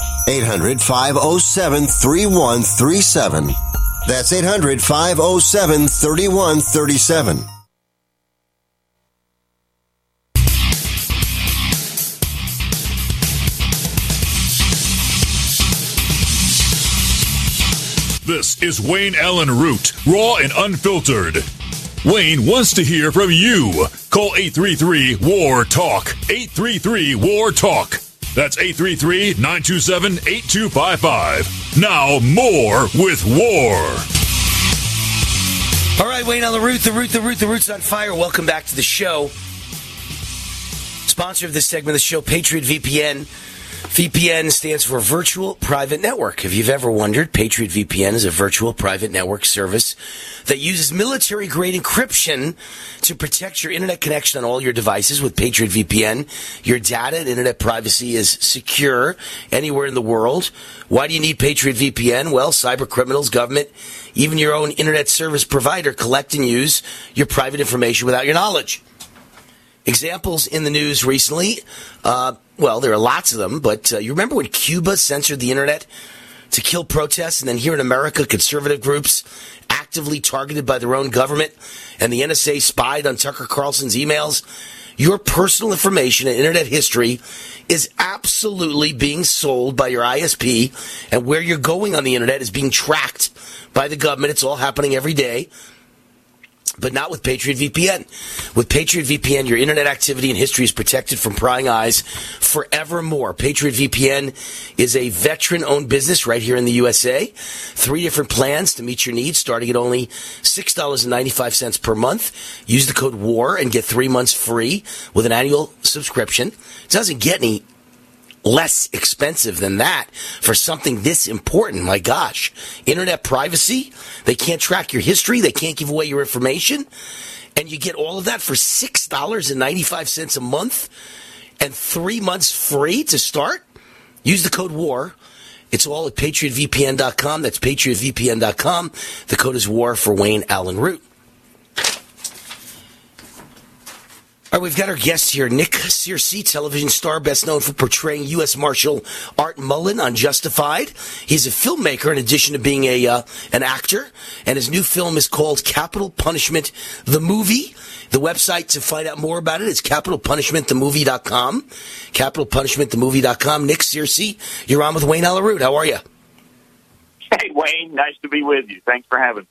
800 507 3137. That's 800 507 3137. This is Wayne Allyn Root, raw and unfiltered. Wayne wants to hear from you. Call 833 War Talk. 833 War Talk. That's 833 927 8255. Now, more with War. All right, Wayne on the root, the root, the root, the root's on fire. Welcome back to the show. Sponsor of this segment of the show, Patriot VPN. VPN stands for Virtual Private Network. If you've ever wondered, Patriot VPN is a virtual private network service that uses military grade encryption to protect your internet connection on all your devices with Patriot VPN. Your data and internet privacy is secure anywhere in the world. Why do you need Patriot VPN? Well, cyber criminals, government, even your own internet service provider collect and use your private information without your knowledge. Examples in the news recently, uh, well, there are lots of them, but uh, you remember when Cuba censored the internet to kill protests, and then here in America, conservative groups actively targeted by their own government, and the NSA spied on Tucker Carlson's emails? Your personal information and internet history is absolutely being sold by your ISP, and where you're going on the internet is being tracked by the government. It's all happening every day but not with Patriot VPN. With Patriot VPN, your internet activity and history is protected from prying eyes forevermore. Patriot VPN is a veteran owned business right here in the USA. Three different plans to meet your needs, starting at only $6.95 per month. Use the code WAR and get three months free with an annual subscription. It doesn't get any less expensive than that for something this important. My gosh. Internet privacy. They can't track your history. They can't give away your information. And you get all of that for $6.95 a month and three months free to start. Use the code WAR. It's all at patriotvpn.com. That's patriotvpn.com. The code is WAR for Wayne Allyn Root. All right, we've got our guest here, Nick Searcy, television star, best known for portraying U.S. Marshal Art Mullen on Justified. He's a filmmaker in addition to being a uh, an actor, and his new film is called Capital Punishment: The Movie. The website to find out more about it is capitalpunishmentthemovie.com. Capitalpunishmentthemovie.com. Nick Searcy, you're on with Wayne Allyn Root. How are you? Hey, Wayne. Nice to be with you. Thanks for having me.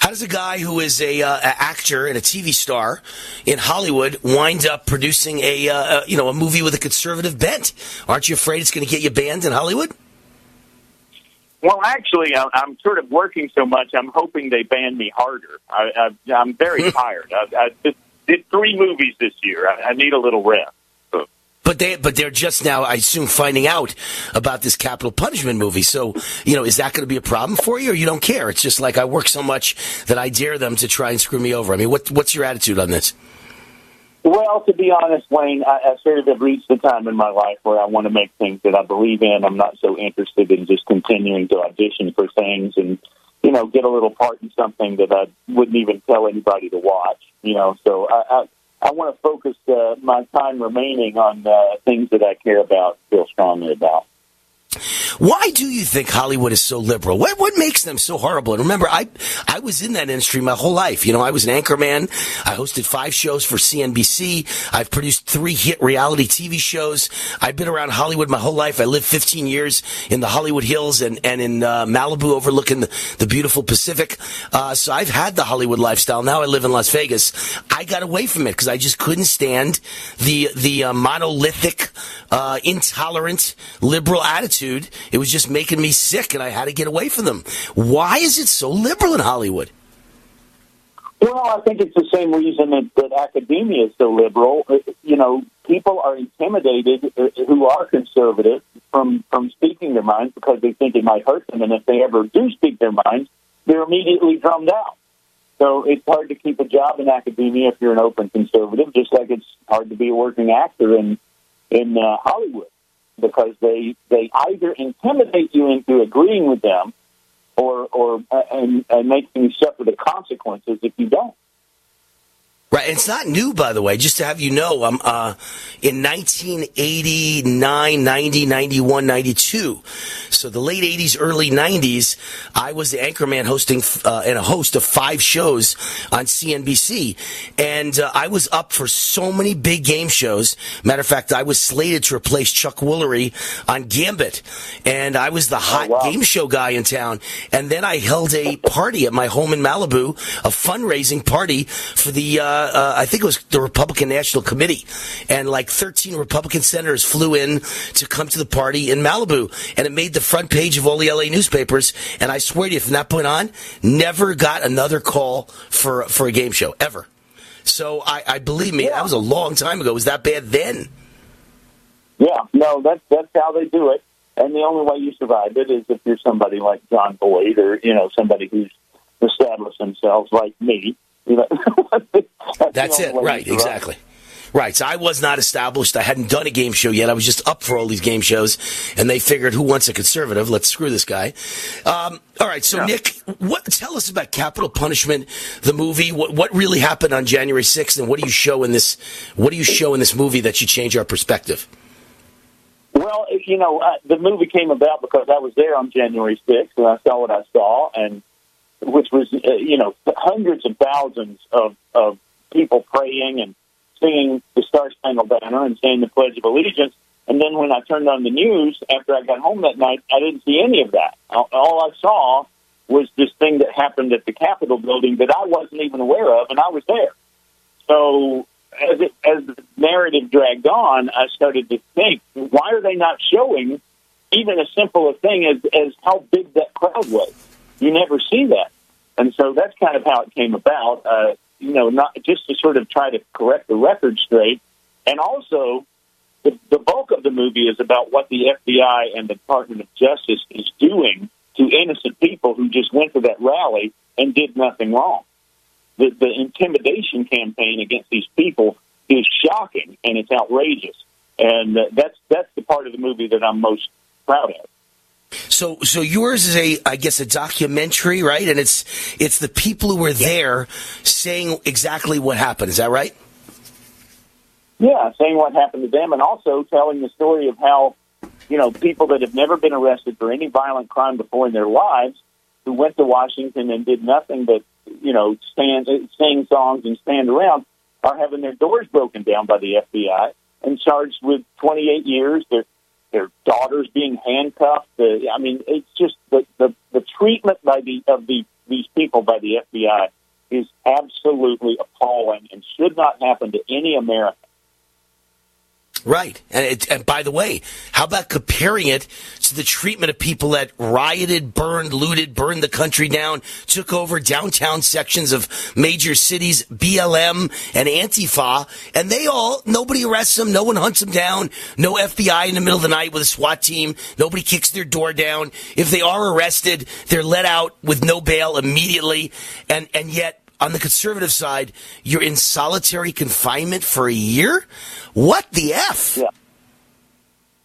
How does a guy who is a, uh, actor and a TV star in Hollywood wind up producing a uh, you know a movie with a conservative bent? Aren't you afraid it's going to get you banned in Hollywood? Well, actually, I'm sort of working so much. I'm hoping they ban me harder. I, am very tired. I, I did three movies this year. I, I need a little rest. But they, but they're just now, I assume, finding out about this capital punishment movie. So, you know, is that going to be a problem for you, or you don't care? It's just like I work so much that I dare them to try and screw me over. I mean, what, what's your attitude on this? Well, to be honest, Wayne, I, I sort of have reached the time in my life where I want to make things that I believe in. I'm not so interested in just continuing to audition for things and, you know, get a little part in something that I wouldn't even tell anybody to watch. You know, so I, I I want to focus uh, my time remaining on uh, things that I care about, feel strongly about. Why do you think Hollywood is so liberal? What what makes them so horrible? And remember, I I was in that industry my whole life. You know, I was an anchorman. I hosted five shows for CNBC. I've produced three hit reality TV shows. I've been around Hollywood my whole life. I lived 15 years in the Hollywood Hills and and in uh, Malibu, overlooking the, the beautiful Pacific. Uh, so I've had the Hollywood lifestyle. Now I live in Las Vegas. I got away from it because I just couldn't stand the the uh, monolithic, uh, intolerant, liberal attitude it was just making me sick, and I had to get away from them. Why is it so liberal in Hollywood? Well, I think it's the same reason that, that academia is so liberal. Uh, you know, people are intimidated uh, who are conservative from from speaking their minds because they think it might hurt them, and if they ever do speak their minds, they're immediately drummed out. So it's hard to keep a job in academia if you're an open conservative, just like it's hard to be a working actor in in uh, Hollywood because they they either intimidate you into agreeing with them, or or uh, and, and making you suffer the consequences if you don't. Right, and it's not new, by the way. Just to have you know, um, uh, in 1989, 90, 91, 92, so the late 80s, early 90s, I was the anchorman hosting uh, and a host of five shows on CNBC, and uh, I was up for so many big game shows. Matter of fact, I was slated to replace Chuck Woolery on Gambit, and I was the hot oh, wow. game show guy in town. And then I held a party at my home in Malibu, a fundraising party for the uh, I think it was the Republican National Committee, and like 13 Republican senators flew in to come to the party in Malibu, and it made the front page of all the LA newspapers. And I swear to you, from that point on, never got another call for for a game show ever. So I, I believe me, yeah. that was a long time ago. It was that bad then? Yeah, no, that's that's how they do it. And the only way you survive it is if you're somebody like Jon Voight or you know somebody who's established themselves like me that's, That's it. Right. Exactly. Right. So I was not established. I hadn't done a game show yet. I was just up for all these game shows, and they figured, who wants a conservative? Let's screw this guy. Um, all right. So yeah. Nick, what? Tell us about Capital Punishment, the movie. What, what really happened on January sixth, and what do you show in this? What do you show in this movie that you change our perspective? Well, you know, uh, the movie came about because I was there on January sixth, and I saw what I saw, and which was uh, you know hundreds of thousands of of people praying and singing the Star Spangled Banner and saying the Pledge of Allegiance. And then when I turned on the news after I got home that night, I didn't see any of that. All I saw was this thing that happened at the Capitol building that I wasn't even aware of, and I was there. So as it, as the narrative dragged on, I started to think, why are they not showing even a simple a thing as as how big that crowd was? You never see that. And so that's kind of how it came about, uh, you know, not just to sort of try to correct the record straight. And also, the, the bulk of the movie is about what the FBI and the Department of Justice is doing to innocent people who just went to that rally and did nothing wrong. The, the intimidation campaign against these people is shocking and it's outrageous. And uh, that's that's the part of the movie that I'm most proud of. So, so yours is a, I guess, a documentary, right? And it's it's the people who were there saying exactly what happened. Is that right? Yeah, saying what happened to them, and also telling the story of how, you know, people that have never been arrested for any violent crime before in their lives, who went to Washington and did nothing but, you know, stand, sing songs and stand around, are having their doors broken down by the FBI and charged with 28 years. They're their daughters being handcuffed. The, I mean, it's just the, the, the treatment by the of the these people by the FBI is absolutely appalling and should not happen to any American. Right. And, it, and by the way, how about comparing it to the treatment of people that rioted, burned, looted, burned the country down, took over downtown sections of major cities, BLM and Antifa, and they all, nobody arrests them, no one hunts them down, no FBI in the middle of the night with a SWAT team, nobody kicks their door down. If they are arrested, they're let out with no bail immediately, and, and yet on the conservative side, you're in solitary confinement for a year? What the F? Yeah.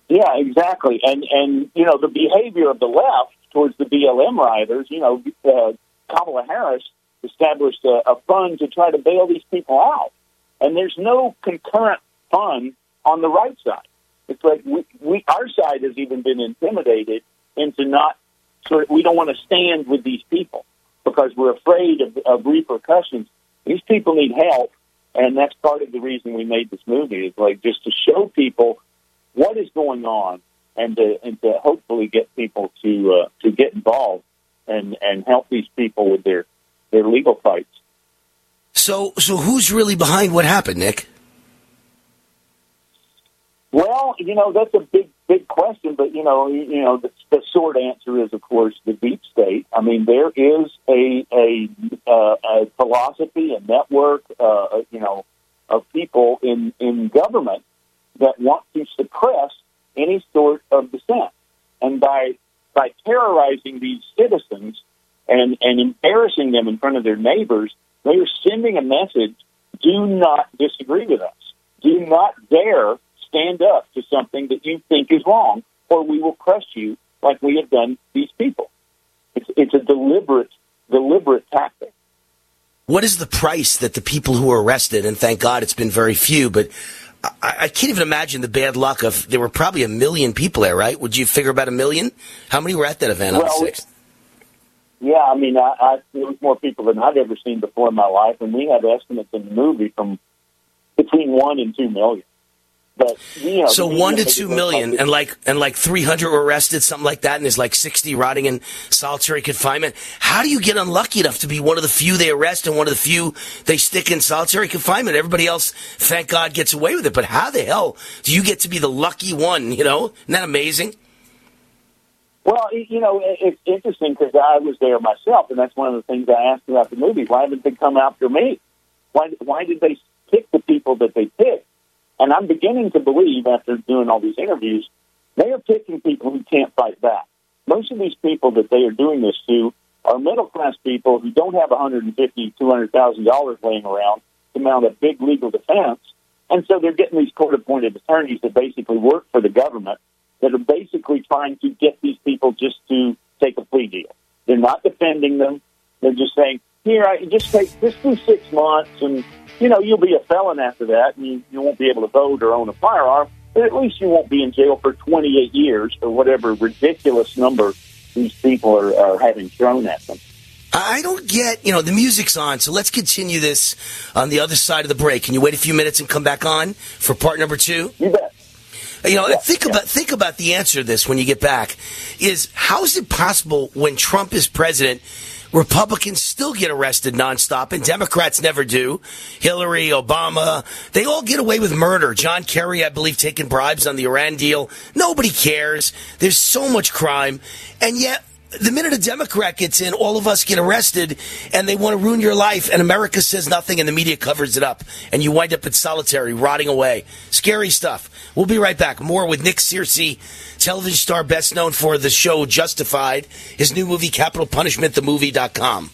Yeah, exactly. And, and, you know, the behavior of the left towards the BLM rioters, you know, uh, Kamala Harris established a, a fund to try to bail these people out. And there's no concurrent fund on the right side. It's like we, we our side has even been intimidated into not sort of, we don't want to stand with these people because we're afraid of, of repercussions. These people need help, and that's part of the reason we made this movie is like just to show people what is going on and to and to hopefully get people to uh, to get involved and and help these people with their their legal fights. So so who's really behind what happened, Nick? Well, you know that's a big big question, but you know, you know, the, the short answer is, of course, the deep state. I mean, there is a a, uh, a philosophy, a network, uh, you know, of people in in government that want to suppress any sort of dissent, and by by terrorizing these citizens and and embarrassing them in front of their neighbors, they are sending a message: Do not disagree with us. Do not dare stand up to something that you think is wrong, or we will crush you like we have done these people. It's, it's a deliberate, deliberate tactic. what is the price that the people who were arrested, and thank God it's been very few, but I, I can't even imagine the bad luck of, there were probably a million people there, right? Would you figure about a million? How many were at that event Well, on the 6th? Yeah, I mean, I, I, there was more people than I've ever seen before in my life, and we have estimates in the movie from between one and two million. But you know, So one to two million, two makes it million, look and like and like three hundred were arrested, something like that, and there's like sixty rotting in solitary confinement. How do you get unlucky enough to be one of the few they arrest and one of the few they stick in solitary confinement? Everybody else, thank God, gets away with it. But how the hell do you get to be the lucky one? You know, isn't that amazing? Well, you know, it's interesting because I was there myself, and that's one of the things I asked about the movie. Why haven't they come after me? Why, why did they pick the people that they picked? And I'm beginning to believe, after doing all these interviews, they are picking people who can't fight back. Most of these people that they are doing this to are middle class people who don't have 150, 200,000 dollars laying around to mount a big legal defense, and so they're getting these court-appointed attorneys that basically work for the government that are basically trying to get these people just to take a plea deal. They're not defending them. They're just saying, "Here, I just take just do six months, and you know you'll be a felon after that, and you, you won't be able to vote or own a firearm, but at least you won't be in jail for 28 years or whatever ridiculous number these people are, are having thrown at them." I don't get, you know, the music's on, so let's continue this on the other side of the break. Can you wait a few minutes and come back on for part number two? You bet. You know, think about think about the answer to this when you get back. Is how is it possible when Trump is president, Republicans still get arrested nonstop and Democrats never do? Hillary, Obama, they all get away with murder. John Kerry, I believe, taking bribes on the Iran deal. Nobody cares. There's so much crime, and yet the minute a Democrat gets in, all of us get arrested and they want to ruin your life, and America says nothing and the media covers it up, and you wind up in solitary, rotting away. Scary stuff. We'll be right back. More with Nick Searcy, television star best known for the show Justified, his new movie, Capital Punishment, themovie.com.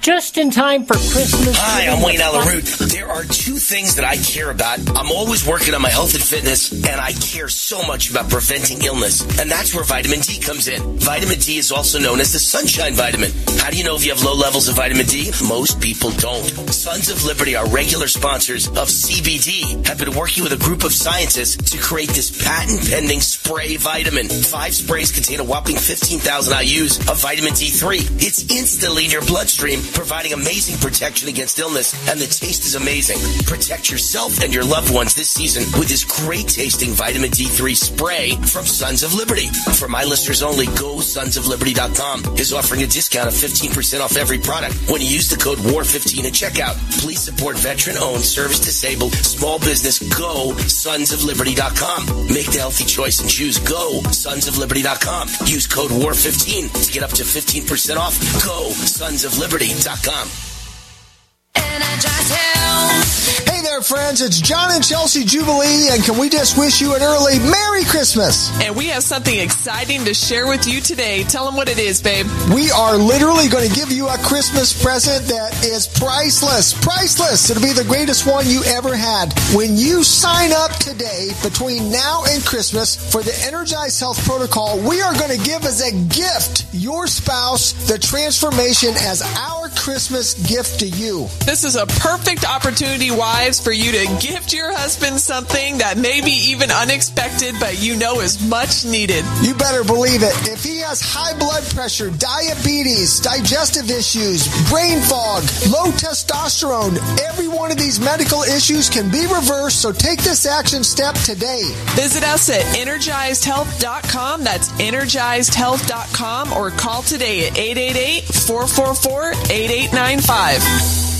Just in time for Christmas. Hi, I'm Wayne Allyn Root. There are two things that I care about. I'm always working on my health and fitness, and I care so much about preventing illness. And that's where vitamin D comes in. Vitamin D is also known as the sunshine vitamin. How do you know if you have low levels of vitamin D? Most people don't. Sons of Liberty, our regular sponsors of CBD, have been working with a group of scientists to create this patent pending spray vitamin. Five sprays contain a whopping 15,000 IUs of vitamin D3. It's instantly in your bloodstream, providing amazing protection against illness, and the taste is amazing. Protect yourself and your loved ones this season with this great tasting vitamin D3 spray from Sons of Liberty. For my listeners only, go sonsofliberty.com is offering a discount of 15% off every product when you use the code WAR15 at checkout. Please support veteran owned, service disabled, small business. Go sonsofliberty.com. Make the healthy choice and choose go sonsofliberty.com. Use code WAR15 to get up to 15% off. Go sonsofliberty.com. Hey there, friends. It's John and Chelsea Jubilee, and can we just wish you an early Merry Christmas? And we have something exciting to share with you today. Tell them what it is, babe. We are literally going to give you a Christmas present that is priceless. Priceless. It'll be the greatest one you ever had. When you sign up today between now and Christmas for the Energized Health Protocol, we are going to give as a gift your spouse the transformation as our Christmas gift to you. This is a perfect opportunity, wives, for you to gift your husband something that may be even unexpected, but you know is much needed. You better believe it. If he has high blood pressure, diabetes, digestive issues, brain fog, low testosterone, every one of these medical issues can be reversed, so take this action step today. Visit us at energizedhealth.com. That's energizedhealth.com or call today at 888 444 8895.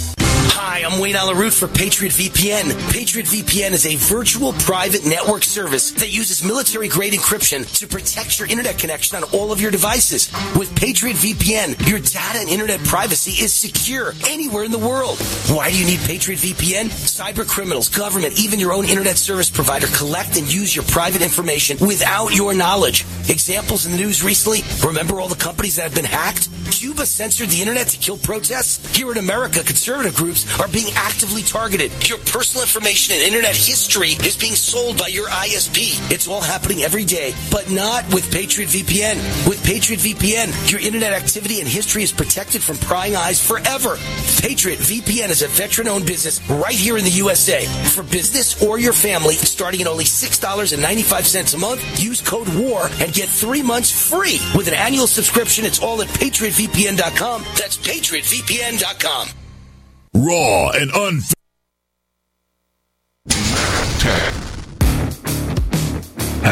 Hi, I'm Wayne Allyn Root for Patriot VPN. Patriot VPN is a virtual private network service that uses military grade encryption to protect your internet connection on all of your devices. With Patriot VPN, your data and internet privacy is secure anywhere in the world. Why do you need Patriot VPN? Cyber criminals, government, even your own internet service provider collect and use your private information without your knowledge. Examples in the news recently remember all the companies that have been hacked? Cuba censored the internet to kill protests? Here in America, conservative groups are being actively targeted. Your personal information and internet history is being sold by your ISP. It's all happening every day, but not with Patriot VPN. With Patriot VPN, your internet activity and history is protected from prying eyes forever. Patriot VPN is a veteran owned business right here in the USA. For business or your family, starting at only $6.95 a month, use code WAR and get three months free. With an annual subscription, it's all at patriotvpn.com. That's patriotvpn.com. Raw and un.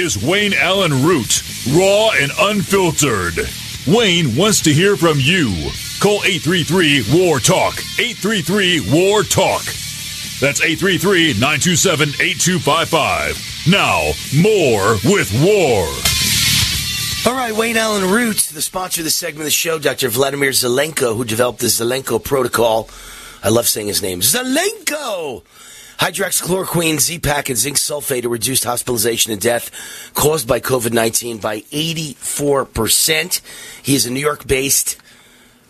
is Wayne Allyn Root, raw and unfiltered. Wayne wants to hear from you. Call 833 War Talk. 833 War Talk. That's 833 927 8255. Now, more with War. All right, Wayne Allyn Root, the sponsor of the segment of the show, Dr. Vladimir Zelenko, who developed the Zelenko protocol. I love saying his name. Zelenko! Hydroxychloroquine, Z-Pak, and zinc sulfate to reduce hospitalization and death caused by COVID-19 by 84%. He is a New York-based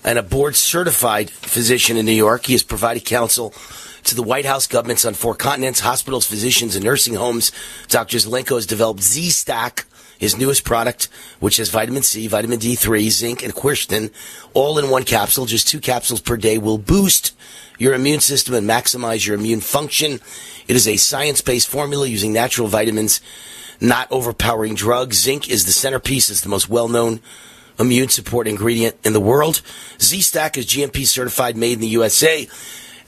and a board-certified physician in New York. He has provided counsel to the White House governments on four continents, hospitals, physicians, and nursing homes. Dr. Zelenko has developed Z-Stack, his newest product, which has vitamin C, vitamin D3, zinc, and quercetin, all in one capsule. Just two capsules per day will boost your immune system and maximize your immune function. It is a science-based formula using natural vitamins, not overpowering drugs. Zinc is the centerpiece. It's the most well-known immune support ingredient in the world. Z-Stack is GMP certified, made in the USA.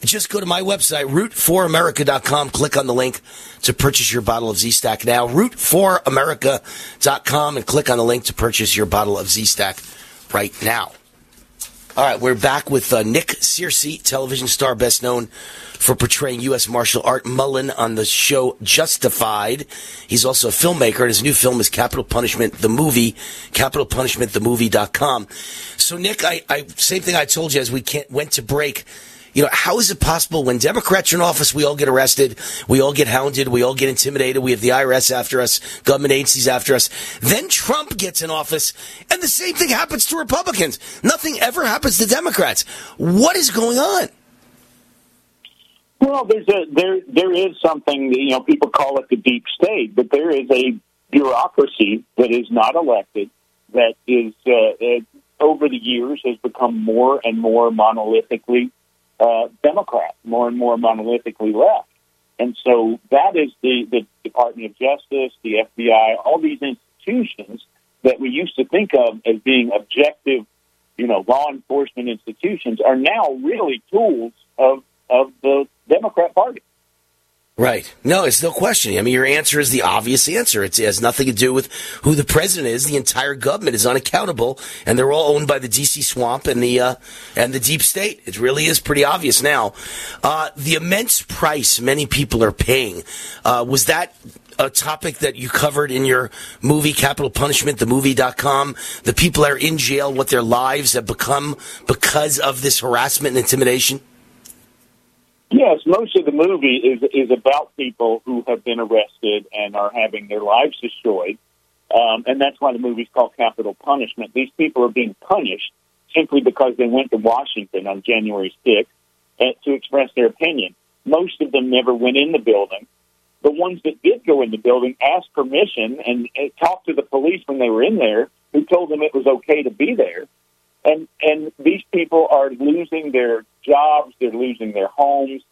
Just go to my website, root4america.com. Click on the link to purchase your bottle of Z-Stack now. Root4america.com and click on the link to purchase your bottle of Z-Stack right now. All right, we're back with uh, Nick Searcy, television star best known for portraying U.S. Marshal Art Mullen on the show Justified. He's also a filmmaker, and his new film is Capital Punishment, the movie, capitalpunishmentthemovie.com. So, Nick, I, I same thing I told you as we went to break. You know, how is it possible when Democrats are in office, we all get arrested, we all get hounded, we all get intimidated, we have the IRS after us, government agencies after us. Then Trump gets in office, and the same thing happens to Republicans. Nothing ever happens to Democrats. What is going on? Well, there's a there there is something you know people call it the deep state, but there is a bureaucracy that is not elected that is uh, uh, over the years has become more and more monolithically uh, Democrat, more and more monolithically left. And so that is the, the Department of Justice, the FBI, all these institutions that we used to think of as being objective, you know, law enforcement institutions are now really tools of of the Democrat Party. Right. No, it's no question. I mean, your answer is the obvious answer. It has nothing to do with who the president is. The entire government is unaccountable, and they're all owned by the DC swamp and the uh, and the deep state. It really is pretty obvious now. Uh, the immense price many people are paying uh, was that a topic that you covered in your movie Capital Punishment, the movie.com. The people that are in jail, what their lives have become because of this harassment and intimidation. Yes, most of the movie is is about people who have been arrested and are having their lives destroyed, um, and that's why the movie's called Capital Punishment. These people are being punished simply because they went to Washington on January 6th uh, to express their opinion. Most of them never went in the building. The ones that did go in the building asked permission and, and talked to the police when they were in there, who told them it was okay to be there and and these people are losing their jobs, they're losing their homes.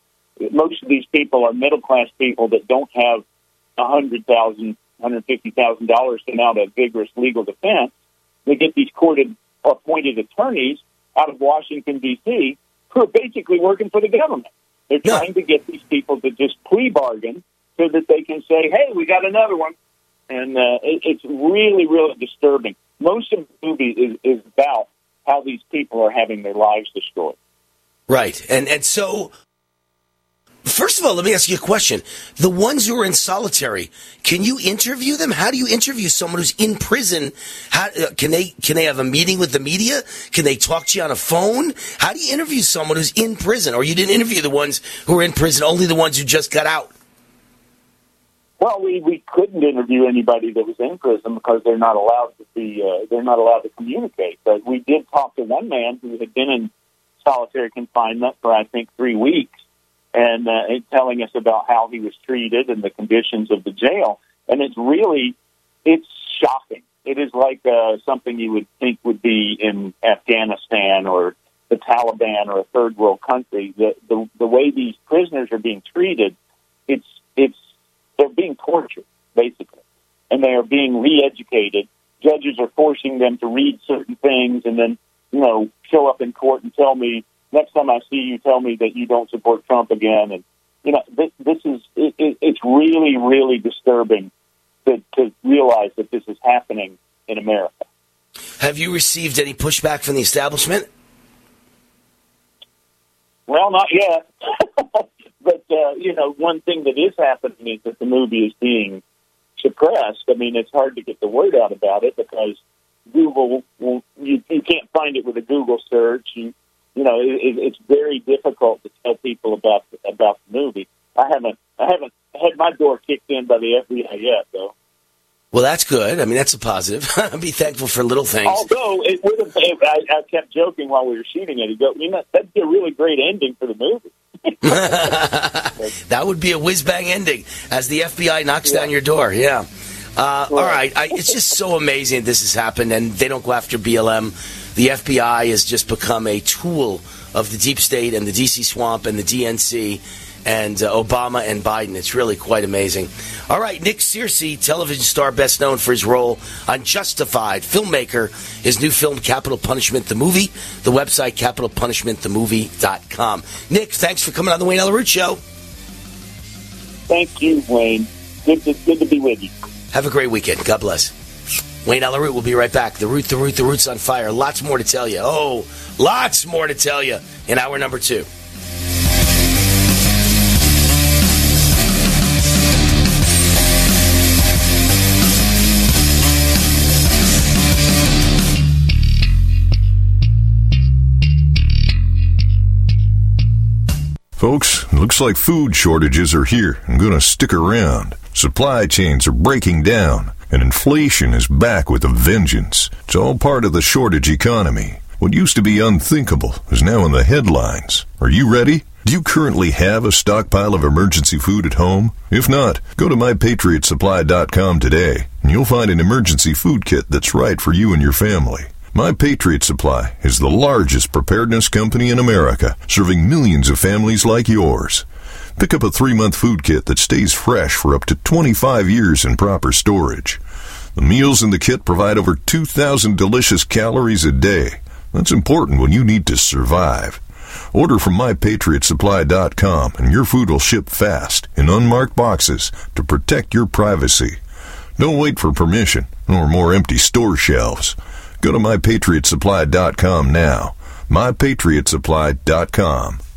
Most of these people are middle class people that don't have a hundred thousand, hundred fifty thousand dollars to mount a vigorous legal defense. They get these courted appointed attorneys out of Washington D.C. who are basically working for the government. They're trying to get these people to just plea bargain so that they can say, "Hey, we got another one," and uh, it, it's really, really disturbing. Most of the movie is, is about how these people are having their lives destroyed. Right. And and so First of all, let me ask you a question. The ones who are in solitary, can you interview them? How do you interview someone who's in prison? How, uh, can they can they have a meeting with the media? Can they talk to you on a phone? How do you interview someone who's in prison? Or you didn't interview the ones who are in prison, only the ones who just got out? Well, we, we couldn't interview anybody that was in prison because they're not allowed to be uh, they're not allowed to communicate. But we did talk to one man who had been in solitary confinement for I think three weeks, and uh, telling us about how he was treated and the conditions of the jail. And it's really it's shocking. It is like uh, something you would think would be in Afghanistan or the Taliban or a third world country. The the, the way these prisoners are being treated, it's it's they're being tortured, basically, and they are being re-educated. Judges are forcing them to read certain things, and then you know show up in court and tell me next time I see you, tell me that you don't support Trump again. And you know this, this is it, it, it's really really disturbing to, to realize that this is happening in America. Have you received any pushback from the establishment? Well, not yet. But uh, you know, one thing that is happening is that the movie is being suppressed. I mean, it's hard to get the word out about it because Google will, you, you can't find it with a Google search. You, you know, it, it's very difficult to tell people about about the movie. I haven't I haven't had my door kicked in by the FBI yet, though. Well, that's good. I mean, that's a positive. Be thankful for little things. Although it would have, I, I kept joking while we were shooting it. He go, you know, that'd be a really great ending for the movie. that would be a whiz bang ending as the FBI knocks yeah. down your door. Yeah. Uh, all right. I, it's just so amazing this has happened, and they don't go after BLM. The FBI has just become a tool of the deep state and the DC swamp and the DNC and uh, Obama and Biden. It's really quite amazing. All right, Nick Searcy, television star best known for his role on Justified, filmmaker, his new film Capital Punishment the Movie, the website capitalpunishmentthemovie.com. Nick, thanks for coming on the Wayne Allyn Root Show. Thank you, Wayne. Good to, good to be with you. Have a great weekend. God bless. Wayne Allyn Root will be right back. The root, the root, the root's on fire. Lots more to tell you. Oh, lots more to tell you in hour number two. Folks, it looks like food shortages are here and gonna stick around. Supply chains are breaking down, and inflation is back with a vengeance. It's all part of the shortage economy. What used to be unthinkable is now in the headlines. Are you ready? Do you currently have a stockpile of emergency food at home? If not, go to mypatriotsupply.com today and you'll find an emergency food kit that's right for you and your family. My Patriot Supply is the largest preparedness company in America, serving millions of families like yours. Pick up a three month food kit that stays fresh for up to 25 years in proper storage. The meals in the kit provide over 2,000 delicious calories a day. That's important when you need to survive. Order from MyPatriotSupply.com and your food will ship fast in unmarked boxes to protect your privacy. Don't wait for permission or more empty store shelves. Go to MyPatriotSupply.com now. MyPatriotSupply.com.